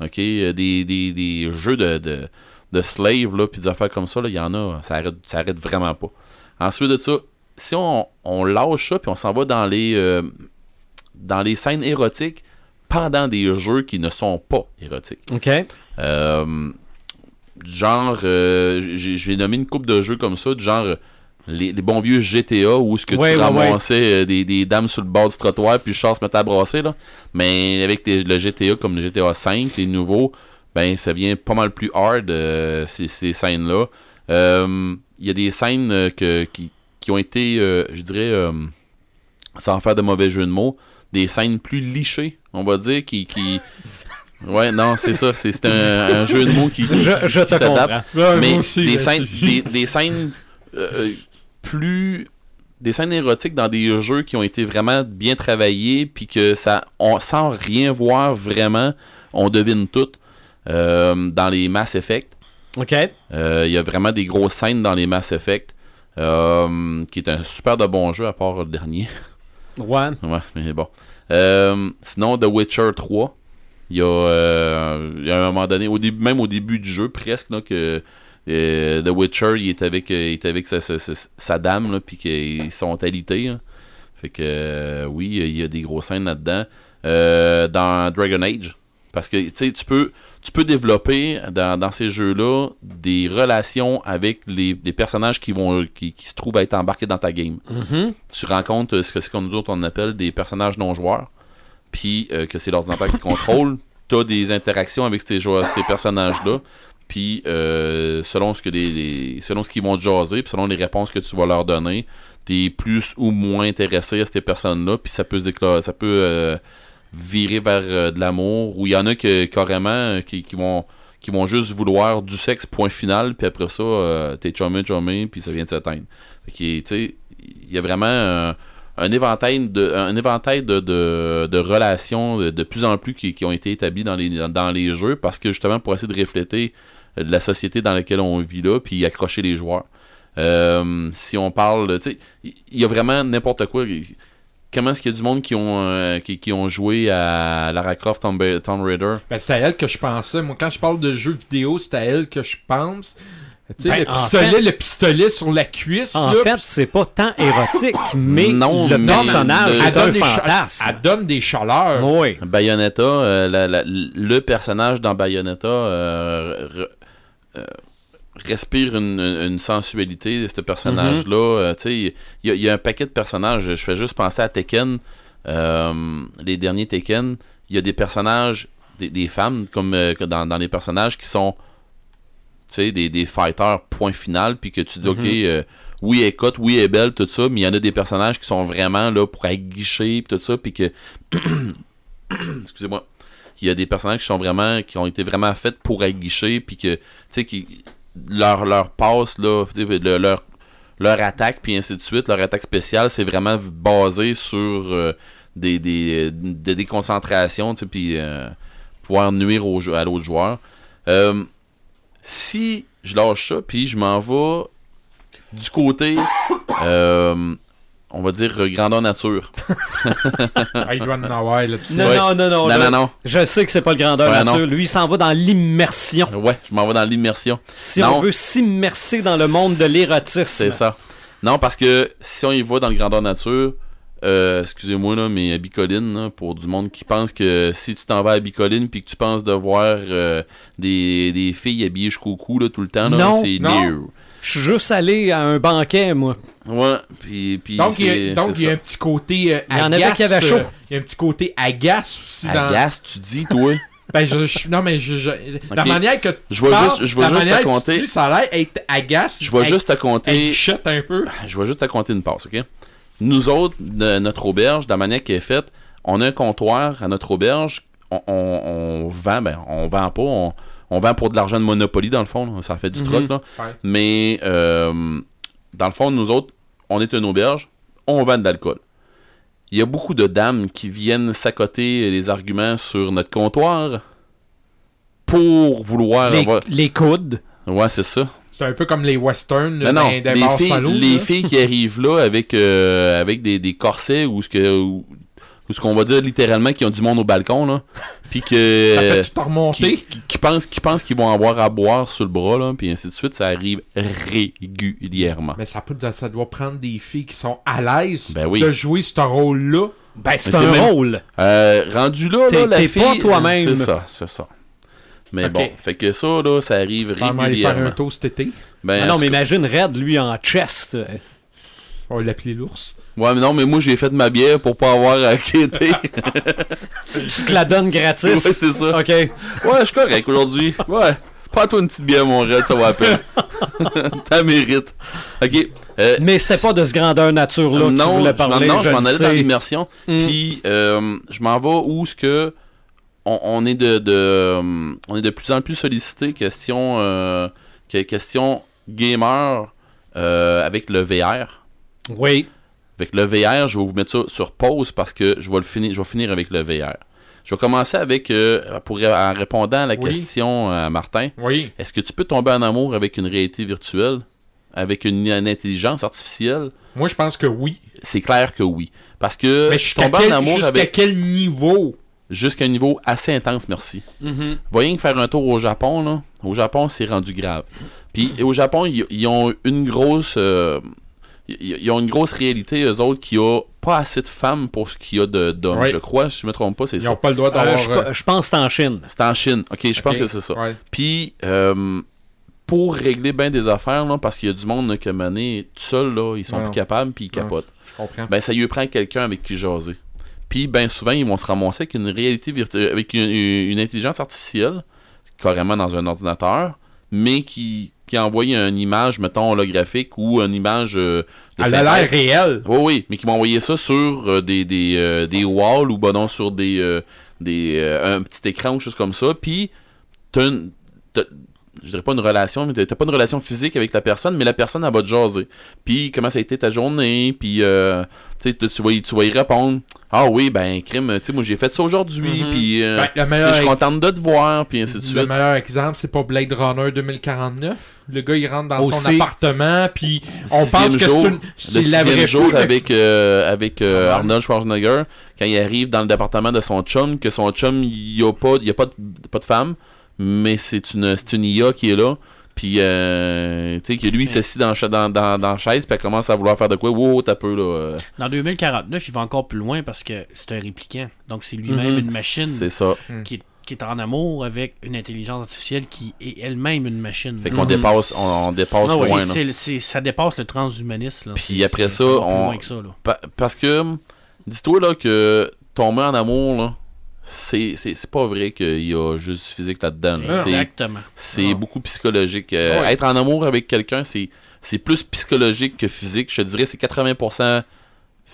OK? Des, des, des jeux de, de, de slave, là, puis des affaires comme ça, là, il y en a, ça arrête, ça arrête vraiment pas. Ensuite de ça, si on, on lâche ça, puis on s'en va dans les, euh, dans les scènes érotiques pendant des jeux qui ne sont pas érotiques. OK. Euh, genre, euh, j'ai nommé une coupe de jeux comme ça, du genre euh, les, les bons vieux GTA où ce que Ouais, tu ouais, ramassais euh, des, des dames sur le bord du trottoir puis le char se mettait à brasser là. Mais avec les- le GTA comme le GTA 5, les nouveaux, ben ça vient pas mal plus hard euh, ces, ces scènes là. Il y a des scènes que, qui, qui ont été, euh, je dirais, sans faire de mauvais jeu de mots, des scènes plus lichées, on va dire, qui, qui... Ouais, non, c'est ça, c'est un, un jeu de mots qui, Je, je te qui s'adapte. comprends. Ouais, mais aussi, des, scènes, des, des scènes euh, plus des scènes érotiques dans des jeux qui ont été vraiment bien travaillés puis que ça on, sans rien voir vraiment on devine tout Euh, dans les Mass Effect OK. euh, il y a vraiment des grosses scènes dans les Mass Effect euh, qui est un super de bon jeu à part le dernier Ouais. Mais bon. Euh, sinon, The Witcher 3. Il y, a, euh, y a un moment donné, au début, même au début du jeu, presque, que euh, The Witcher, il est avec, il est avec sa, dame, puis qu'ils sont hein. Fait que, oui, il y a des grosses scènes là-dedans. Dans Dragon Age. Parce que, tu sais, tu peux, tu peux développer dans, dans ces jeux-là des relations avec les, les personnages qui, vont, qui, qui se trouvent à être embarqués dans ta game Mhm. tu rencontres ce que c'est qu'on nous autres on appelle des personnages non joueurs puis euh, que c'est l'ordinateur qui contrôle t'as des interactions avec ces joueurs ces personnages là puis euh, selon ce que les, les- selon ce qu'ils vont te jaser puis selon les réponses que tu vas leur donner t'es plus ou moins intéressé à ces personnes là puis ça peut se déclarer ça peut euh, virer vers euh, de l'amour ou il y en a que carrément euh, qui, qui vont qui vont juste vouloir du sexe point final puis après ça euh, t'es chumé chumé puis ça vient de sais, il y a vraiment un, éventail de un éventail de, de, relations de, plus en plus qui, qui ont été établies dans les dans, les jeux parce que justement pour essayer de refléter la société dans laquelle on vit là puis accrocher les joueurs. Si on parle tu sais il y a vraiment n'importe quoi comment est-ce qu'il y a du monde qui ont euh, qui, qui ont joué à Lara Croft Tomb, Tomb Raider? Ben, c'est à elle que je pensais. Moi, quand je parle de jeux vidéo, c'est à elle que je pense. Tu sais, Ben, le, pistolet, fait- le pistolet sur la cuisse, En là, fait, c'est pas tant érotique, mais Non, le mais personnage le- elle donne, un des cha- fantasme. elle donne des chaleurs. Oui. Bayonetta, euh, la- la- le personnage dans Bayonetta euh, re- euh, respire une, une sensualité, ce personnage-là. Euh, tu sais, il y, a- il y a un paquet de personnages. Je fais juste penser à Tekken, euh, les derniers Tekken. Il y a des personnages, des, des femmes, comme euh, dans, dans les personnages qui sont tu sais, des, des fighters point final, puis que tu dis, ok, euh, oui, elle cote, oui, elle est belle, tout ça, mais il y en a des personnages qui sont vraiment là pour aguicher, tout ça, puis que. Excusez-moi. Il y a des personnages qui sont vraiment. qui ont été vraiment faits pour aguicher, puis que. Tu sais, qui. Leur, leur passe, là, leur, leur attaque, puis ainsi de suite, leur attaque spéciale, c'est vraiment basé sur euh, des, des, des puis euh, pouvoir nuire au, à l'autre joueur. Euh, si je lâche ça, puis je m'en vais du côté, on va dire, euh, grandeur nature. Ah, il doit en avoir là Non, Ouais. non, non, non. Non, non, non. Je sais que c'est pas le grandeur Ouais, nature. non. Lui, il s'en va dans l'immersion. Ouais, je m'en vais dans l'immersion. Si Non. on veut s'immerser dans le monde de l'érotisme. C'est ça. Non, parce que si on y va dans le grandeur nature, euh, excusez-moi, là, mais à Bicoline, là, pour du monde qui pense que si tu t'en vas à Bicoline puis que tu penses de voir euh, des, des filles habillées jusqu'au cou là, tout le temps, là, Non, c'est. Je suis juste allé à un banquet, moi. Ouais, puis, puis Donc, il y c'est- a, donc, il y a un petit côté euh, Il y en agace, avait qui avaient chaud. euh, il y a un petit côté agace aussi dans... Agace, tu dis, toi? Ben, je, je- non, mais je, je- la manière que tu Je vais parles, juste- je vais la juste te manière que tu compter. dis, ça a l'air être agace. Je vais juste te compter. Un peu. Je vais juste te compter une passe, ok? Nous autres, de notre auberge, de la manière qui est faite, on a un comptoir à notre auberge. On, on- on vend, ben, on vend pas, on, on vend pour de l'argent de Monopoly, dans le fond. là. Ça fait du Mhm. truc, là. Ouais. Mais, euh, dans le fond, nous autres, on est une auberge, on vend de l'alcool. Il y a beaucoup de dames qui viennent s'accoter les arguments sur notre comptoir pour vouloir Les, avoir... les coudes. Ouais, c'est ça. C'est un peu comme les westerns Non, non, dans les, filles, salauds, les filles qui arrivent là avec, euh, avec des, des corsets ou ce que ou, ou ce qu'on va dire littéralement qui ont du monde au balcon là, puis que Ça fait euh, qui, qui- qui pensent qui pensent qu'ils vont avoir à boire sur le bras là, puis ainsi de suite, ça arrive régulièrement. Mais ça, peut, ça doit prendre des filles qui sont à l'aise Ben oui. de jouer ce rôle-là. Ben, c'est un même- rôle. Euh, rendu là, là T'es- la t'es fille, pas toi-même. C'est ça, c'est ça. Mais bon, fait que ça là, ça arrive Vraiment aller faire un régulièrement. tour cet été. Ben, Ah non, mais cas- imagine Red, lui, en chest. On va l'appeler l'ours. Ouais, mais non, mais moi j'ai fait ma bière pour pas avoir à quitter. Tu te la donnes gratis? ouais, c'est ça. OK. Ouais, je suis correct aujourd'hui. Ouais. Prends-toi une petite bière, mon Red, ça va à peine. T'as mérite. Ok. euh, Mais c'était pas de ce grandeur nature-là que tu non, voulais parler, non, je je m'en allais dans l'immersion. Mm. Puis, euh, je m'en vais où ce que on, on est de, de, on est de plus en plus sollicité question, euh, que- question gamer euh, avec le VR. Oui. Avec le VR, je vais vous mettre ça sur pause parce que je vais le finir, je vais finir avec le VR. Je vais commencer avec, euh, pour en répondant à la Oui. question à Martin. Oui. Est-ce que tu peux tomber en amour avec une réalité virtuelle, avec une, une intelligence artificielle? Moi, je pense que oui. C'est clair que oui. Parce que Mais jusqu'à tomber quel, en amour jusqu'à avec quel niveau? jusqu'à un niveau assez intense, merci. Voyez que faire un tour au Japon, là. Au Japon, c'est rendu grave. Puis au Japon, ils, ils ont une grosse. euh, ils, ils ont une grosse réalité, eux autres, qui a pas assez de femmes pour ce qu'il y a de- d'hommes. Je crois, si je me trompe pas, c'est Ils ça. n'ont pas le droit Euh, d'avoir... je, euh, je pense que c'est en Chine. C'est en Chine. Ok, je pense que c'est ça. Ouais. Puis, euh, pour régler bien des affaires, là, parce qu'il y a du monde là, que Mané, tout seul, là, ils sont plus capables, puis ils capotent. Je comprends. Ben, ça lui prend quelqu'un avec qui jaser. Puis, ben souvent, ils vont se ramasser avec une réalité virtuelle, avec une, une intelligence artificielle, carrément dans un ordinateur, mais qui, qui envoie une image, mettons, holographique ou une image euh, de Elle a l'air réelle. Oui, oui, mais qui vont envoyer ça sur euh, des, des, euh, des walls ou ben non, sur des, euh, des un petit écran ou chose comme ça. Puis, t'as- je dirais pas une relation, mais t'as pas une relation physique avec la personne, mais la personne, elle va te jaser. Puis, comment ça a été ta journée, puis, euh, tu tu vas, y- tu vas y répondre. Ah oui, ben, crime, tu sais, moi j'ai fait ça aujourd'hui, Mhm. puis euh, Ben, le, je suis contente de te voir, puis ainsi de le suite. meilleur exemple, c'est pas Blade Runner 2049. Le gars, il rentre dans son appartement, puis on pense que c'est une... Le la vraie jour avec, euh, avec euh, Ah. Arnold Schwarzenegger, quand il arrive dans le département de son chum, que son chum, il n'y a, pas, y a pas, de, pas de femme, mais c'est une, c'est une IA qui est là. Puis, euh, tu sais, que lui, il s'assit dans, cha- dans, dans, dans la chaise, puis elle commence à vouloir faire de quoi. Wow, t'as peu, là. euh, Dans 2049, il va encore plus loin parce que c'est un répliquant. Donc c'est lui-même Mhm. une machine C'est ça. qui, est- qui est en amour avec une intelligence artificielle qui est elle-même une machine. Fait qu'on Mhm. dépasse, on, on dépasse Ah oui, loin, là. ça dépasse le transhumanisme. là. Puis après ça, on- loin que ça, là. Pa- parce que, dis-toi, là, que tomber en amour, là, c'est c'est- c'est pas vrai qu'il y a juste du physique là-dedans. là. Exactement. C'est Ah. beaucoup psychologique. Euh, Ouais. Être en amour avec quelqu'un, c'est c'est plus psychologique que physique. Je te dirais c'est 80%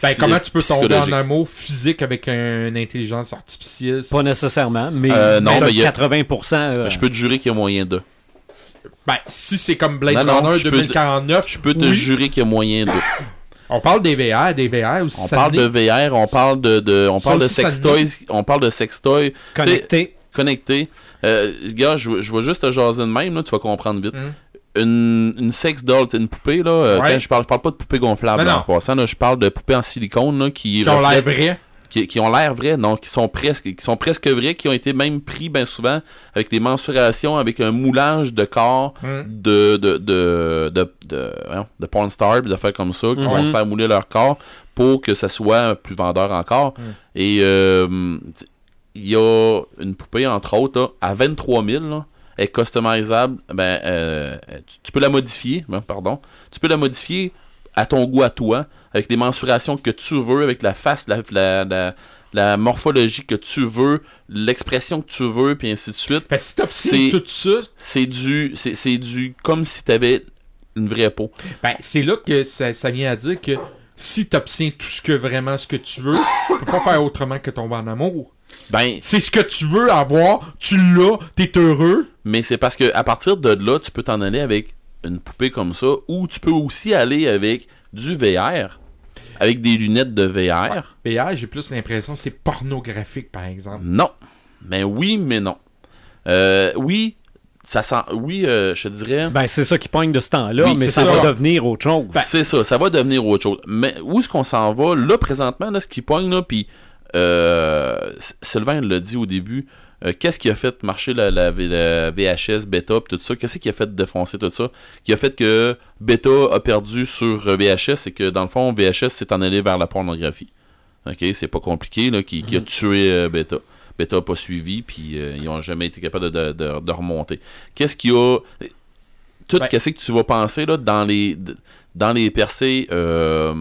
Ben, comment tu peux tomber en amour physique avec un- une intelligence artificielle? Pas nécessairement, mais, Euh, non, mais mais il y a- 80%. euh, Je peux te jurer qu'il y a moyen de. Ben, si c'est comme Blade Non, non, Runner je peux te- 2049, Je peux te oui. jurer qu'il y a moyen de. On parle des VR, des VR aussi. On parle de. VR, on parle de, de- on parle de sextoys, on parle de sextoys connecté. connectés. Euh, gars, je, je vais juste te jaser de même, là, tu vas comprendre vite. Mm. Une, une sex doll, c'est une poupée, là. euh, Ouais. quand je parle, je parle pas de poupée gonflable Non, en passant, là, je parle de poupées en silicone, là, qui, Qui ont l'air vrai. Qui, qui ont l'air vrais, non, qui sont presque, qui sont presque vrais, qui ont été même pris bien souvent avec des mensurations, avec un moulage de corps Mm. de de de de, de, porn stars, puis d'affaires comme ça, qui vont Mhm. faire mouler leur corps pour que ça soit plus vendeur encore. Mm. Et euh, il y a une poupée entre autres là, à 23 000 là, elle est customisable. Ben, euh, tu, tu peux la modifier, ben, pardon. Tu peux la modifier à ton goût à toi, avec les mensurations que tu veux, avec la face, la, la, la, la morphologie que tu veux, l'expression que tu veux, puis ainsi de suite. Fait que si tout ça, C'est du, c'est, du, comme si t'avais une vraie peau. ben, c'est là que ça, ça vient à dire que si t'obtiens tout ce que vraiment ce que tu veux, tu peux pas faire autrement que tomber en amour. Ben, C'est ce que tu veux avoir, tu l'as, t'es heureux. mais c'est parce que à partir de là, tu peux t'en aller avec une poupée comme ça, ou tu peux aussi aller avec du VR, avec des lunettes de VR. VR, j'ai plus l'impression que c'est pornographique, par exemple. Non. Mais oui, mais non. Euh, oui, ça sent. Oui, euh, je te dirais. Ben, c'est ça qui pogne de ce temps-là, Oui, mais c'est ça, ça. va devenir autre chose. c'est ça, ça va devenir autre chose. Mais où est-ce qu'on s'en va? Là, présentement, là, ce qui pogne, là, puis euh, Sylvain l'a dit au début, euh, qu'est-ce qui a fait marcher la, la- la VHS, Beta, tout ça? Qu'est-ce qui a fait défoncer tout ça? Qui a fait que Beta a perdu sur euh, VHS, c'est que dans le fond, VHS s'est en allé vers la pornographie. Ok, c'est pas compliqué, là, qui, qui a tué euh, Beta. Beta n'a pas suivi, puis euh, ils ont jamais été capables de, de- de- de remonter. Qu'est-ce qui a. Tout qu'est-ce que tu vas penser là, dans les dans les percées, euh,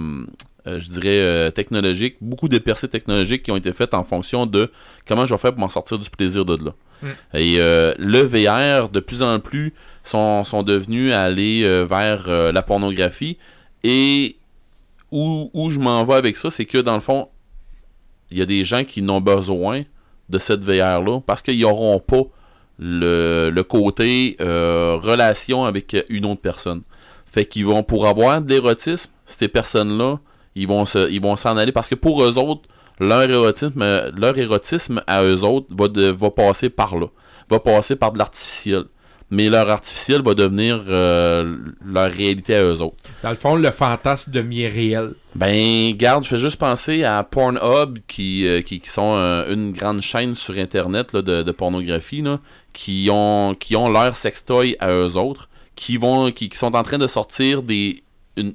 euh, je dirais, euh, technologiques, beaucoup de percées technologiques qui ont été faites en fonction de comment je vais faire pour m'en sortir du plaisir de là. Mm. Et euh, le VR, de plus en plus, sont, sont devenus à aller euh, vers la pornographie. Et où, où je m'en vais avec ça, c'est que dans le fond, il y a des gens qui n'ont besoin de cette VR-là parce qu'ils n'auront pas le, le côté relation avec une autre personne. Fait qu'ils vont, pour avoir de l'érotisme, ces personnes-là, ils vont se, ils vont s'en aller parce que pour eux autres, leur érotisme, euh, leur érotisme à eux autres va, de- va passer par là. Va passer par de l'artificiel. Mais leur artificiel va devenir euh, leur réalité à eux autres. Dans le fond, le fantasme devient réel. Ben, garde, je fais juste penser à Pornhub, qui, euh, qui, qui sont euh, une grande chaîne sur Internet là, de, de pornographie, là, qui ont, qui ont leur sextoy à eux autres, qui, vont, qui, qui sont en train de sortir des... Une,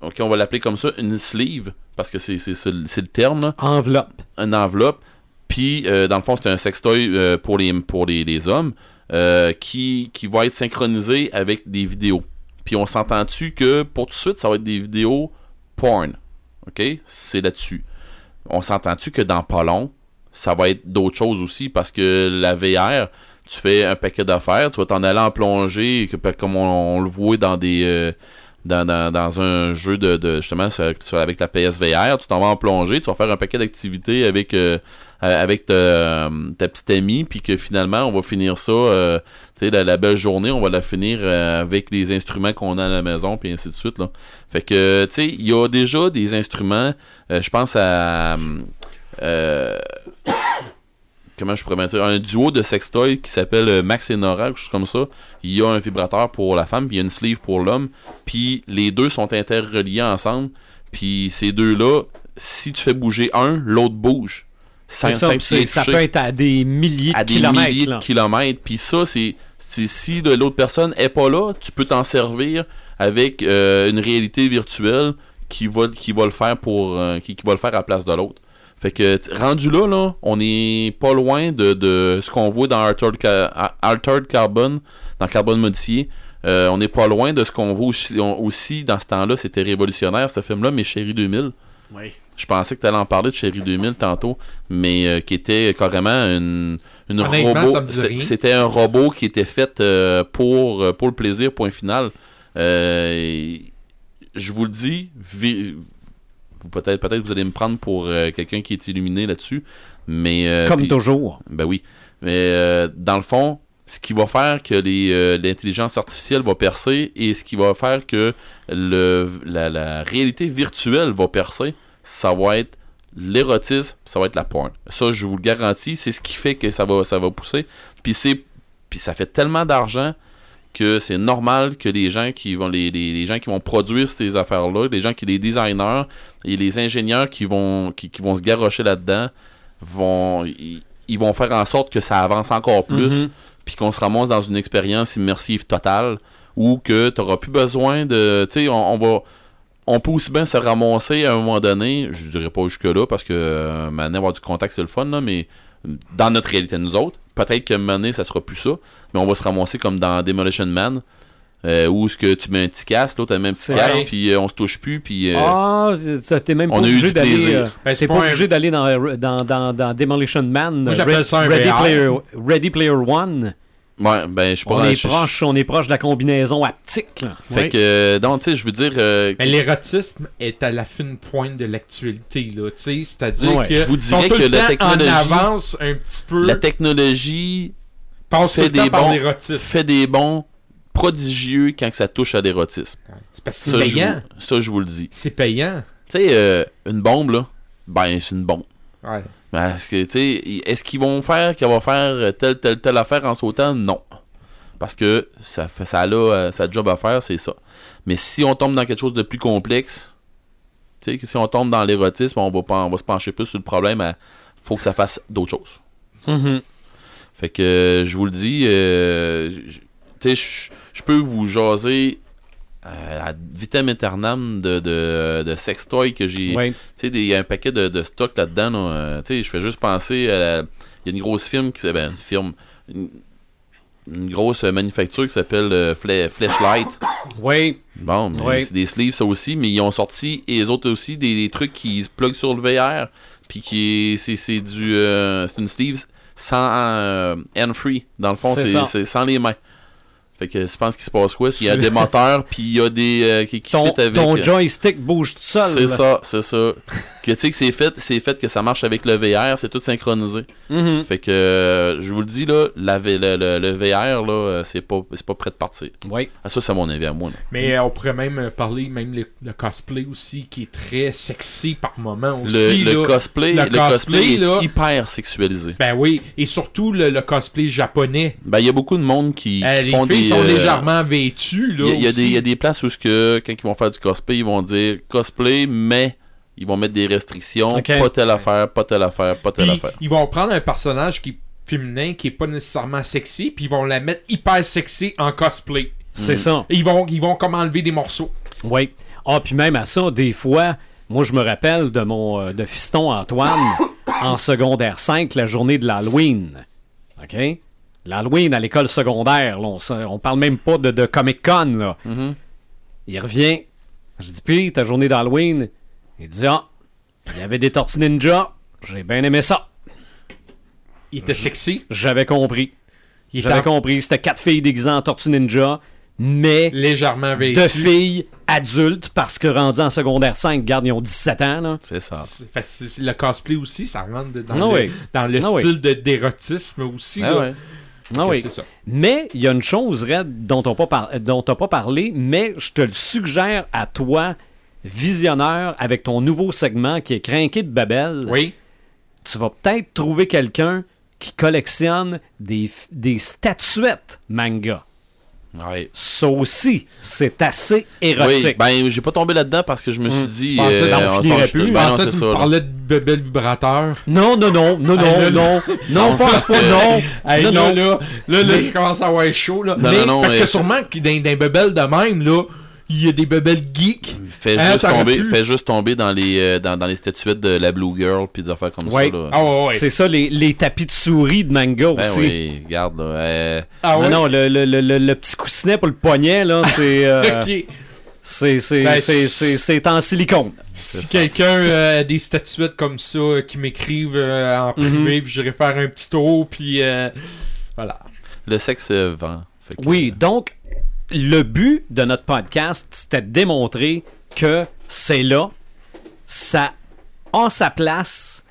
ok, on va l'appeler comme ça, une sleeve, parce que c'est le terme, là, Enveloppe. une enveloppe. Puis, euh, dans le fond, c'est un sextoy euh, pour, les, pour les, les hommes euh, qui, qui va être synchronisé avec des vidéos. Puis, on s'entend-tu que pour tout de suite, ça va être des vidéos porn. OK? C'est là-dessus. On s'entend-tu que dans pas long, ça va être d'autres choses aussi parce que la VR, tu fais un paquet d'affaires, tu vas t'en aller en plongée, comme on, on le voit dans des. Dans, dans- dans un jeu de, de- justement sur- sur- avec la PSVR, tu t'en vas en plongée, tu vas faire un paquet d'activités avec euh, avec ta, ta petite amie, puis que finalement on va finir ça, euh, tu sais, la, la belle journée, on va la finir euh, avec les instruments qu'on a à la maison, puis ainsi de suite là. Fait que tu sais, il y a déjà des instruments, euh, je pense à euh, comment je pourrais dire, un duo de sextoy qui s'appelle euh, Max et Nora, quelque chose comme ça. Il y a un vibrateur pour la femme, puis il y a une sleeve pour l'homme. Puis les deux sont interreliés ensemble. Puis ces deux-là, si tu fais bouger un, l'autre bouge. Sans, ça, ça peut être à des milliers à de des kilomètres. milliers de kilomètres. Puis ça, c'est si l'autre personne est pas là, tu peux t'en servir avec euh, une réalité virtuelle qui va, qui va le faire pour euh, qui, qui va le faire à la place de l'autre. Fait que rendu là, là, on est pas loin de, de ce qu'on voit dans Altered, Ca- Altered Carbon, dans Carbone modifié. Euh, on n'est pas loin de ce qu'on voit aussi, on- aussi dans ce temps-là. C'était révolutionnaire ce film-là, mais Chérie 2000. Oui. Je pensais que tu allais en parler de Chérie 2000 tantôt, mais euh, qui était carrément une, robot. c'était- un robot qui était fait euh, pour, pour le plaisir, point final. Je vous le dis, peut-être peut-être vous allez me prendre pour euh, quelqu'un qui est illuminé là-dessus, mais euh, Comme toujours. ben oui. Mais euh, dans le fond, ce qui va faire que les, l'intelligence artificielle va percer et ce qui va faire que le, la, la réalité virtuelle va percer, ça va être l'érotisme, ça va être la porn. Ça, je vous le garantis, c'est ce qui fait que ça va, ça va pousser. Puis c'est, puis ça fait tellement d'argent que c'est normal que les gens qui vont les, les, les gens qui vont produire ces affaires-là, les gens qui les designers et les ingénieurs qui vont qui, qui vont se garrocher là-dedans vont ils, ils vont faire en sorte que ça avance encore plus Mhm. puis qu'on se ramasse dans une expérience immersive totale ou que tu n'auras plus besoin de tu sais on, on va on peut aussi bien se ramasser à un moment donné, je dirais pas jusque là parce que euh, maintenant avoir du contact c'est le fun là, mais dans notre réalité nous autres, peut-être que maintenant ça sera plus ça, mais on va se ramasser comme dans Demolition Man euh, où ce que tu mets un petit casque, l'autre met un petit casque puis euh, on se touche plus puis euh, Ah, ça, t'es même pas on a eu obligé du d'aller. plaisir. euh, Ben, pas pas un- obligé d'aller dans, dans, dans, dans Demolition Man. Moi, j'appelle Red- ça un Ready. Player, Ready Player One. Ouais, ben je suis pas On est, proche, on est proche de la combinaison haptique. là. Fait Oui. que donc tu sais je veux dire euh, Mais l'érotisme est à la fine pointe de l'actualité, là, tu sais, c'est-à-dire Ouais, que je vous dirais que la technologie- en avance un petit peu, la technologie tout fait des bons- l'érotisme. fait des bons prodigieux quand que ça touche à l'érotisme. C'est parce que c'est je payant. vous- ça, je vous le dis. C'est payant. Tu sais, euh, une bombe, là, ben, c'est une bombe. Ouais. Est-ce que, tu sais, est-ce qu'ils vont faire qu'elle va faire telle, telle, telle affaire en sautant? Non. Parce que ça fait ça a euh, sa job à faire, c'est ça. Mais si on tombe dans quelque chose de plus complexe, tu sais, que si on tombe dans l'érotisme, on va, pas- on va se pencher plus sur le problème. à- faut que ça fasse d'autres choses. Mhm. Fait que euh, je vous le dis, euh, j- tu sais, je- peux vous jaser euh, à vitam aeternam de, de, de sextoy que j'ai. Ouais. Tu sais, il y a un paquet de, de stock là-dedans. là, euh, tu sais, je fais juste penser à. Il y a une grosse firme qui s'appelle. une firme. Une, une grosse manufacture qui s'appelle euh, Fle- Fleshlight. Ouais. Bon, Ouais. c'est des sleeves ça aussi, mais ils ont sorti, et les autres aussi, des, des trucs qui se pluguent sur le VR, puis qui est, c'est, du, euh, c'est une sleeve sans euh, hand-free, dans le fond, c'est sans les mains. Fait que je pense qu'il se passe quoi, s'il y a des moteurs, puis il y a des, euh, qui, qui Ton, avec... ton joystick bouge tout seul. c'est ça, c'est ça. Que tu sais que c'est fait, c'est fait que ça marche avec le VR, c'est tout synchronisé. Mhm. Fait que euh, je vous le dis là, la le, le- le VR là, euh, c'est pas, c'est pas prêt de partir. Ouais. Ah, ça c'est mon avis à moi. là. Mais euh, on pourrait même parler, même le, le cosplay aussi, qui est très sexy par moment aussi. le là. cosplay, le cosplay, est hyper sexualisé. Ben oui, et surtout le, le cosplay japonais. Ben, il y a beaucoup de monde qui, Euh, qui les font filles des. sont légèrement vêtues, là. Il y, y a des places où, ce que, quand ils vont faire du cosplay, ils vont dire cosplay, mais ils vont mettre des restrictions. Pas telle affaire, pas telle affaire, pas telle Puis, affaire. ils vont prendre un personnage qui est féminin, qui est pas nécessairement sexy, puis ils vont la mettre hyper sexy en cosplay. C'est Mhm. ça. Et ils vont, ils vont comme enlever des morceaux. Oui. Ah, puis même à ça, des fois, moi, je me rappelle de mon euh, de fiston Antoine en secondaire 5, la journée de l'Halloween. OK? L'Halloween à l'école secondaire, là, on, se- on parle même pas de, de Comic-Con, là. Mhm. Il revient. Je dis, puis, ta journée d'Halloween? Il dit, ah, il y avait des tortues ninja. J'ai bien aimé ça. Il était sexy. J'avais compris. J'avais en- compris. C'était quatre filles déguisées en tortues ninja, mais légèrement vêtu. de filles adultes, parce que rendues en secondaire 5, garde, ils ont 17 ans. C'est ça. Le cosplay aussi, ça rentre dans le, oui. dans le style de d'érotisme aussi. Ah ouais. Ah oui. C'est ça. Mais il y a une chose, Red, dont on n'a pas parlé, mais je te le suggère à toi, visionneur, avec ton nouveau segment qui est Crinqué de Babel. Oui. Tu vas peut-être trouver quelqu'un qui collectionne des, des statuettes manga. Ouais. Ça aussi, c'est assez Oui, érotique. ben j'ai pas tombé là-dedans parce que je me suis dit. Pensais euh, on finirait pense- plus. Je ben non, pensais que tu là. parlais de bébé vibrateur. Non, non, non, non, non, Hey, là, non, non, pas, parce pas- que- non, Hey, non, là, non. là, là, là, Mais- je commence à avoir chaud, là. Non, Mais- non, non, parce mais- que sûrement dans, dans les bebelles de même, là, il y a des bebelles geeks. Fais, Hein, juste tomber, fais juste tomber dans les, euh, dans, dans les statuettes de la Blue Girl puis des affaires comme Ouais. ça. Là. Ah ouais, ouais. C'est ça, les, les tapis de souris de manga Ben aussi. oui, regarde là. euh, Ah Non, le, le, le, le- le petit coussinet pour le poignet, là, c'est euh, Ok. c'est c'est- Ben, c'est- c'est- c'est en silicone. Si quelqu'un euh, a des statuettes comme ça euh, qui m'écrivent euh, en privé, puis j'irai faire un petit tour, puis euh, voilà. le sexe vend. Que- Oui, donc, le but de notre podcast, c'était de démontrer que c'est là, ça a sa place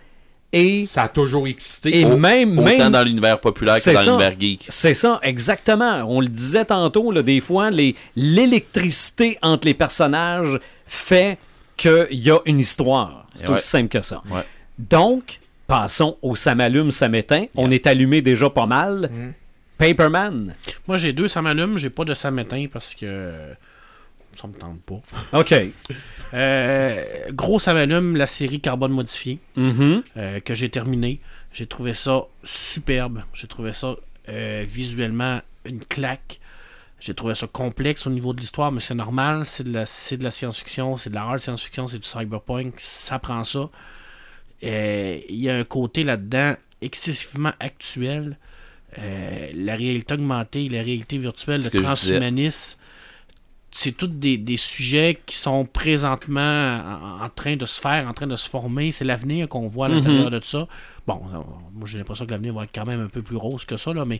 et Ça a toujours existé. Et Au- même, Autant même dans l'univers populaire que dans l'univers geek. c'est ça, exactement. On le disait tantôt, là, des fois, l'électricité entre les personnages fait qu'il y a une histoire. C'est ouais. aussi simple que ça. Ouais. Donc, passons au ça m'allume, ça m'éteint. On est allumé déjà pas mal. Paperman. Moi, j'ai deux ça m'allume, j'ai pas de ça m'éteint parce que ça me tente pas. OK. Euh, gros ça m'allume, la série Carbone modifié Mhm. euh, que j'ai terminé. J'ai trouvé ça superbe. J'ai trouvé ça euh, visuellement une claque. J'ai trouvé ça complexe au niveau de l'histoire, mais c'est normal. C'est de la, c'est de la science-fiction, c'est de la hard science-fiction, c'est du cyberpunk. Ça prend ça. Euh, Il y a un côté là-dedans excessivement actuel. Euh, la réalité augmentée, la réalité virtuelle, le transhumanisme, c'est tous des, des sujets qui sont présentement en, en train de se faire, en train de se former. C'est l'avenir qu'on voit à l'intérieur de ça. Bon, ça- moi j'ai l'impression que l'avenir va être quand même un peu plus rose que ça, là, mais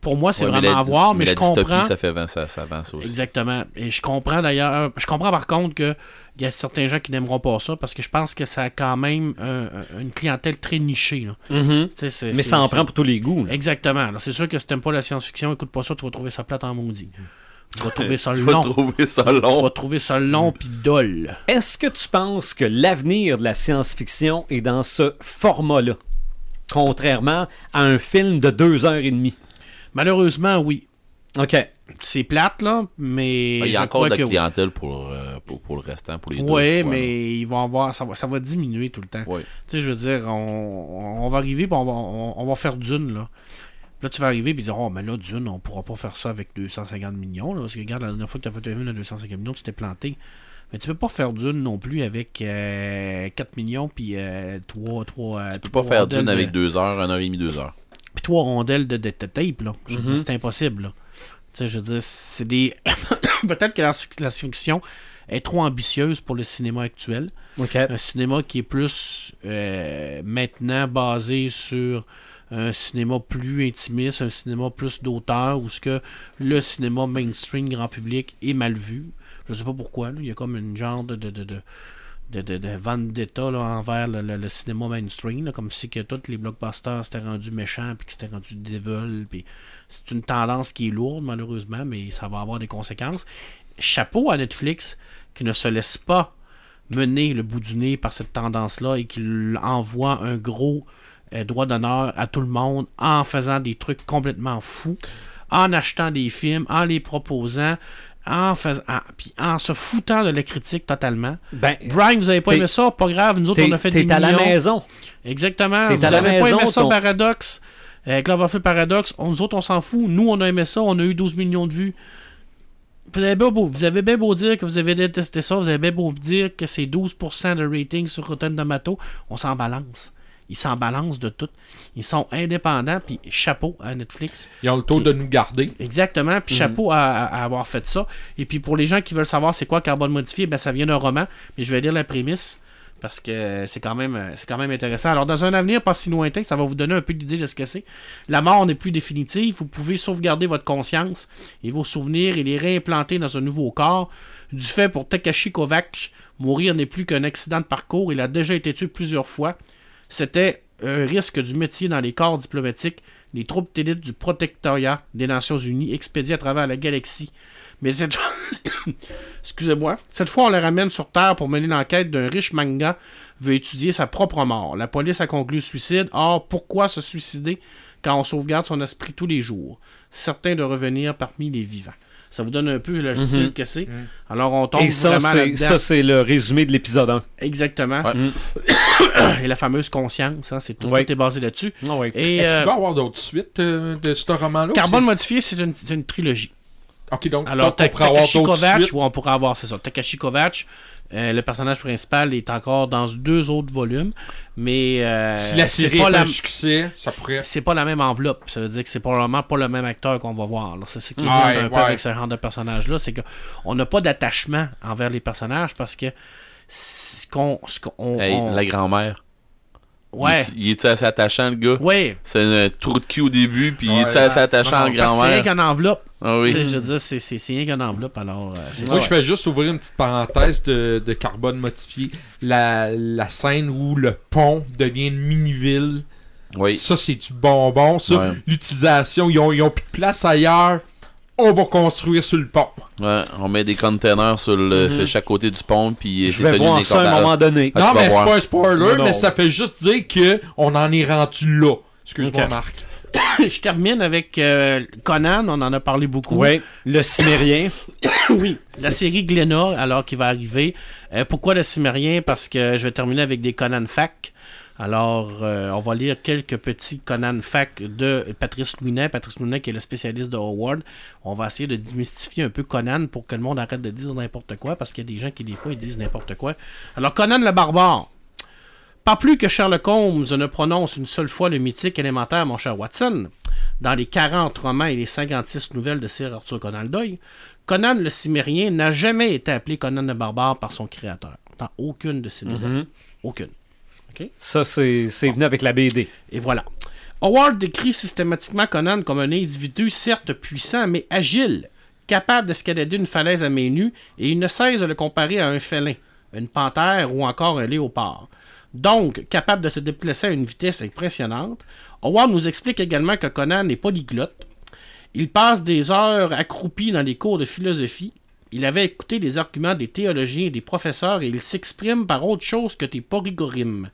pour moi c'est Ouais, vraiment la- à voir, mais, je comprends. dystopie, ça fait avancer, ça, ça avance aussi. Exactement. Et je comprends d'ailleurs. Je comprends par contre que il y a certains gens qui n'aimeront pas ça parce que je pense que ça a quand même un- un- une clientèle très nichée. là. Mhm. Tu c'est- Mais ça en prend pour tous les goûts. là. Exactement. Alors, C'est sûr que si t'aimes pas la science-fiction, écoute pas ça, tu vas trouver ça plate en maudit. Tu vas trouver ça Tu vas long. trouver ça Tu long. vas trouver ça long pis dol. Est-ce que tu penses que l'avenir de la science-fiction est dans ce format-là? Contrairement à un film de deux heures et demie. Malheureusement, oui. OK. C'est plate, là, mais. Il y a je encore crois de la oui. clientèle pour, euh, pour, pour le restant, pour les deux. Crois, mais ils vont avoir. Ça va, ça va diminuer tout le temps. Ouais. Tu sais, je veux dire, on, on va arriver, puis on va, on, on va faire Dune, là. Là, tu vas arriver, puis dire, oh, mais là, Dune, on pourra pas faire ça avec 250 millions, là. Parce que, regarde, la dernière fois que tu as fait un film de 250 millions, tu t'es planté. Mais tu peux pas faire Dune non plus avec euh, 4 millions, puis euh, 3, 3, Tu peux pas faire d'une avec deux heures, une heure et demie, deux heures. Puis trois rondelles de, de, de tape, là. Je veux Mhm. dire, c'est impossible, là. Tu sais, je veux dire, c'est des. Peut-être que la, la fiction est trop ambitieuse pour le cinéma actuel. Un cinéma qui est plus euh, maintenant basé sur un cinéma plus intimiste, un cinéma plus d'auteur, où ce que le cinéma mainstream grand public est mal vu. Je sais pas pourquoi. Il y a comme une genre de, de, de, de, de, de- de vendetta là, envers le, cinéma mainstream, comme si que tous les blockbusters s'étaient rendus méchants puis que c'était rendu devil. Puis c'est une tendance qui est lourde malheureusement, mais ça va avoir des conséquences. Chapeau à Netflix qui ne se laisse pas mener le bout du nez par cette tendance-là et qui envoie un gros euh, droit d'honneur à tout le monde en faisant des trucs complètement fous, en achetant des films, en les proposant, en, puis en se foutant de la critique totalement. Ben, Brian, vous avez pas aimé ça? Pas grave, nous autres, on a fait des t'es à la millions. maison. Exactement. T'es Vous à la avez pas maison, aimé ça, ton- Paradox? Euh, Cloverfield Paradox, on, nous autres, on s'en fout. Nous, on a aimé ça, on a eu 12 millions de vues. Vous avez, bien beau, vous avez bien beau dire que vous avez détesté ça, vous avez bien beau dire que c'est 12% de rating sur Rotten Tomato, on s'en balance. Ils s'en balancent de tout. Ils sont indépendants, puis chapeau à Netflix. Ils ont le taux Qui- de nous garder. Exactement, puis chapeau à, avoir fait ça. Et puis pour les gens qui veulent savoir c'est quoi carbone modifié, ben ça vient d'un roman, mais je vais lire la prémisse parce que c'est quand même c'est quand même intéressant. Alors dans un avenir pas si lointain, ça va vous donner un peu d'idée de ce que c'est. La mort n'est plus définitive, vous pouvez sauvegarder votre conscience et vos souvenirs et les réimplanter dans un nouveau corps. Du fait pour Takashi Kovacs, mourir n'est plus qu'un accident de parcours, il a déjà été tué plusieurs fois. C'était un risque du métier dans les corps diplomatiques, les troupes d'élite du protectorat des Nations Unies expédiées à travers la galaxie. Mais cette Excusez-moi. Cette fois, on le ramène sur Terre pour mener l'enquête d'un riche manga veut étudier sa propre mort. La police a conclu le suicide. Or, pourquoi se suicider quand on sauvegarde son esprit tous les jours? Certain de revenir parmi les vivants. Ça vous donne un peu le style que c'est. Alors, on tombe Et ça, vraiment c'est, là-dedans. ça, c'est le résumé de l'épisode 1. Exactement. Ouais. Et la fameuse conscience, hein, c'est tout, Ouais. tout est basé là-dessus. Ah. Et Est-ce euh, qu'il va y avoir d'autres suites euh, de ce roman-là? Carbone c'est- modifié, c'est une, c'est une trilogie. Ok, donc, Alors, donc on pourrait avoir Takashi d'autres Kovacs, suites. ou on pourrait avoir, c'est ça. Takashi Kovacs, euh, le personnage principal est encore dans deux autres volumes, mais euh, Si la c'est série pas la- un succès, ça pourrait... c'est pas la même enveloppe. Ça veut dire que c'est probablement pas le même acteur qu'on va voir. là. C'est ce qui est Ouais, un peu avec ce genre de personnage-là, c'est qu'on n'a pas d'attachement envers les personnages parce que ce qu'on, ce qu'on- on- Hey, on- la grand-mère. Ouais. Il, il est assez attachant, le gars? Ouais. C'est un trou de cul au début, puis il est Ouais, assez attachant en que c'est rien grand-mère. qu'une enveloppe. Ah oui. Je veux dire, c'est- rien qu'une enveloppe, alors... euh, Moi, ça. je fais juste ouvrir une petite parenthèse de, de carbone modifié. La, la scène où le pont devient une mini-ville. Oui. Ça, c'est du bonbon. Ça, Ouais. l'utilisation, ils ont, ils ont plus de place ailleurs. On va construire sur le pont. Ouais, on met des containers sur, le, Mhm. sur chaque côté du pont, puis Je c'est vais voir des ça à un moment donné. Ah, non, mais c'est pas un spoiler, Non, non. mais ça fait juste dire que on en est rendu là. Excuse-moi. Marc. je termine avec euh, Conan, on en a parlé beaucoup. Oui, le cimérien. oui. La série Glenna, alors qui va arriver. Euh, pourquoi le Cimérien? Parce que je vais terminer avec des Conan Fac. Alors, euh, on va lire quelques petits Conan Fac de Patrice Louinet. Patrice Louinet, qui est le spécialiste de Howard. On va essayer de démystifier un peu Conan pour que le monde arrête de dire n'importe quoi, parce qu'il y a des gens qui, des fois, ils disent n'importe quoi. Alors, Conan le barbare. Pas plus que Sherlock Holmes ne prononce une seule fois le mythique élémentaire, mon cher Watson, dans les 40 romans et les 56 nouvelles de Sir Arthur Conan Doyle, Conan le Cimérien n'a jamais été appelé Conan le Barbare par son créateur. Dans aucune de ses nouvelles. Mhm. Aucune. Ça, c'est venu avec la BD. Et voilà. Howard décrit systématiquement Conan comme un individu certes puissant, mais agile, capable d'escalader une falaise à main nues, et il ne cesse de le comparer à un félin, une panthère ou encore un léopard. Donc, capable de se déplacer à une vitesse impressionnante, Howard nous explique également que Conan est polyglotte. Il passe des heures accroupi dans les cours de philosophie. Il avait écouté les arguments des théologiens et des professeurs et il s'exprime par autre chose que des porigorimes.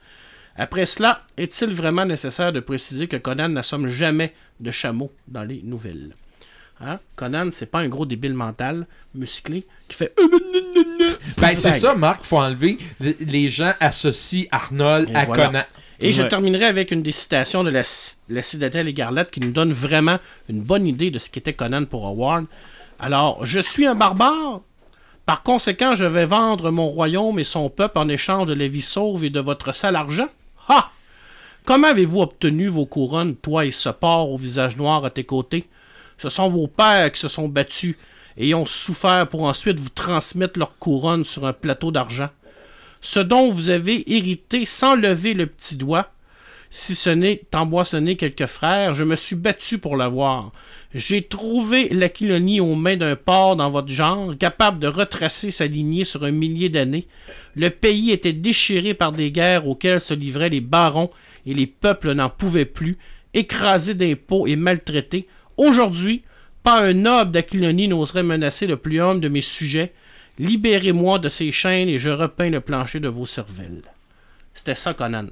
Après cela, est-il vraiment nécessaire de préciser que Conan n'assomme jamais de chameau dans les nouvelles? Hein? Conan, c'est pas un gros débile mental, musclé, qui fait. Ben, c'est ça, Marc, faut enlever. Les- gens associent Arnold Et à voilà. Conan. Et je Ouais. terminerai avec une des citations de la, la Citadelle écarlate qui nous donne vraiment une bonne idée de ce qu'était Conan pour Howard. Alors, je suis un barbare. Par conséquent, je vais vendre mon royaume et son peuple en échange de la vie sauve et de votre sale argent. Ha! Comment avez-vous obtenu vos couronnes, toi et ce porc au visage noir à tes côtés? Ce sont vos pères qui se sont battus et ont souffert pour ensuite vous transmettre leurs couronnes sur un plateau d'argent ce dont vous avez hérité sans lever le petit doigt, si ce n'est emboissonner quelques frères, je me suis battu pour l'avoir. J'ai trouvé l'aquilonie aux mains d'un porc dans votre genre, capable de retracer sa lignée sur un millier d'années. Le pays était déchiré par des guerres auxquelles se livraient les barons et les peuples n'en pouvaient plus, écrasés d'impôts et maltraités. Aujourd'hui, pas un noble d'Aquilonie n'oserait menacer le plus humble de mes sujets. Libérez-moi de ces chaînes et je repeins le plancher de vos cervelles. C'était ça, Conan.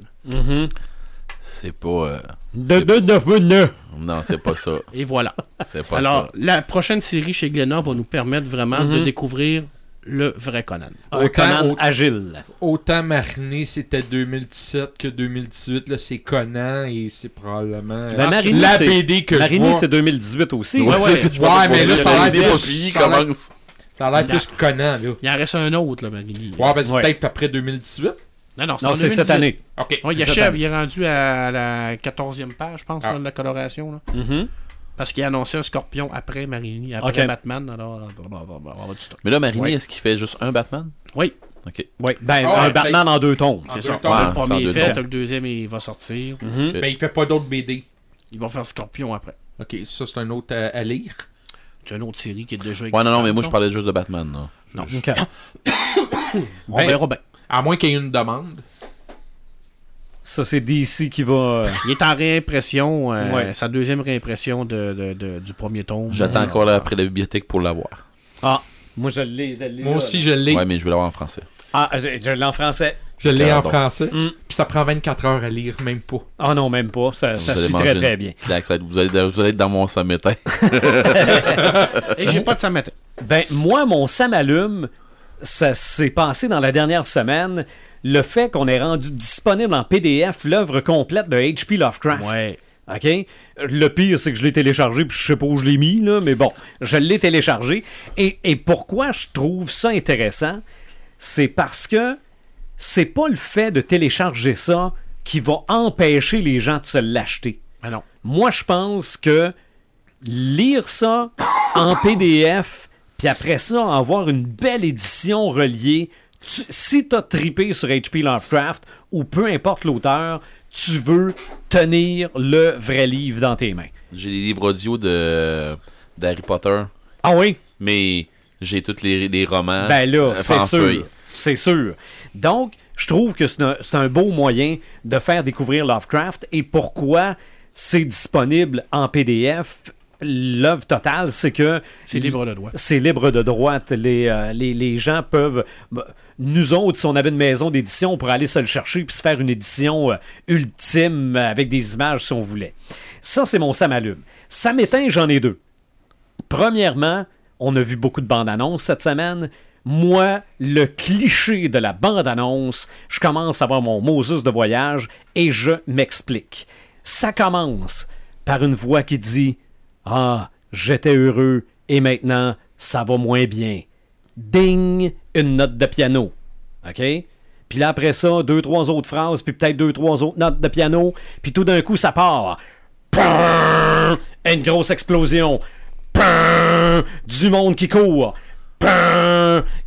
C'est pas. euh, De, de, de, de. Non, c'est pas ça. Et voilà. C'est pas Alors, ça. la prochaine série chez Glenna va nous permettre vraiment de Mhm. découvrir le vrai Conan. Un Autant- Conan autant- agile. Autant Mariné, c'était 2017 que 2018. Là, c'est Conan et c'est probablement Mariné, la c'est- BD que vois. c'est 2018 aussi. Ouais, ouais. c'est- Ouais, mais là, ça a l'air plus- fini, ça a l'air- commence. Ça a l'air plus Conan, là. Il en reste un autre, là, Marini. Ouais, ben c'est Ouais. peut-être après 2018. Non, non, c'est cette 2018. année. Ok. Ouais, il C'est cette achève, année. il est rendu à la 14e page, je pense, Ah. là, de la coloration. Là. Mhm. Parce qu'il a annoncé un scorpion après Marini, après. Batman. Alors, euh, on va- on va avoir du stock. Mais là, Marini, Ouais. est-ce qu'il fait juste un Batman? Oui, Ok. Oui, ben, Ah ouais, un Batman en deux tomes. En c'est ça. le premier est fait, le deuxième il va sortir. Mais il fait pas d'autres BD. Il va faire Scorpion après. Ok, ça c'est un autre à, à lire. C'est une autre série qui est déjà Ouais, non, non, existante, mais moi, je parlais juste de Batman. Là. Non. Ok. On Ben- verra bien. À moins qu'il y ait une demande. Ça, c'est DC qui va. euh, Il est en réimpression, euh, Ouais. sa deuxième réimpression de, de- de- du premier tome. J'attends Euh, encore là après la bibliothèque pour l'avoir. Ah, moi, je l'ai. je l'ai, Moi là. aussi, je l'ai. Ouais, mais je veux l'avoir en français. Ah, je je l'ai en français. Je l'ai en français. Mm. Puis ça prend 24 heures à lire, même pas. Ah non, même pas. Ça, se lit très, très bien. claque, vous, allez, vous allez être dans mon samétain. Et j'ai pas de Samatin. Ben, moi, mon Sam allume, ça s'est passé dans la dernière semaine. Le fait qu'on ait rendu disponible en PDF l'œuvre complète de H.P. Lovecraft. Ouais. OK? Le pire, c'est que je l'ai téléchargé, puis je sais pas où je l'ai mis, là, mais bon, je l'ai téléchargé. Et, et pourquoi je trouve ça intéressant? C'est parce que c'est pas le fait de télécharger ça qui va empêcher les gens de se l'acheter. Ah non. Moi, je pense que lire ça en PDF, puis après ça, avoir une belle édition reliée, tu- si tu as tripé sur H.P. Lovecraft, ou peu importe l'auteur, tu veux tenir le vrai livre dans tes mains. J'ai les livres audio de d'Harry Potter, Ah oui? mais j'ai tous les, les romans. Ben là, euh, c'est sûr. C'est sûr. Donc, je trouve que c'est un, c'est un beau moyen de faire découvrir Lovecraft et pourquoi c'est disponible en PDF. L'œuvre totale, c'est que C'est libre de droit. c'est libre de droite. Les, euh, les, les gens peuvent. bah, Nous autres, si on avait une maison d'édition, on pourrait aller se le chercher puis se faire une édition euh, ultime avec des images si on voulait. Ça, c'est mon Sam allume. Sam éteint, j'en ai deux. Premièrement, on a vu beaucoup de bandes-annonces cette semaine. Moi, le cliché de la bande-annonce, je commence à avoir mon Moses de voyage et je m'explique. Ça commence par une voix qui dit Ah, j'étais heureux et maintenant ça va moins bien. Ding, une note de piano. OK? Puis là, après ça, deux, trois autres phrases, puis peut-être deux, trois autres notes de piano, puis tout d'un coup, ça part. Prrrr, Une grosse explosion. Du monde qui court.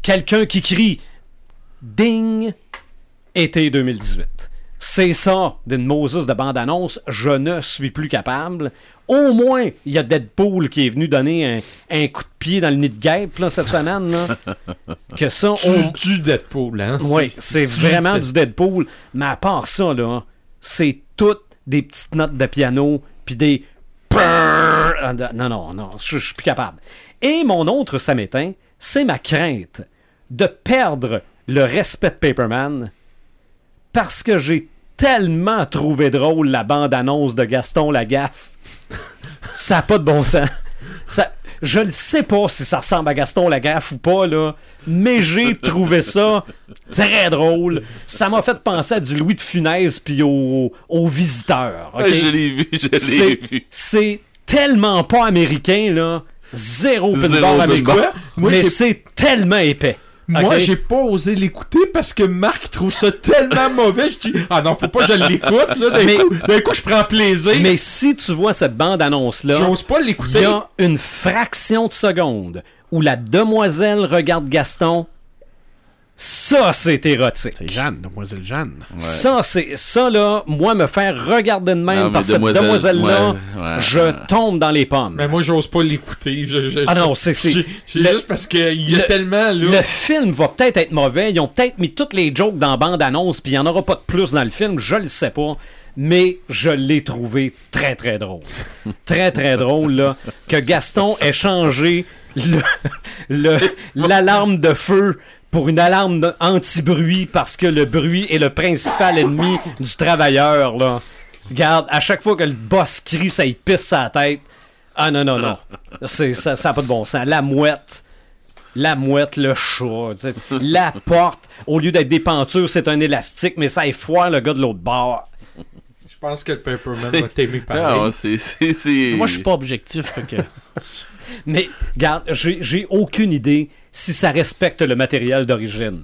Quelqu'un qui crie. Ding! Été 2018. C'est ça d'une Moses de bande-annonce. Je ne suis plus capable. Au moins, il y a Deadpool qui est venu donner un, un coup de pied dans le nid de guêpe là, cette semaine. là. que ça, on, Du, du Deadpool, hein? oui, c'est vraiment du Deadpool. Mais à part ça, là, c'est toutes des petites notes de piano, puis des... Non, non, non, je je suis plus capable. Et mon autre samétain, c'est ma crainte de perdre le respect de Paperman parce que j'ai tellement trouvé drôle la bande-annonce de Gaston Lagaffe. ça n'a pas de bon sens. Ça, je ne sais pas si ça ressemble à Gaston Lagaffe ou pas, là, mais j'ai trouvé ça très drôle. Ça m'a fait penser à du Louis de Funès puis aux, aux visiteurs. Je l'ai vu, je l'ai C'est- vu. C'est tellement pas américain, là. Zéro Zéro pin Moi, mais j'ai- c'est tellement épais. Moi, j'ai pas osé l'écouter parce que Marc trouve ça tellement mauvais. Je dis, ah non, faut pas que je l'écoute, là. D'un Mais- coup, coup, je prends plaisir. Mais si tu vois cette bande-annonce-là, j'ose pas il y l'écouter. a une fraction de seconde où la demoiselle regarde Gaston. Ça, c'est érotique. C'est Jeanne, demoiselle Jeanne. Ça, c'est ça là, moi me faire regarder de même Non, par cette demoiselle- demoiselle-là, ouais, ouais, je ouais. tombe dans les pommes. Mais moi, j'ose pas l'écouter. Je- je- Ah non, c'est- c'est- le- juste parce qu'il y a le- tellement, là. Le film va peut-être être mauvais. Ils ont peut-être mis toutes les jokes dans la bande-annonce, puis il n'y en aura pas de plus dans le film, je le sais pas. Mais je l'ai trouvé très, très drôle. très, très drôle, là. Que Gaston ait changé le- le- l'alarme de feu pour une alarme anti-bruit parce que le bruit est le principal ennemi du travailleur, là. Regarde, à chaque fois que le boss crie, ça y pisse sa tête. Ah non, non, non. C'est, ça n'a pas de bon sens. La mouette. La mouette, le chat, la porte, au lieu d'être des pentures, c'est un élastique, mais ça effoire le gars de l'autre bord. Je pense que le Paperman va t'aimer pareil. ouais, c'est, c'est, c'est- Moi, je suis pas objectif, fait que... Mais, regarde, j'ai, j'ai aucune idée si ça respecte le matériel d'origine.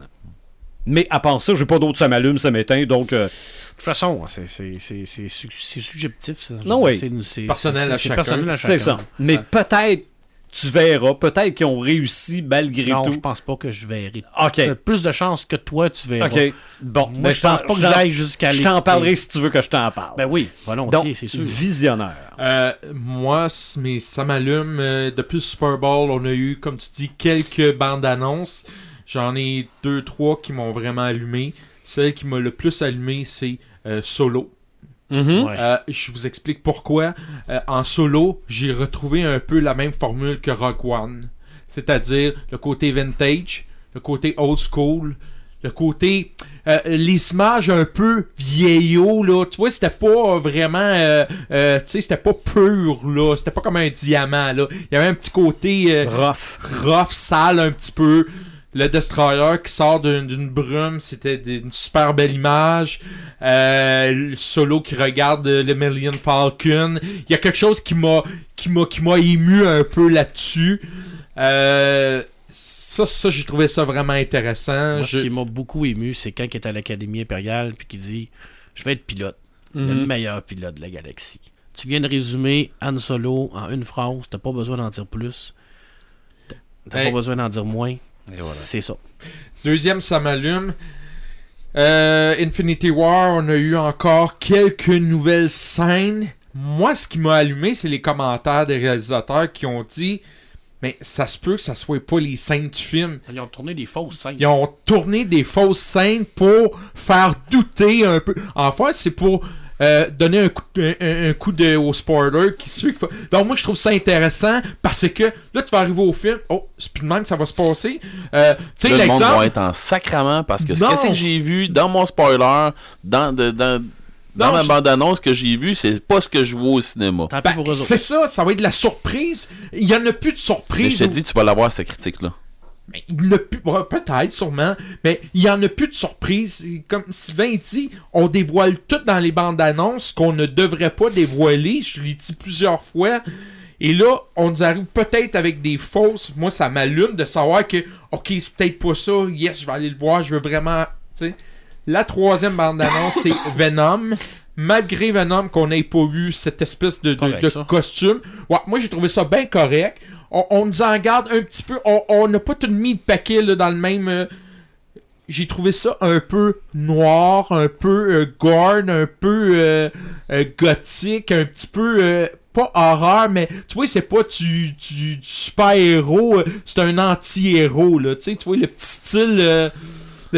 Mais à part ça, j'ai pas d'autre ça m'allume, ça m'éteint, donc... euh, De toute façon, c'est c'est- c'est- c'est su- c'est subjectif. ça. Non, oui. C'est- c'est- Personnel c'est- à c'est chacun. personnel à c'est ça. Mais peut-être, tu verras, peut-être qu'ils ont réussi malgré Non, je tout. pense pas que je verrai. OK. Plus de chances que toi, tu verras. OK. Bon, Moi, ben, je pense pas que j'aille jusqu'à Je t'en parlerai si tu veux que je t'en parle. Ben oui, volontiers, donc, c'est sûr. visionnaire. Euh, moi, mais ça m'allume. euh, depuis le Super Bowl, on a eu, comme tu dis, quelques bandes annonces. J'en ai deux, trois qui m'ont vraiment allumé. Celle qui m'a le plus allumé, c'est euh, Solo. Mhm. Ouais. Euh, je vous explique pourquoi. Euh, en solo, j'ai retrouvé un peu la même formule que Rock One. C'est-à-dire le côté vintage, le côté old school, le côté... euh, les images un peu vieillots, là. Tu vois, c'était pas vraiment... euh, euh, tu sais, c'était pas pur, là. C'était pas comme un diamant, là. Il y avait un petit côté... euh, Rough. rough, sale un petit peu. Le Destroyer qui sort d'une brume, c'était une super belle image. Euh, le solo qui regarde euh, le Million Falcon. Il y a quelque chose qui m'a qui m'a qui m'a ému un peu là-dessus. Euh, ça, ça j'ai trouvé ça vraiment intéressant. Moi, Je- ce qui m'a beaucoup ému, c'est quand il est à l'Académie impériale puis qu'il dit Je vais être pilote, le Mhm. meilleur pilote de la galaxie. Tu viens de résumer Han Solo en une phrase, t'as pas besoin d'en dire plus. T'as Hey. pas besoin d'en dire moins. Voilà. C'est ça. Deuxième, ça m'allume. Euh, Infinity War, on a eu encore quelques nouvelles scènes. Moi, ce qui m'a allumé, c'est les commentaires des réalisateurs qui ont dit Mais ça se peut que ça soit pas les scènes du film. Ils ont tourné des fausses scènes. Ils ont tourné des fausses scènes pour faire douter un peu. En fait, c'est pour euh, donner un coup, de, un, un coup de, au spoiler qui suit. qu'il faut- Donc moi je trouve ça intéressant parce que là tu vas arriver au film, oh c'est plus de même que ça va se passer. Euh, tu sais Là, le monde va l'exemple. être en sacrament parce que Non. ce que j'ai vu dans mon spoiler, dans, de- dans, dans Non, ma bande-annonce que j'ai vu, c'est pas ce que je vois au cinéma. Ben, c'est ça, ça va être de la surprise. Il y en a plus de Mais surprise. je te dis, tu vas l'avoir cette critique-là. Mais il n'y en a plus, peut-être, sûrement, mais il n'y en a plus de surprise. Comme Sylvain dit, on dévoile tout dans les bandes annonces qu'on ne devrait pas dévoiler. Je l'ai dit plusieurs fois. Et là, on nous arrive peut-être avec des fausses. Moi, ça m'allume de savoir que, ok, c'est peut-être pas ça. Yes, je vais aller le voir. Je veux vraiment. La troisième bande annonce, c'est Venom. Malgré Venom qu'on n'ait pas vu cette espèce de, costume. Ouais, moi, j'ai trouvé ça bien correct. On, on nous en garde un petit peu. On- n'a pas tout mis le paquet là, dans le même. euh, j'ai trouvé ça un peu noir, un peu euh, gore, un peu euh, euh, gothique, un petit peu. euh, pas horreur, mais tu vois, c'est pas du, du, du super-héros, euh, c'est un anti-héros, là. Tu sais, tu vois, le petit style.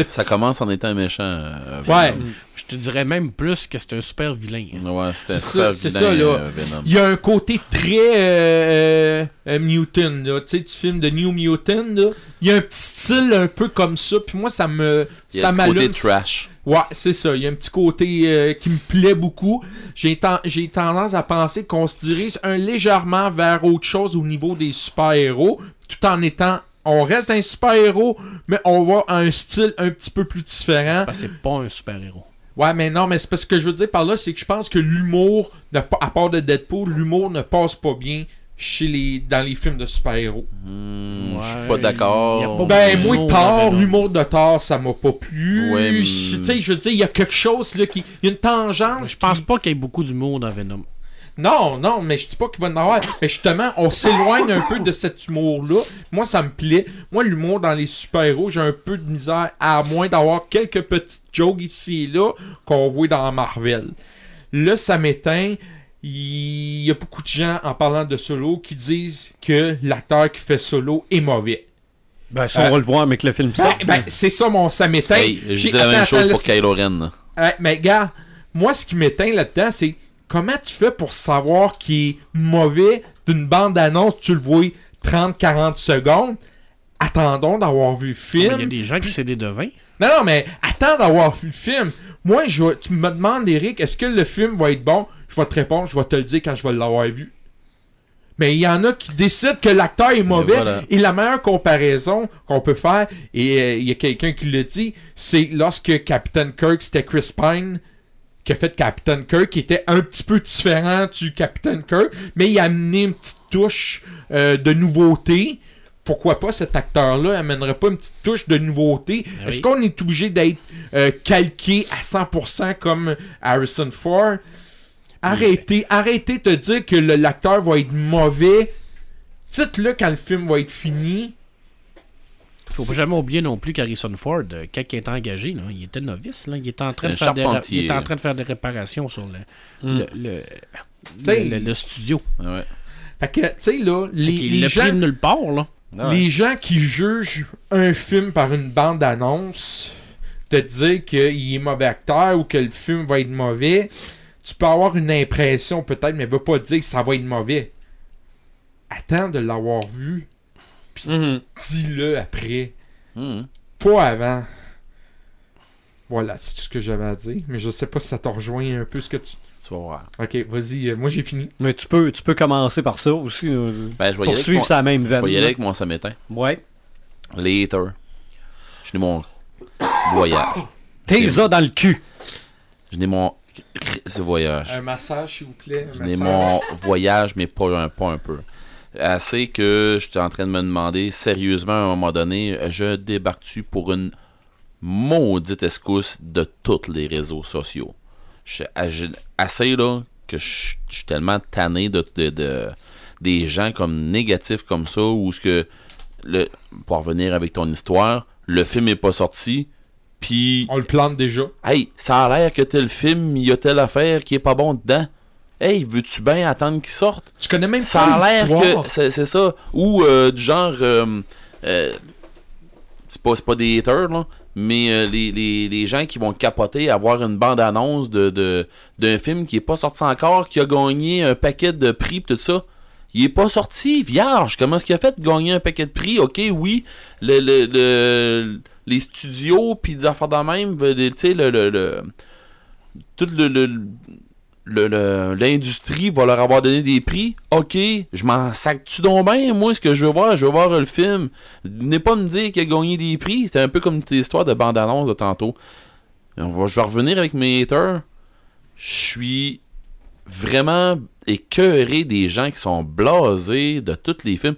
Ça commence en étant méchant. euh, Ouais. Je te dirais même plus que c'est un super vilain. hein. Ouais, c'était super ça, c'est vilain, ça, là. euh, Venom. Il y a un côté très euh, euh, Mutant, là. Tu sais, du film de New Mutant, là. Il y a un petit style un peu comme ça, puis moi, ça me. Il y ça a un côté trash. Ouais, c'est ça. Il y a un petit côté euh, qui me plaît beaucoup. J'ai ten- j'ai tendance à penser qu'on se dirige un légèrement vers autre chose au niveau des super-héros, tout en étant. On reste un super-héros, mais on va à un style un petit peu plus différent. Parce que c'est pas un super-héros. Ouais, mais non, mais c'est parce que je veux dire par là, c'est que je pense que l'humour, à part de Deadpool, l'humour ne passe pas bien chez les, dans les films de super-héros. Hmm, je suis pas d'accord. Ben, moi, Thor, l'humour de Thor, ça m'a pas plu. Ouais, mais- Tu sais, je veux dire, il y a quelque chose, là, qui. Il y a une tangence. Je pense pas qu'il y ait beaucoup d'humour dans Venom. Non, non, mais je dis pas qu'il va en avoir. Mais justement, on s'éloigne un peu de cet humour-là. Moi, ça me plaît. Moi, l'humour dans les super-héros, j'ai un peu de misère, à moins d'avoir quelques petites jokes ici et là qu'on voit dans Marvel. Là, ça m'éteint. Il y a beaucoup de gens, en parlant de Solo, qui disent que l'acteur qui fait Solo est mauvais. Ben, ça, on va le voir avec le film Ben, sort. ben, c'est ça, mon ça m'éteint. Hey, je J'ai- dis la même attends, chose attends, pour Kylo Ren. mais gars, moi ce qui m'éteint là-dedans, c'est comment tu fais pour savoir qu'il est mauvais d'une bande-annonce, tu le vois 30-40 secondes? Attendons d'avoir vu le Mais film. Il y a des gens qui c'est des devins. Non, non, mais attends d'avoir vu le film. Moi, je tu me demandes, Eric, est-ce que le film va être bon? Je vais te répondre, je vais te le dire quand je vais l'avoir vu. Mais il y en a qui décident que l'acteur est mauvais. voilà. Et la meilleure comparaison qu'on peut faire, et euh, il y a quelqu'un qui le dit, c'est lorsque Captain Kirk, c'était Chris Pine qui a fait Captain Kirk, qui était un petit peu différent du Captain Kirk, mais il a amené une petite touche euh, de nouveauté. Pourquoi pas cet acteur-là amènerait pas une petite touche de nouveauté? Ah Est-ce qu'on est obligé d'être euh, calqué à 100% comme Harrison Ford? Arrêtez, arrêtez de dire que l'acteur va être mauvais. Dites-le quand le film va être fini. Faut pas jamais oublier non plus qu'Harrison Ford, euh, quand il était engagé, là, il était novice. Là, il, était en train de faire des, ra- charpentier, il était en là. train de faire des réparations sur le, Mm. le, le, T'sais, le- le- le studio. Ouais. Fait que, tu sais, là, les, il gens... pris de nulle part. Là. Ah ouais. Les gens qui jugent un film par une bande-annonce, de dire qu'il est mauvais acteur ou que le film va être mauvais, tu peux avoir une impression peut-être, mais veut pas dire que ça va être mauvais. Attends de l'avoir vu, Mhm. dis-le après, Mhm. pas avant. Voilà, c'est tout ce que j'avais à dire, mais je sais pas si ça te rejoint un peu ce que tu... Tu vas voir. Ok, vas-y, euh, moi j'ai fini. Mais tu peux, tu peux commencer par ça aussi. euh, Ben, je vais y pour aller avec suivre mon- sa même je veine. vais y aller avec mon samétain. Ouais. Les haters. Je n'ai mon voyage. T'es ça dans le cul. Je n'ai mon ce voyage. Un massage, s'il vous plaît. un Je n'ai mon voyage, mais pas un, pas un peu. Assez que j'étais en train de me demander sérieusement à un moment donné, je débarque-tu pour une maudite escousse de tous les réseaux sociaux? Je, assez là que je, je suis tellement tanné de, de- de- des gens comme négatifs comme ça ou ce que le pour revenir avec ton histoire, le film est pas sorti, Puis, On le plante déjà. hey, ça a l'air que tel film, il y a telle affaire qui est pas bon dedans. Hey, veux-tu bien attendre qu'il sorte? Tu connais même Ça pas a l'air que c'est c'est ça. Ou euh, du genre, euh, euh, c'est pas, c'est pas des haters, là, mais euh, les, les, les gens qui vont capoter à voir une bande-annonce de, de, d'un film qui est pas sorti encore, qui a gagné un paquet de prix pis tout ça. Il est pas sorti, vierge. Comment est-ce qu'il a fait de gagner un paquet de prix? Ok, oui, le, le, le- les studios puis des affaires de même, tu sais, le, le, le- tout le- l'industrie va leur avoir donné des prix. Ok, je m'en sac-tu donc bien? Moi, ce que je veux voir, je veux voir le film. N'est pas me dire qu'il a gagné des prix. C'était un peu comme tes histoires de bande-annonce de tantôt. On va, je vais revenir avec mes haters. Je suis vraiment écœuré des gens qui sont blasés de tous les films.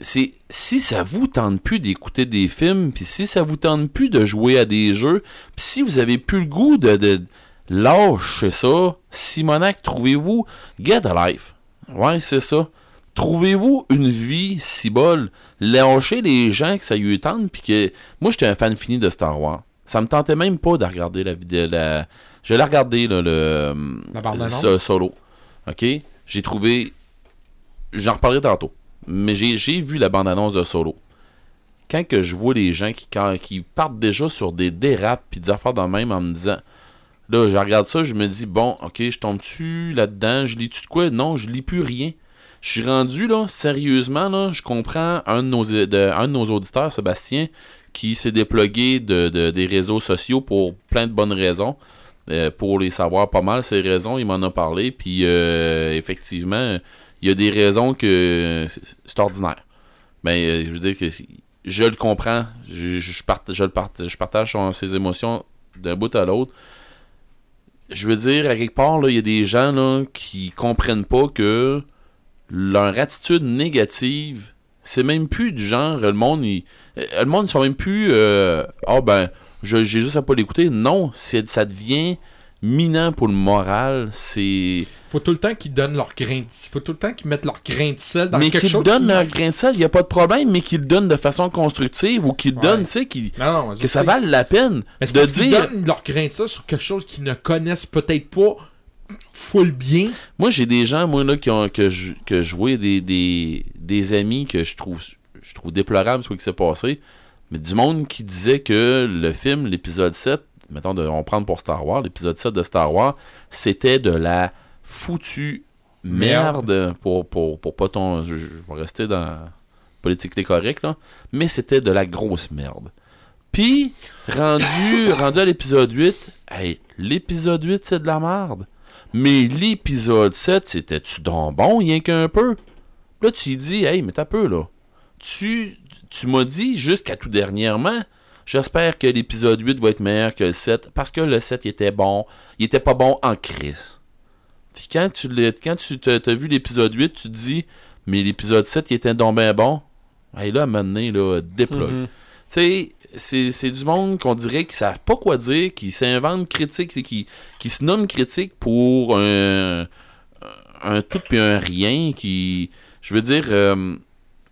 Si ça vous tente plus d'écouter des films, puis si ça vous tente plus de jouer à des jeux, puis si vous avez plus le goût de lâcher ça, Simonac, trouvez-vous get a life. Ouais, c'est ça. Trouvez-vous une vie si bol? Lâchez les gens que ça lui tente, puis que moi j'étais un fan fini de Star Wars. Ça me tentait même pas de regarder la vidéo. La... Je l'ai regardé là, le La bande-annonce? ce solo. Ok, j'ai trouvé. J'en reparlerai tantôt. Mais j'ai j'ai vu la bande-annonce de solo. Quand que je vois les gens qui, quand- qui partent déjà sur des dérapes puis des affaires dans le même en me disant. Là, je regarde ça, je me dis, bon, ok, je tombe-tu là-dedans, je lis-tu de quoi? Non, je lis plus rien. Je suis rendu, là, sérieusement, je comprends un de nos, auditeurs, Sébastien, qui s'est déplogué de, de- des réseaux sociaux pour plein de bonnes raisons. Euh, pour les savoir pas mal, ces raisons, il m'en a parlé, puis euh, effectivement, il y a des raisons que c'est- ordinaire. Mais euh, je veux dire que je le comprends, je, le je partage ses émotions d'un bout à l'autre. Je veux dire, à quelque part, il y a des gens qui comprennent pas que leur attitude négative, c'est même plus du genre, le monde, il, euh, le monde, ils sont même plus, euh, ah ben, j'ai juste à pas l'écouter. Non, ça devient minant pour le moral. C'est. Faut tout le temps qu'ils donnent leur grain de... Faut tout le temps qu'ils mettent leur grain de sel dans mais quelque qu'ils chose. donnent qui- leur grain de sel, il n'y a pas de problème, mais qu'ils le donnent de façon constructive ou qu'ils le Ouais. donnent, tu sais, qu'ils- je que ça vale la peine Mais de qu'ils dire. donnent leur grain de sel sur quelque chose qu'ils ne connaissent peut-être pas full bien. Moi, j'ai des gens, moi, là, qui ont, que je, que je vois des, des, des amis que je trouve, je trouve déplorable ce qui s'est passé. Mais du monde qui disait que le film, l'épisode 7, mettons, de, on prend pour Star Wars, l'épisode 7 de Star Wars, c'était de la foutue merde, pour, pour, pour pas ton. Je, je vais rester dans politique correct, là. Mais c'était de la grosse merde. Puis, rendu, rendu à l'épisode 8, hey, l'épisode 8, c'est de la merde. Mais l'épisode 7, c'était-tu donc bon, rien qu'un peu? Là, tu dis, hey, mais t'as peu, là. Tu, tu m'as dit jusqu'à tout dernièrement, j'espère que l'épisode 8 va être meilleur que le 7, parce que le 7, il était bon. Il était pas bon en crise. Puis quand tu quand tu t'as t'as vu l'épisode 8, tu te dis, mais l'épisode 7, il était donc bien bon. Hey, là, à un moment donné, là, déploie. Mhm. Tu sais, c'est, du monde qu'on dirait qu'ils savent pas quoi dire, qui s'inventent critiques, qui, qui se nomment critiques pour un, un tout puis un rien, qui... Je veux dire, euh,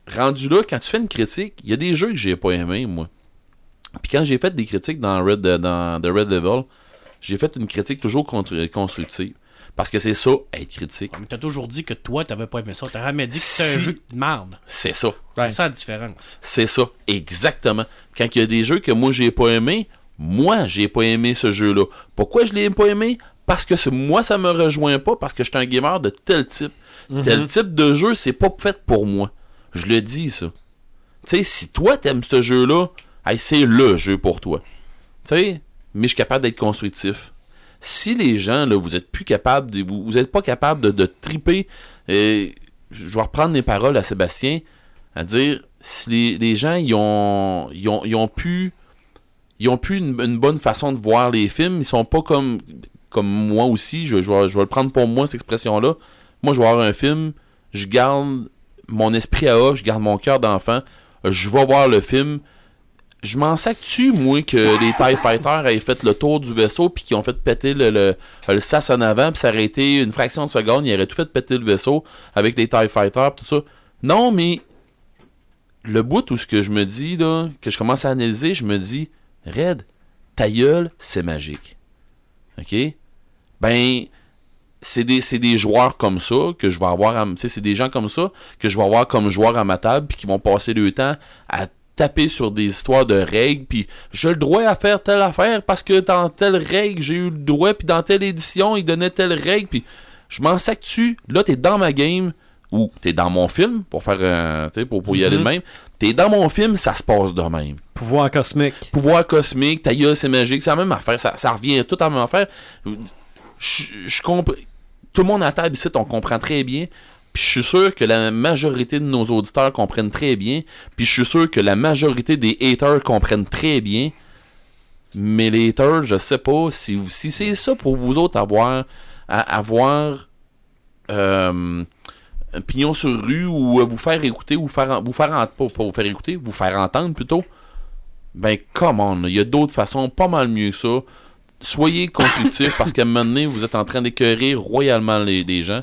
rendu là, quand tu fais une critique, il y a des jeux que j'ai pas aimés, moi. Puis quand j'ai fait des critiques dans Red, dans The Red Devil, j'ai fait une critique toujours contre- constructive. Parce que c'est ça, être critique. Mais t'as toujours dit que toi, t'avais pas aimé ça. T'as jamais dit que c'était un jeu de merde. C'est ça. C'est ça la différence. C'est ça, exactement. Quand il y a des jeux que moi j'ai pas aimé, moi j'ai pas aimé ce jeu-là. Pourquoi je l'ai pas aimé? Parce que ce- moi ça me rejoint pas parce que je suis un gamer de tel type. Tel type de jeu, c'est pas fait pour moi. Je le dis ça. Tu sais, si toi t'aimes ce jeu-là, c'est le jeu pour toi. Tu sais, mais je suis capable d'être constructif. Si les gens, là, vous êtes plus capables, de, vous, pas capable de, triper, je vais reprendre les paroles à Sébastien, à dire si les, gens ils ont, ils ont, ont pu ils ont pu une, bonne façon de voir les films ils sont pas comme comme moi aussi je, je, vais, je vais le prendre pour moi cette expression là moi je vais voir un film je garde mon esprit à off je garde mon cœur d'enfant je vais voir le film je m'en sac-tu, moi, que les TIE Fighters aient fait le tour du vaisseau puis qu'ils ont fait péter le, le, sas en avant puis ça aurait été une fraction de seconde, ils auraient tout fait péter le vaisseau avec les TIE Fighters tout ça. Non, mais le bout où ce que je me dis, là, que je commence à analyser, je me dis, Red, ta gueule, c'est magique. OK? Ben, c'est des, joueurs comme ça que je vais avoir, c'est des gens comme ça que je vais avoir comme joueurs à ma table puis qui vont passer le temps à taper sur des histoires de règles puis j'ai le droit à faire telle affaire parce que dans telle règle j'ai eu le droit puis dans telle édition il donnait telle règle puis je m'en sac dessus là t'es dans ma game ou t'es dans mon film pour faire euh, pour, pour y aller de même t'es dans mon film ça se passe de même Pouvoir cosmique. pouvoir cosmique, ta gueule, c'est magique, c'est la même affaire, ça, ça revient tout à la même affaire. Je, je comprends. Tout le monde à table ici, on comprend très bien. Puis je suis sûr que la majorité de nos auditeurs comprennent très bien. Puis je suis sûr que la majorité des haters comprennent très bien. Mais les haters, je sais pas si, si c'est ça pour vous autres avoir avoir euh, un pignon sur rue ou euh, vous faire écouter ou faire vous faire en- pas, pas vous faire écouter, vous faire entendre plutôt. Ben, come on, il y a d'autres façons pas mal mieux que ça. Soyez constructifs parce qu'à un moment donné, vous êtes en train d'écœurer royalement les gens.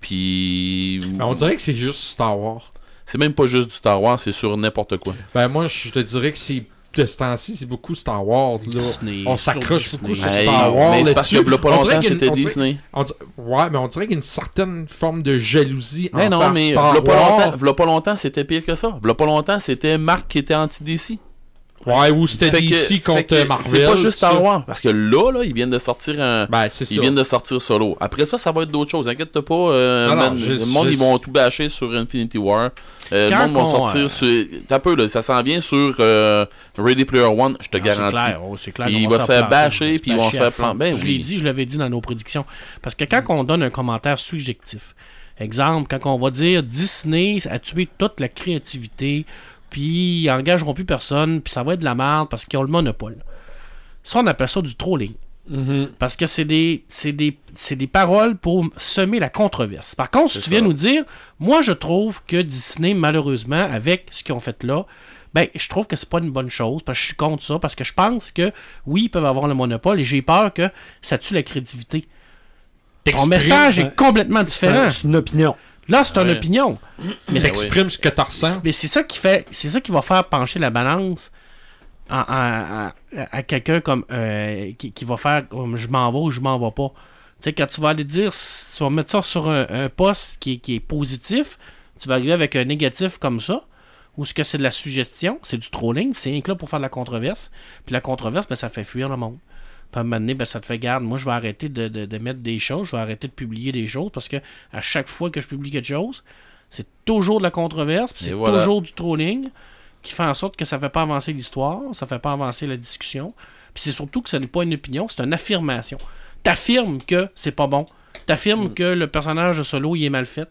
Puis. Ben, on dirait que c'est juste Star Wars. C'est même pas juste du Star Wars, c'est sur n'importe quoi. Ben, moi, je te dirais que c'est. De ce temps-ci, c'est beaucoup Star Wars. Là. Disney, on s'accroche beaucoup sur Hey, Star Wars. mais c'est parce que pas longtemps, c'était Disney. on dirait- Ouais, mais on dirait qu'il y a une certaine forme de jalousie Mais non, mais Star pas, longtemps, pas longtemps, c'était pire que ça. V'là pas longtemps, c'était Marc qui était anti-DC. Ouais, ou c'était DC fait contre Marvel. C'est pas juste. Star Wars. Parce que là, là, ils viennent de sortir un. Ben, c'est. Ils viennent de sortir solo. Après ça, ça va être d'autres choses. Inquiète-toi pas. euh, Non, non, man, je- le monde, je- ils vont tout bâcher sur Infinity War. Euh, le monde va sortir euh, sur. T'as peu, là. Ça s'en vient sur euh, Ready Player One, je te Ah, C'est garantis. clair, oh, c'est clair va se faire bâcher, puis ils vont se faire planter. Ben je oui. l'ai dit, je l'avais dit dans nos prédictions. Parce que quand on donne un commentaire subjectif, exemple, quand on va dire Disney a tué toute la créativité, puis ils engageront plus personne, puis ça va être de la merde parce qu'ils ont le monopole. Ça, on appelle ça du trolling. Mhm. Parce que c'est des, c'est des, c'est des paroles pour semer la controverse. Par contre, si tu viens ça. nous dire, moi je trouve que Disney, malheureusement, avec ce qu'ils ont fait là, ben, je trouve que c'est pas une bonne chose, parce que je suis contre ça, parce que je pense que, oui, ils peuvent avoir le monopole, et j'ai peur que ça tue la créativité. Ton message euh, est complètement C'est différent. c'est une opinion. Là, c'est une Ouais. opinion. Mais c'est T'exprimes ce que tu ressens. mais c'est ça qui fait, c'est ça qui va faire pencher la balance à, quelqu'un comme euh, qui, qui va faire comme je m'en vais ou je m'en vais pas. Tu sais, quand tu vas aller dire, tu vas mettre ça sur un, un poste qui, est- qui est positif, tu vas arriver avec un négatif comme ça, ou ce que c'est de la suggestion, c'est du trolling, c'est rien que là pour faire de la controverse. Puis la controverse, ben, ça fait fuir le monde. Puis à un moment donné, ben, ça te fait garde. Moi, je vais arrêter de, de- de mettre des choses, je vais arrêter de publier des choses parce que à chaque fois que je publie quelque chose, c'est toujours de la controverse, c'est voilà. toujours du trolling qui fait en sorte que ça fait pas avancer l'histoire, ça fait pas avancer la discussion. Puis c'est surtout que ce n'est pas une opinion, c'est une affirmation. T'affirmes que c'est pas bon. T'affirmes Mm. que le personnage de Solo il est mal fait.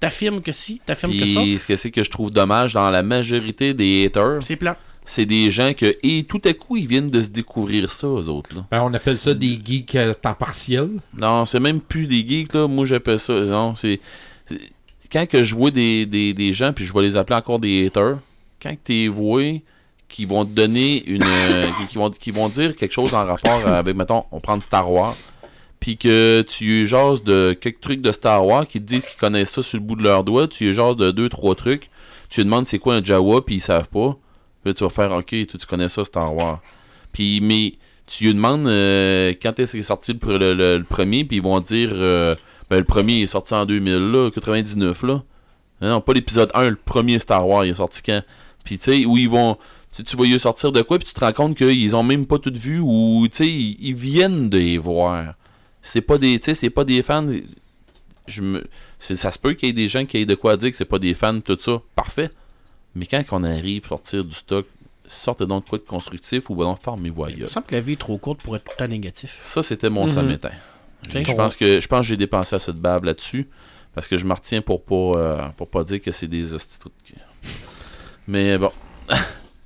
T'affirmes que si, t'affirmes que ça. Ce que c'est que je trouve dommage dans la majorité des haters, C'est plat. C'est des gens que, et tout à coup, ils viennent de se découvrir ça, eux autres. Là. Ben, on appelle ça des geeks euh, temps partiel. Non, c'est même plus des geeks, là. Moi, j'appelle ça. Non, c'est. Quand que je vois des, des, des gens, puis je vais les appeler encore des haters, quand tu les vois qui vont te donner une. euh, qui, vont, qui vont dire quelque chose en rapport avec, mettons, on prend Star Wars, puis que tu jases de quelques trucs de Star Wars, qui te disent qu'ils connaissent ça sur le bout de leurs doigts, tu jases de deux, trois trucs, tu demandes c'est quoi un Jawa, puis ils savent pas. Tu vas faire, ok, toi, tu connais ça, Star Wars. Puis, mais tu lui demandes euh, quand est-ce qu'il est sorti le, le- le- le premier, puis ils vont dire euh, ben, le premier est sorti en 2000, là, 99, là. Non, pas l'épisode 1, le premier Star Wars, il est sorti quand? Puis, tu sais, où ils vont. Tu, tu vas y sortir de quoi, puis tu te rends compte qu'ils ont même pas tout vu, ou, tu sais, ils, viennent de les voir. C'est pas des. Tu c'est pas des fans. Je me. Ça se peut qu'il y ait des gens qui aient de quoi dire que c'est pas des fans, tout ça. Parfait. Mais quand on arrive à sortir du stock, sortez donc de quoi de constructif ou donc fermez-vous Il me semble que la vie est trop courte pour être tout le temps négatif. Ça, c'était mon samétain. Ok. Je pense que je pense que j'ai dépensé assez de bave là-dessus. Parce que je me retiens pour pas euh, pour pas dire que c'est des. Mais bon.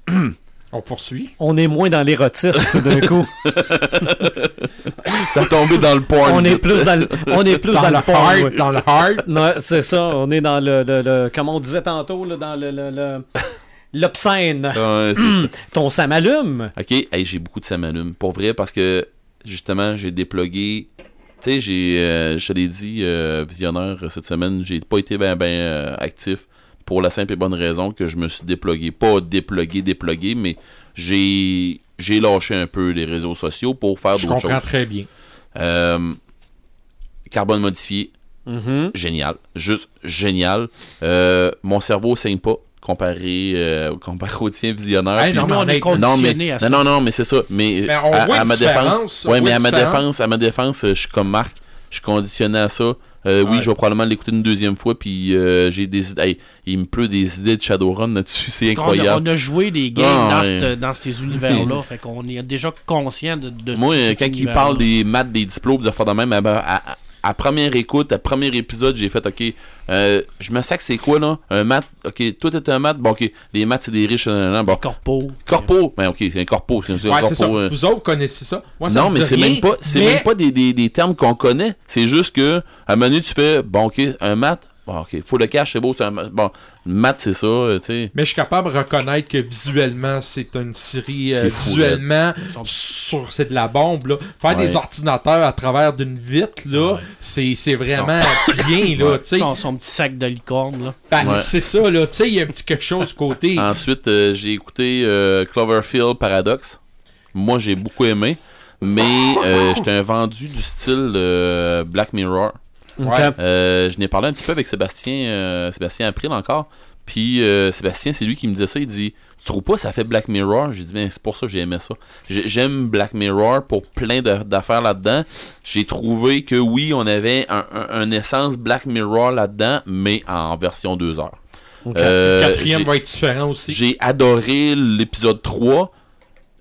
On poursuit. On est moins dans l'érotisme tout d'un coup. Ça a tombé dans le porn. on est plus dans le, on est plus dans, le porn, hard. ouais. Dans le hard. C'est ça. On est dans le, le, le- comme on disait tantôt, là, dans le, le, le- l'obscène. Ouais. Ton ça m'allume. Ok, hey, j'ai beaucoup de samalume. Pour vrai, parce que justement, j'ai déplugué. Tu sais, j'ai, euh, je te l'ai dit, euh, visionneur, cette semaine, j'ai pas été ben ben euh, actif pour la simple et bonne raison que je me suis déplugué. Pas déplugué, déplugué, mais j'ai j'ai lâché un peu les réseaux sociaux pour faire Je d'autres comprends choses. très bien. Euh, carbone modifié, Mhm. génial. Juste génial. Euh, mon cerveau saigne pas comparé, euh, comparé au tien visionnaire. Hey, non, on est non, conditionné mais, à ça. non, mais c'est ça. Mais, Mais on à, voit à une ma défense, ouais, mais à ma défense, à ma défense, je suis comme Marc. Je suis conditionné à ça. Euh, Oui, je vais probablement l'écouter une deuxième fois. Puis euh, j'ai des hey, il me pleut des idées de Shadowrun là-dessus. C'est a- incroyable. On a joué des games Ah, dans, ouais. cette- dans ces univers-là. fait qu'on est déjà conscient de, de Moi, quand il parle des maths, des diplômes, des affaires de même, à, à- à- à première écoute, à premier épisode, j'ai fait OK. euh, je me sais que c'est quoi là? Un maths, OK. Tout est un maths. Bon, OK. Les maths, c'est des riches. nan, bon. corpo. Corpo. Ben, OK, c'est un corpo. C'est un Ouais, corpo, ça. euh, Vous autres connaissez ça. Moi, ça non, mais c'est même pas, c'est mais- même pas des, des, des termes qu'on connaît. C'est juste que, à un moment donné, tu fais, bon, ok, un maths, bon, ok, faut le cash, c'est beau, c'est un. Bon, maths, c'est ça, euh, tu sais. Mais je suis capable de reconnaître que visuellement, c'est une série euh, fou, visuellement sur c'est de la bombe là. Faire Ouais. des ordinateurs à travers d'une vitre là, Ouais. c'est c'est vraiment bien là, Ouais. tu sais. Son, son petit sac de licorne, là. Ben, Ouais. c'est ça là, tu sais, il y a un petit quelque chose du côté. Ensuite, euh, j'ai écouté euh, Cloverfield Paradox. Moi, j'ai beaucoup aimé. Mais euh, j'étais un vendu du style euh, Black Mirror. Euh, je n'ai parlé un petit peu avec Sébastien, euh, Sébastien April encore. Puis euh, Sébastien, c'est lui qui me disait ça. Il dit Tu trouves pas ça fait Black Mirror J'ai dit Ben, c'est pour ça que j'ai aimé ça. J'ai- J'aime Black Mirror pour plein d'affaires là-dedans. J'ai trouvé que oui, on avait un, un- un essence Black Mirror là-dedans, mais en version 2 heures. Euh, quatrième va être différent aussi. j'ai adoré l'épisode 3.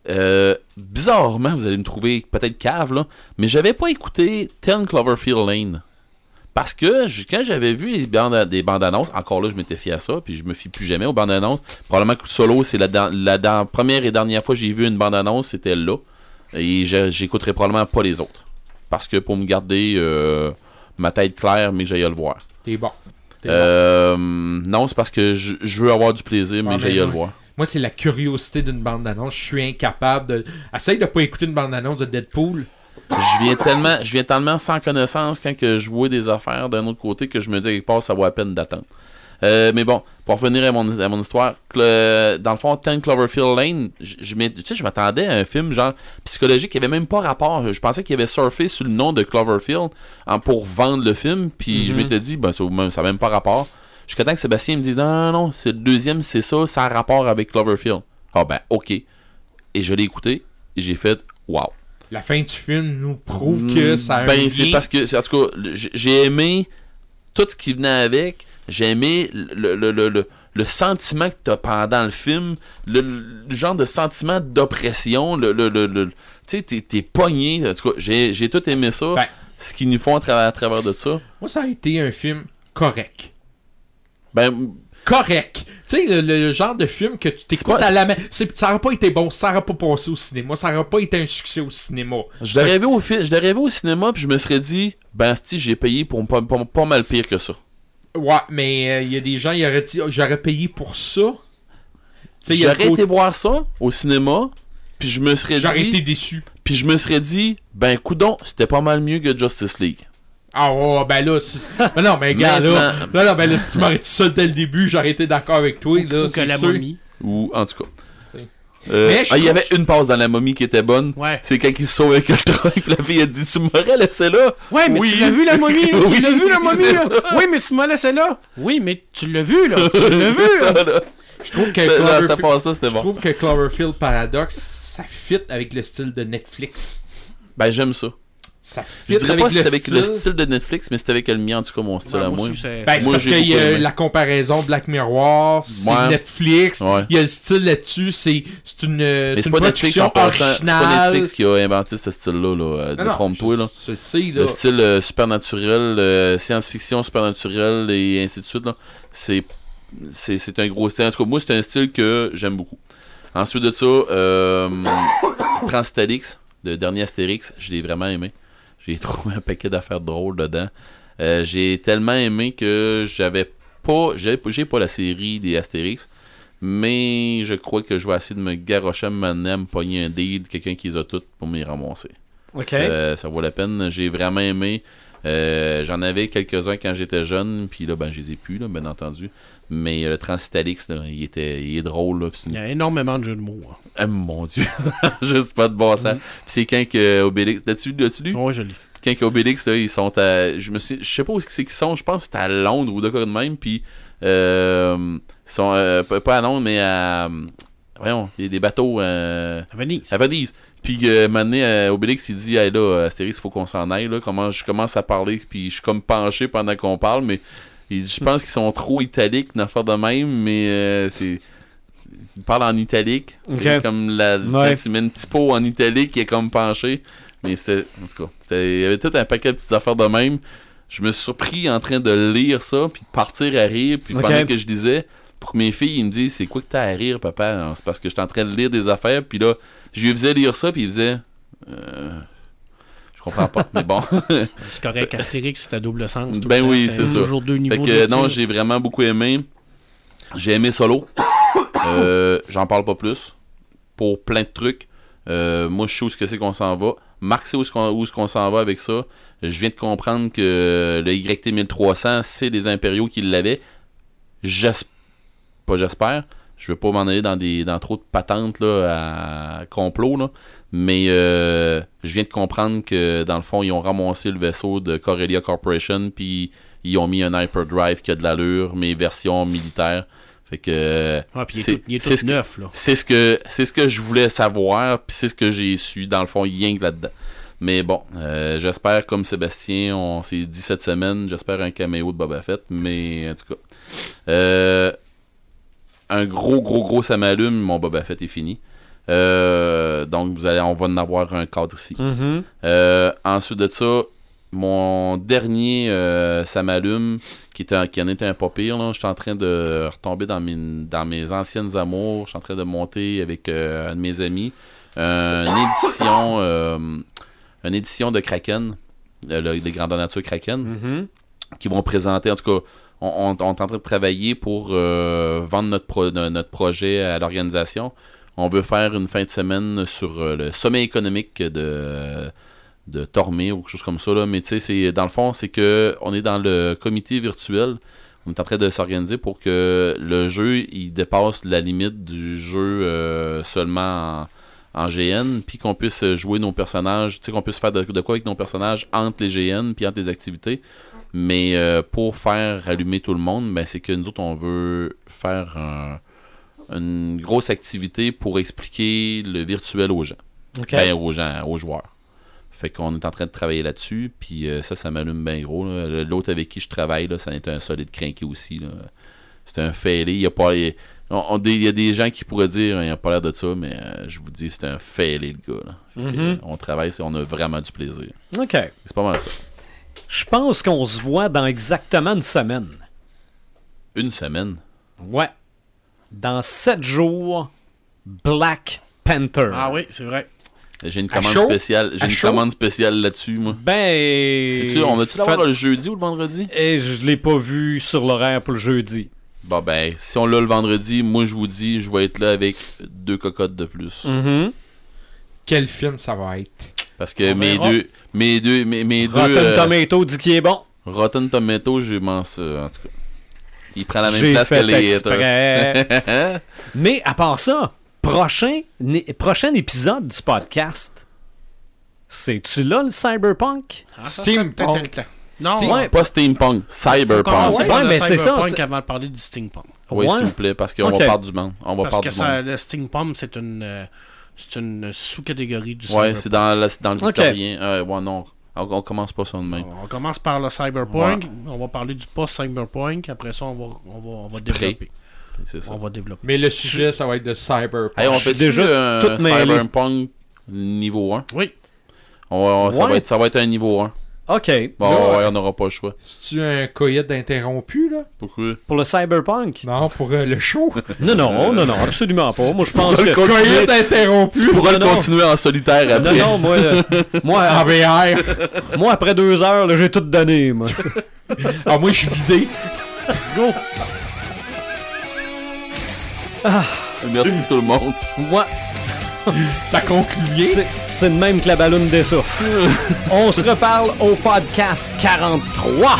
Euh, bizarrement, vous allez me trouver peut-être cave, là, mais j'avais pas écouté 10 Cloverfield Lane. Parce que je- quand j'avais vu les bandes, des bandes annonces, encore là, je m'étais fié à ça, puis je me fie plus jamais aux bandes annonces. Probablement que Solo, c'est la, première et dernière fois que j'ai vu une bande annonce, c'était là. Et j'écouterai probablement pas les autres. Parce que pour me garder euh, ma tête claire, mais j'aille le voir. T'es bon. Euh, non, c'est parce que je, je veux avoir du plaisir, mais Ah, j'aille le voir. Moi, c'est la curiosité d'une bande d'annonce. Je suis incapable de. Essaye de pas écouter une bande d'annonce de Deadpool. Je viens tellement je viens tellement sans connaissance quand que je vois des affaires d'un autre côté que je me dis quelque part ça vaut la peine d'attendre. Euh, mais bon, pour revenir à mon, à mon histoire, dans le fond, 10 Cloverfield Lane, je, m'attendais à un film genre psychologique qui avait même pas rapport. Je pensais qu'il avait surfé sur le nom de Cloverfield en, pour vendre le film, puis je Mhm. m'étais dit, ben, ça n'a même pas rapport. Jusqu'à temps que Sébastien me dise, non, non, non, c'est le deuxième, c'est ça, ça a rapport avec Cloverfield. Ah ben, ok. Et je l'ai écouté, et j'ai fait, wow. La fin du film nous prouve que ça a Ben, c'est parce que, en tout cas, j'ai aimé tout ce qui venait avec. J'ai aimé le, le, le, le, le sentiment que tu as pendant le film, le, le genre de sentiment d'oppression, le, le, le, le- tu sais, t'es, t'es pogné. En tout cas, j'ai, tout aimé ça. Ben. ce qu'ils nous font à travers, à travers de ça. Moi, ça a été un film correct. Ben, Correct. Tu sais, le, le genre de film que tu t'écoutes à la main. Ça aurait pas été bon, ça aurait pas passé au cinéma, ça aurait pas été un succès au cinéma. je vu au, fi- je au cinéma, puis je me serais dit, ben, si j'ai payé pour pas, pas, pas mal pire que ça. Ouais, mais il y a des gens, ils auraient dit, Oh, j'aurais payé pour ça. J'aurais été voir ça au cinéma, puis je me serais J'aurais dit. été déçu. Puis je me serais dit, ben coudon, c'était pas mal mieux que Justice League. Ah ouais, ben là, ben non, mais gars, là, non, non, ben là, si tu m'aurais dit ça dès le début, j'aurais été d'accord avec toi, là, Ou que c'est la sûr. momie. Ou en tout cas. Euh, ah, il y avait une passe dans la momie qui était bonne. Ouais. C'est quand il se sauve avec le puis la fille a dit Tu m'aurais laissé là? Ouais, mais Oui. tu l'as vu la momie, là? Oui, tu l'as vu la momie, là? Oui, mais tu m'as laissé là. Oui, mais tu l'as vu, là. Tu l'as vu, ça, là. là. Je trouve que là, Cloverfield, je bon. trouve que Cloverfield Paradox, ça fit avec le style de Netflix. Ben j'aime ça. Ça Je dirais avec, pas c'était avec style. le style de Netflix, mais c'était avec le mien, en tout cas, mon style Ouais, à moi aussi, c'est- Ben, c'est Moi, parce j'ai qu'il y a aimé. la comparaison Black Mirror, c'est Ouais. Netflix, Ouais. il y a le style là-dessus, c'est c'est une, Mais c'est c'est une pas Netflix en. C'est pas. Netflix qui a inventé ce style-là. Là. Euh, là. Sais, là. Le style euh, supernaturel, euh, science-fiction supernaturelle et ainsi de suite, là, c'est, c'est, c'est un gros style. En tout cas, moi, c'est un style que j'aime beaucoup. Ensuite de ça, euh, Transtalix, le dernier Astérix, je l'ai vraiment aimé. J'ai trouvé un paquet d'affaires drôles dedans. Euh, j'ai tellement aimé que j'avais pas, j'ai, j'ai pas la série des Astérix, mais je crois que je vais essayer de me garrocher à me pogner un deal, quelqu'un qui les a toutes pour m'y ramasser. Ça vaut la peine. J'ai vraiment aimé. Euh, J'en avais quelques-uns quand j'étais jeune, puis là, ben, je les ai plus, là, bien entendu. Mais euh, le Transitalix, il, était, il est drôle. Là, Il y a énormément de jeux de mots. hein. Ah, mon Dieu, juste pas de bon sens. Puis c'est quand que Obélix, l'as-tu lu? Ouais, je lis. quand Obélix, là, ils sont à. Je me suis. Je sais pas où c'est qu'ils sont, je pense que c'est à Londres ou de quoi de même, puis. Euh, ils sont. euh, pas pas à Londres, mais à. Voyons, il y a des bateaux euh, À Venise. à Venise. Puis, euh, maintenant, euh, Obélix, il dit, hey, là, Astérix, il faut qu'on s'en aille, là. Comment je commence à parler, puis je suis comme penché pendant qu'on parle, mais. il je pense qu'ils sont trop italiques, une affaire de même, mais euh, c'est. Il parle en italique. Ok. C'est Comme la, Ouais. tu mets une typo en italique, il est comme penché. Mais c'était. En tout cas, il y avait tout un paquet de petites affaires de même. Je me suis surpris en train de lire ça, puis de partir à rire, puis Ok. pendant que je disais, pour que mes filles, ils me disent, c'est quoi que t'as à rire, papa? C'est parce que j'étais en train de lire des affaires, puis là, je lui faisais lire ça, puis il faisait. Euh, je comprends pas, mais bon. C'est correct, Astérix, c'est à double sens. Ben oui, c'est ça. toujours deux niveaux Fait que non, j'ai vraiment beaucoup aimé. J'ai aimé Solo. Euh, J'en parle pas plus. Pour plein de trucs. Euh, moi, je sais où est-ce que c'est qu'on s'en va. Marc sait où est-ce qu'on où est-ce qu'on s'en va avec ça. Je viens de comprendre que le YT 1300, c'est les impériaux qui l'avaient. J'espère. Pas j'espère. Je veux pas m'en aller dans des dans trop de patentes là, à complot. Là. Mais euh, je viens de comprendre que dans le fond, ils ont ramassé le vaisseau de Corellia Corporation, puis ils ont mis un hyperdrive qui a de l'allure, mais version militaire. Fait que Ah, puis il est tout, il tout neuf, là. c'est ce que c'est ce que je voulais savoir, puis c'est ce que j'ai su dans le fond, rien que là-dedans. Mais bon, euh, j'espère comme Sébastien, on s'est dit cette semaine, j'espère un caméo de Boba Fett, mais en tout cas, euh, un gros gros gros ça m'allume, mon Boba Fett est fini. Euh, donc vous allez, on va en avoir un cadre ici. Mhm. Euh, ensuite de ça, mon dernier euh, ça m'allume, qui, était, qui en était un pas pire. Je suis en train de retomber dans mes, dans mes anciennes amours. Je suis en train de monter avec euh, un de mes amis une édition, une édition de Kraken, le- des Grandeur Nature Kraken Mhm. qui vont présenter. En tout cas, on, est en train de travailler pour euh, vendre notre, pro- no- notre projet à l'organisation. On veut faire une fin de semaine sur euh, le sommet économique de, Tormé ou quelque chose comme ça. Mais tu sais, dans le fond, c'est que on est dans le comité virtuel. On est en train de s'organiser pour que le jeu il dépasse la limite du jeu euh, seulement en, en GN, puis qu'on puisse jouer nos personnages, tu sais, qu'on puisse faire de, de quoi avec nos personnages entre les GN, puis entre les activités. Mais euh, pour faire allumer tout le monde, ben, c'est que nous autres, on veut faire un- une grosse activité pour expliquer le virtuel aux gens. OK. Ben, aux gens, aux joueurs. Fait qu'on est en train de travailler là-dessus, puis euh, ça, ça m'allume bien gros. L'autre avec qui je travaille, là, ça a été un solide crinqué aussi. C'est un failé. Il y a pas... il- on- on- des- il y a des gens qui pourraient dire il n'y a pas l'air de ça, mais euh, je vous dis, c'est un failé, le gars. là. Mhm. euh, on travaille, on a vraiment du plaisir. OK. C'est pas mal ça. Je pense qu'on se voit dans exactement une semaine. Une semaine? Ouais. Dans sept jours, Black Panther. Ah oui, c'est vrai. J'ai une commande spéciale. J'ai une commande spéciale là-dessus, moi. Ben. C'est-tu, on va-tu fait- l'avoir le jeudi ou le vendredi? Et je l'ai pas vu sur l'horaire pour le jeudi. Bon ben, si on l'a le vendredi, moi je vous dis, je vais être là avec deux cocottes de plus. Mhm. Quel film ça va être? Parce que On mes verra. deux, mes deux, mes, mes deux, Rotten euh, Tomato dit qu'il est bon. Rotten Tomato, je m'en ça, en tout cas. Il prend la même J'ai place que fait les exprès. haters. Mais à part ça, prochain, né- prochain épisode du podcast, c'est-tu là le cyberpunk? Ah, ça Steampunk. serait peut-être le temps. Non, Steam- ouais. Pas steampunk, Faut cyberpunk. commence Ouais, par le mais c'est ça, cyberpunk c'est- avant de parler du steampunk. Oui, Ouais. s'il vous plaît, parce qu'on Ok. va parler du monde. On va Parce parler que du ça, monde. le steampunk, c'est une, euh, c'est une sous-catégorie du Ouais, cyberpunk. c'est dans, la- dans le victorien. Euh, ouais, non, on, on commence pas ça de même. On commence par le cyberpunk, on va parler du post-cyberpunk, après ça, on va, on va, on va développer. C'est ça. On va développer. Mais le sujet, ça va être de Cyberpunk. Hey, on fait déjà un cyberpunk niveau 1. Oui, On va- ça, Ouais. va être, ça va être un niveau 1. OK. Bon, Là, ouais, on n'aura pas le choix. C'est-tu un coït interrompu, là? Pourquoi? Pour le cyberpunk? Non, pour euh, le show. Non, non, non, non, absolument pas. Moi, je pense que... coït interrompu! Tu pourras Non, le non. continuer en solitaire Non, après. non, moi, euh, moi, En VR. moi, après deux heures, là, j'ai tout donné, moi. Ah, moi, je suis vidé. go! Merci tout le monde. moi, Ça concluait. C'est- de même que la balloune dessouffle. On se reparle au podcast 43.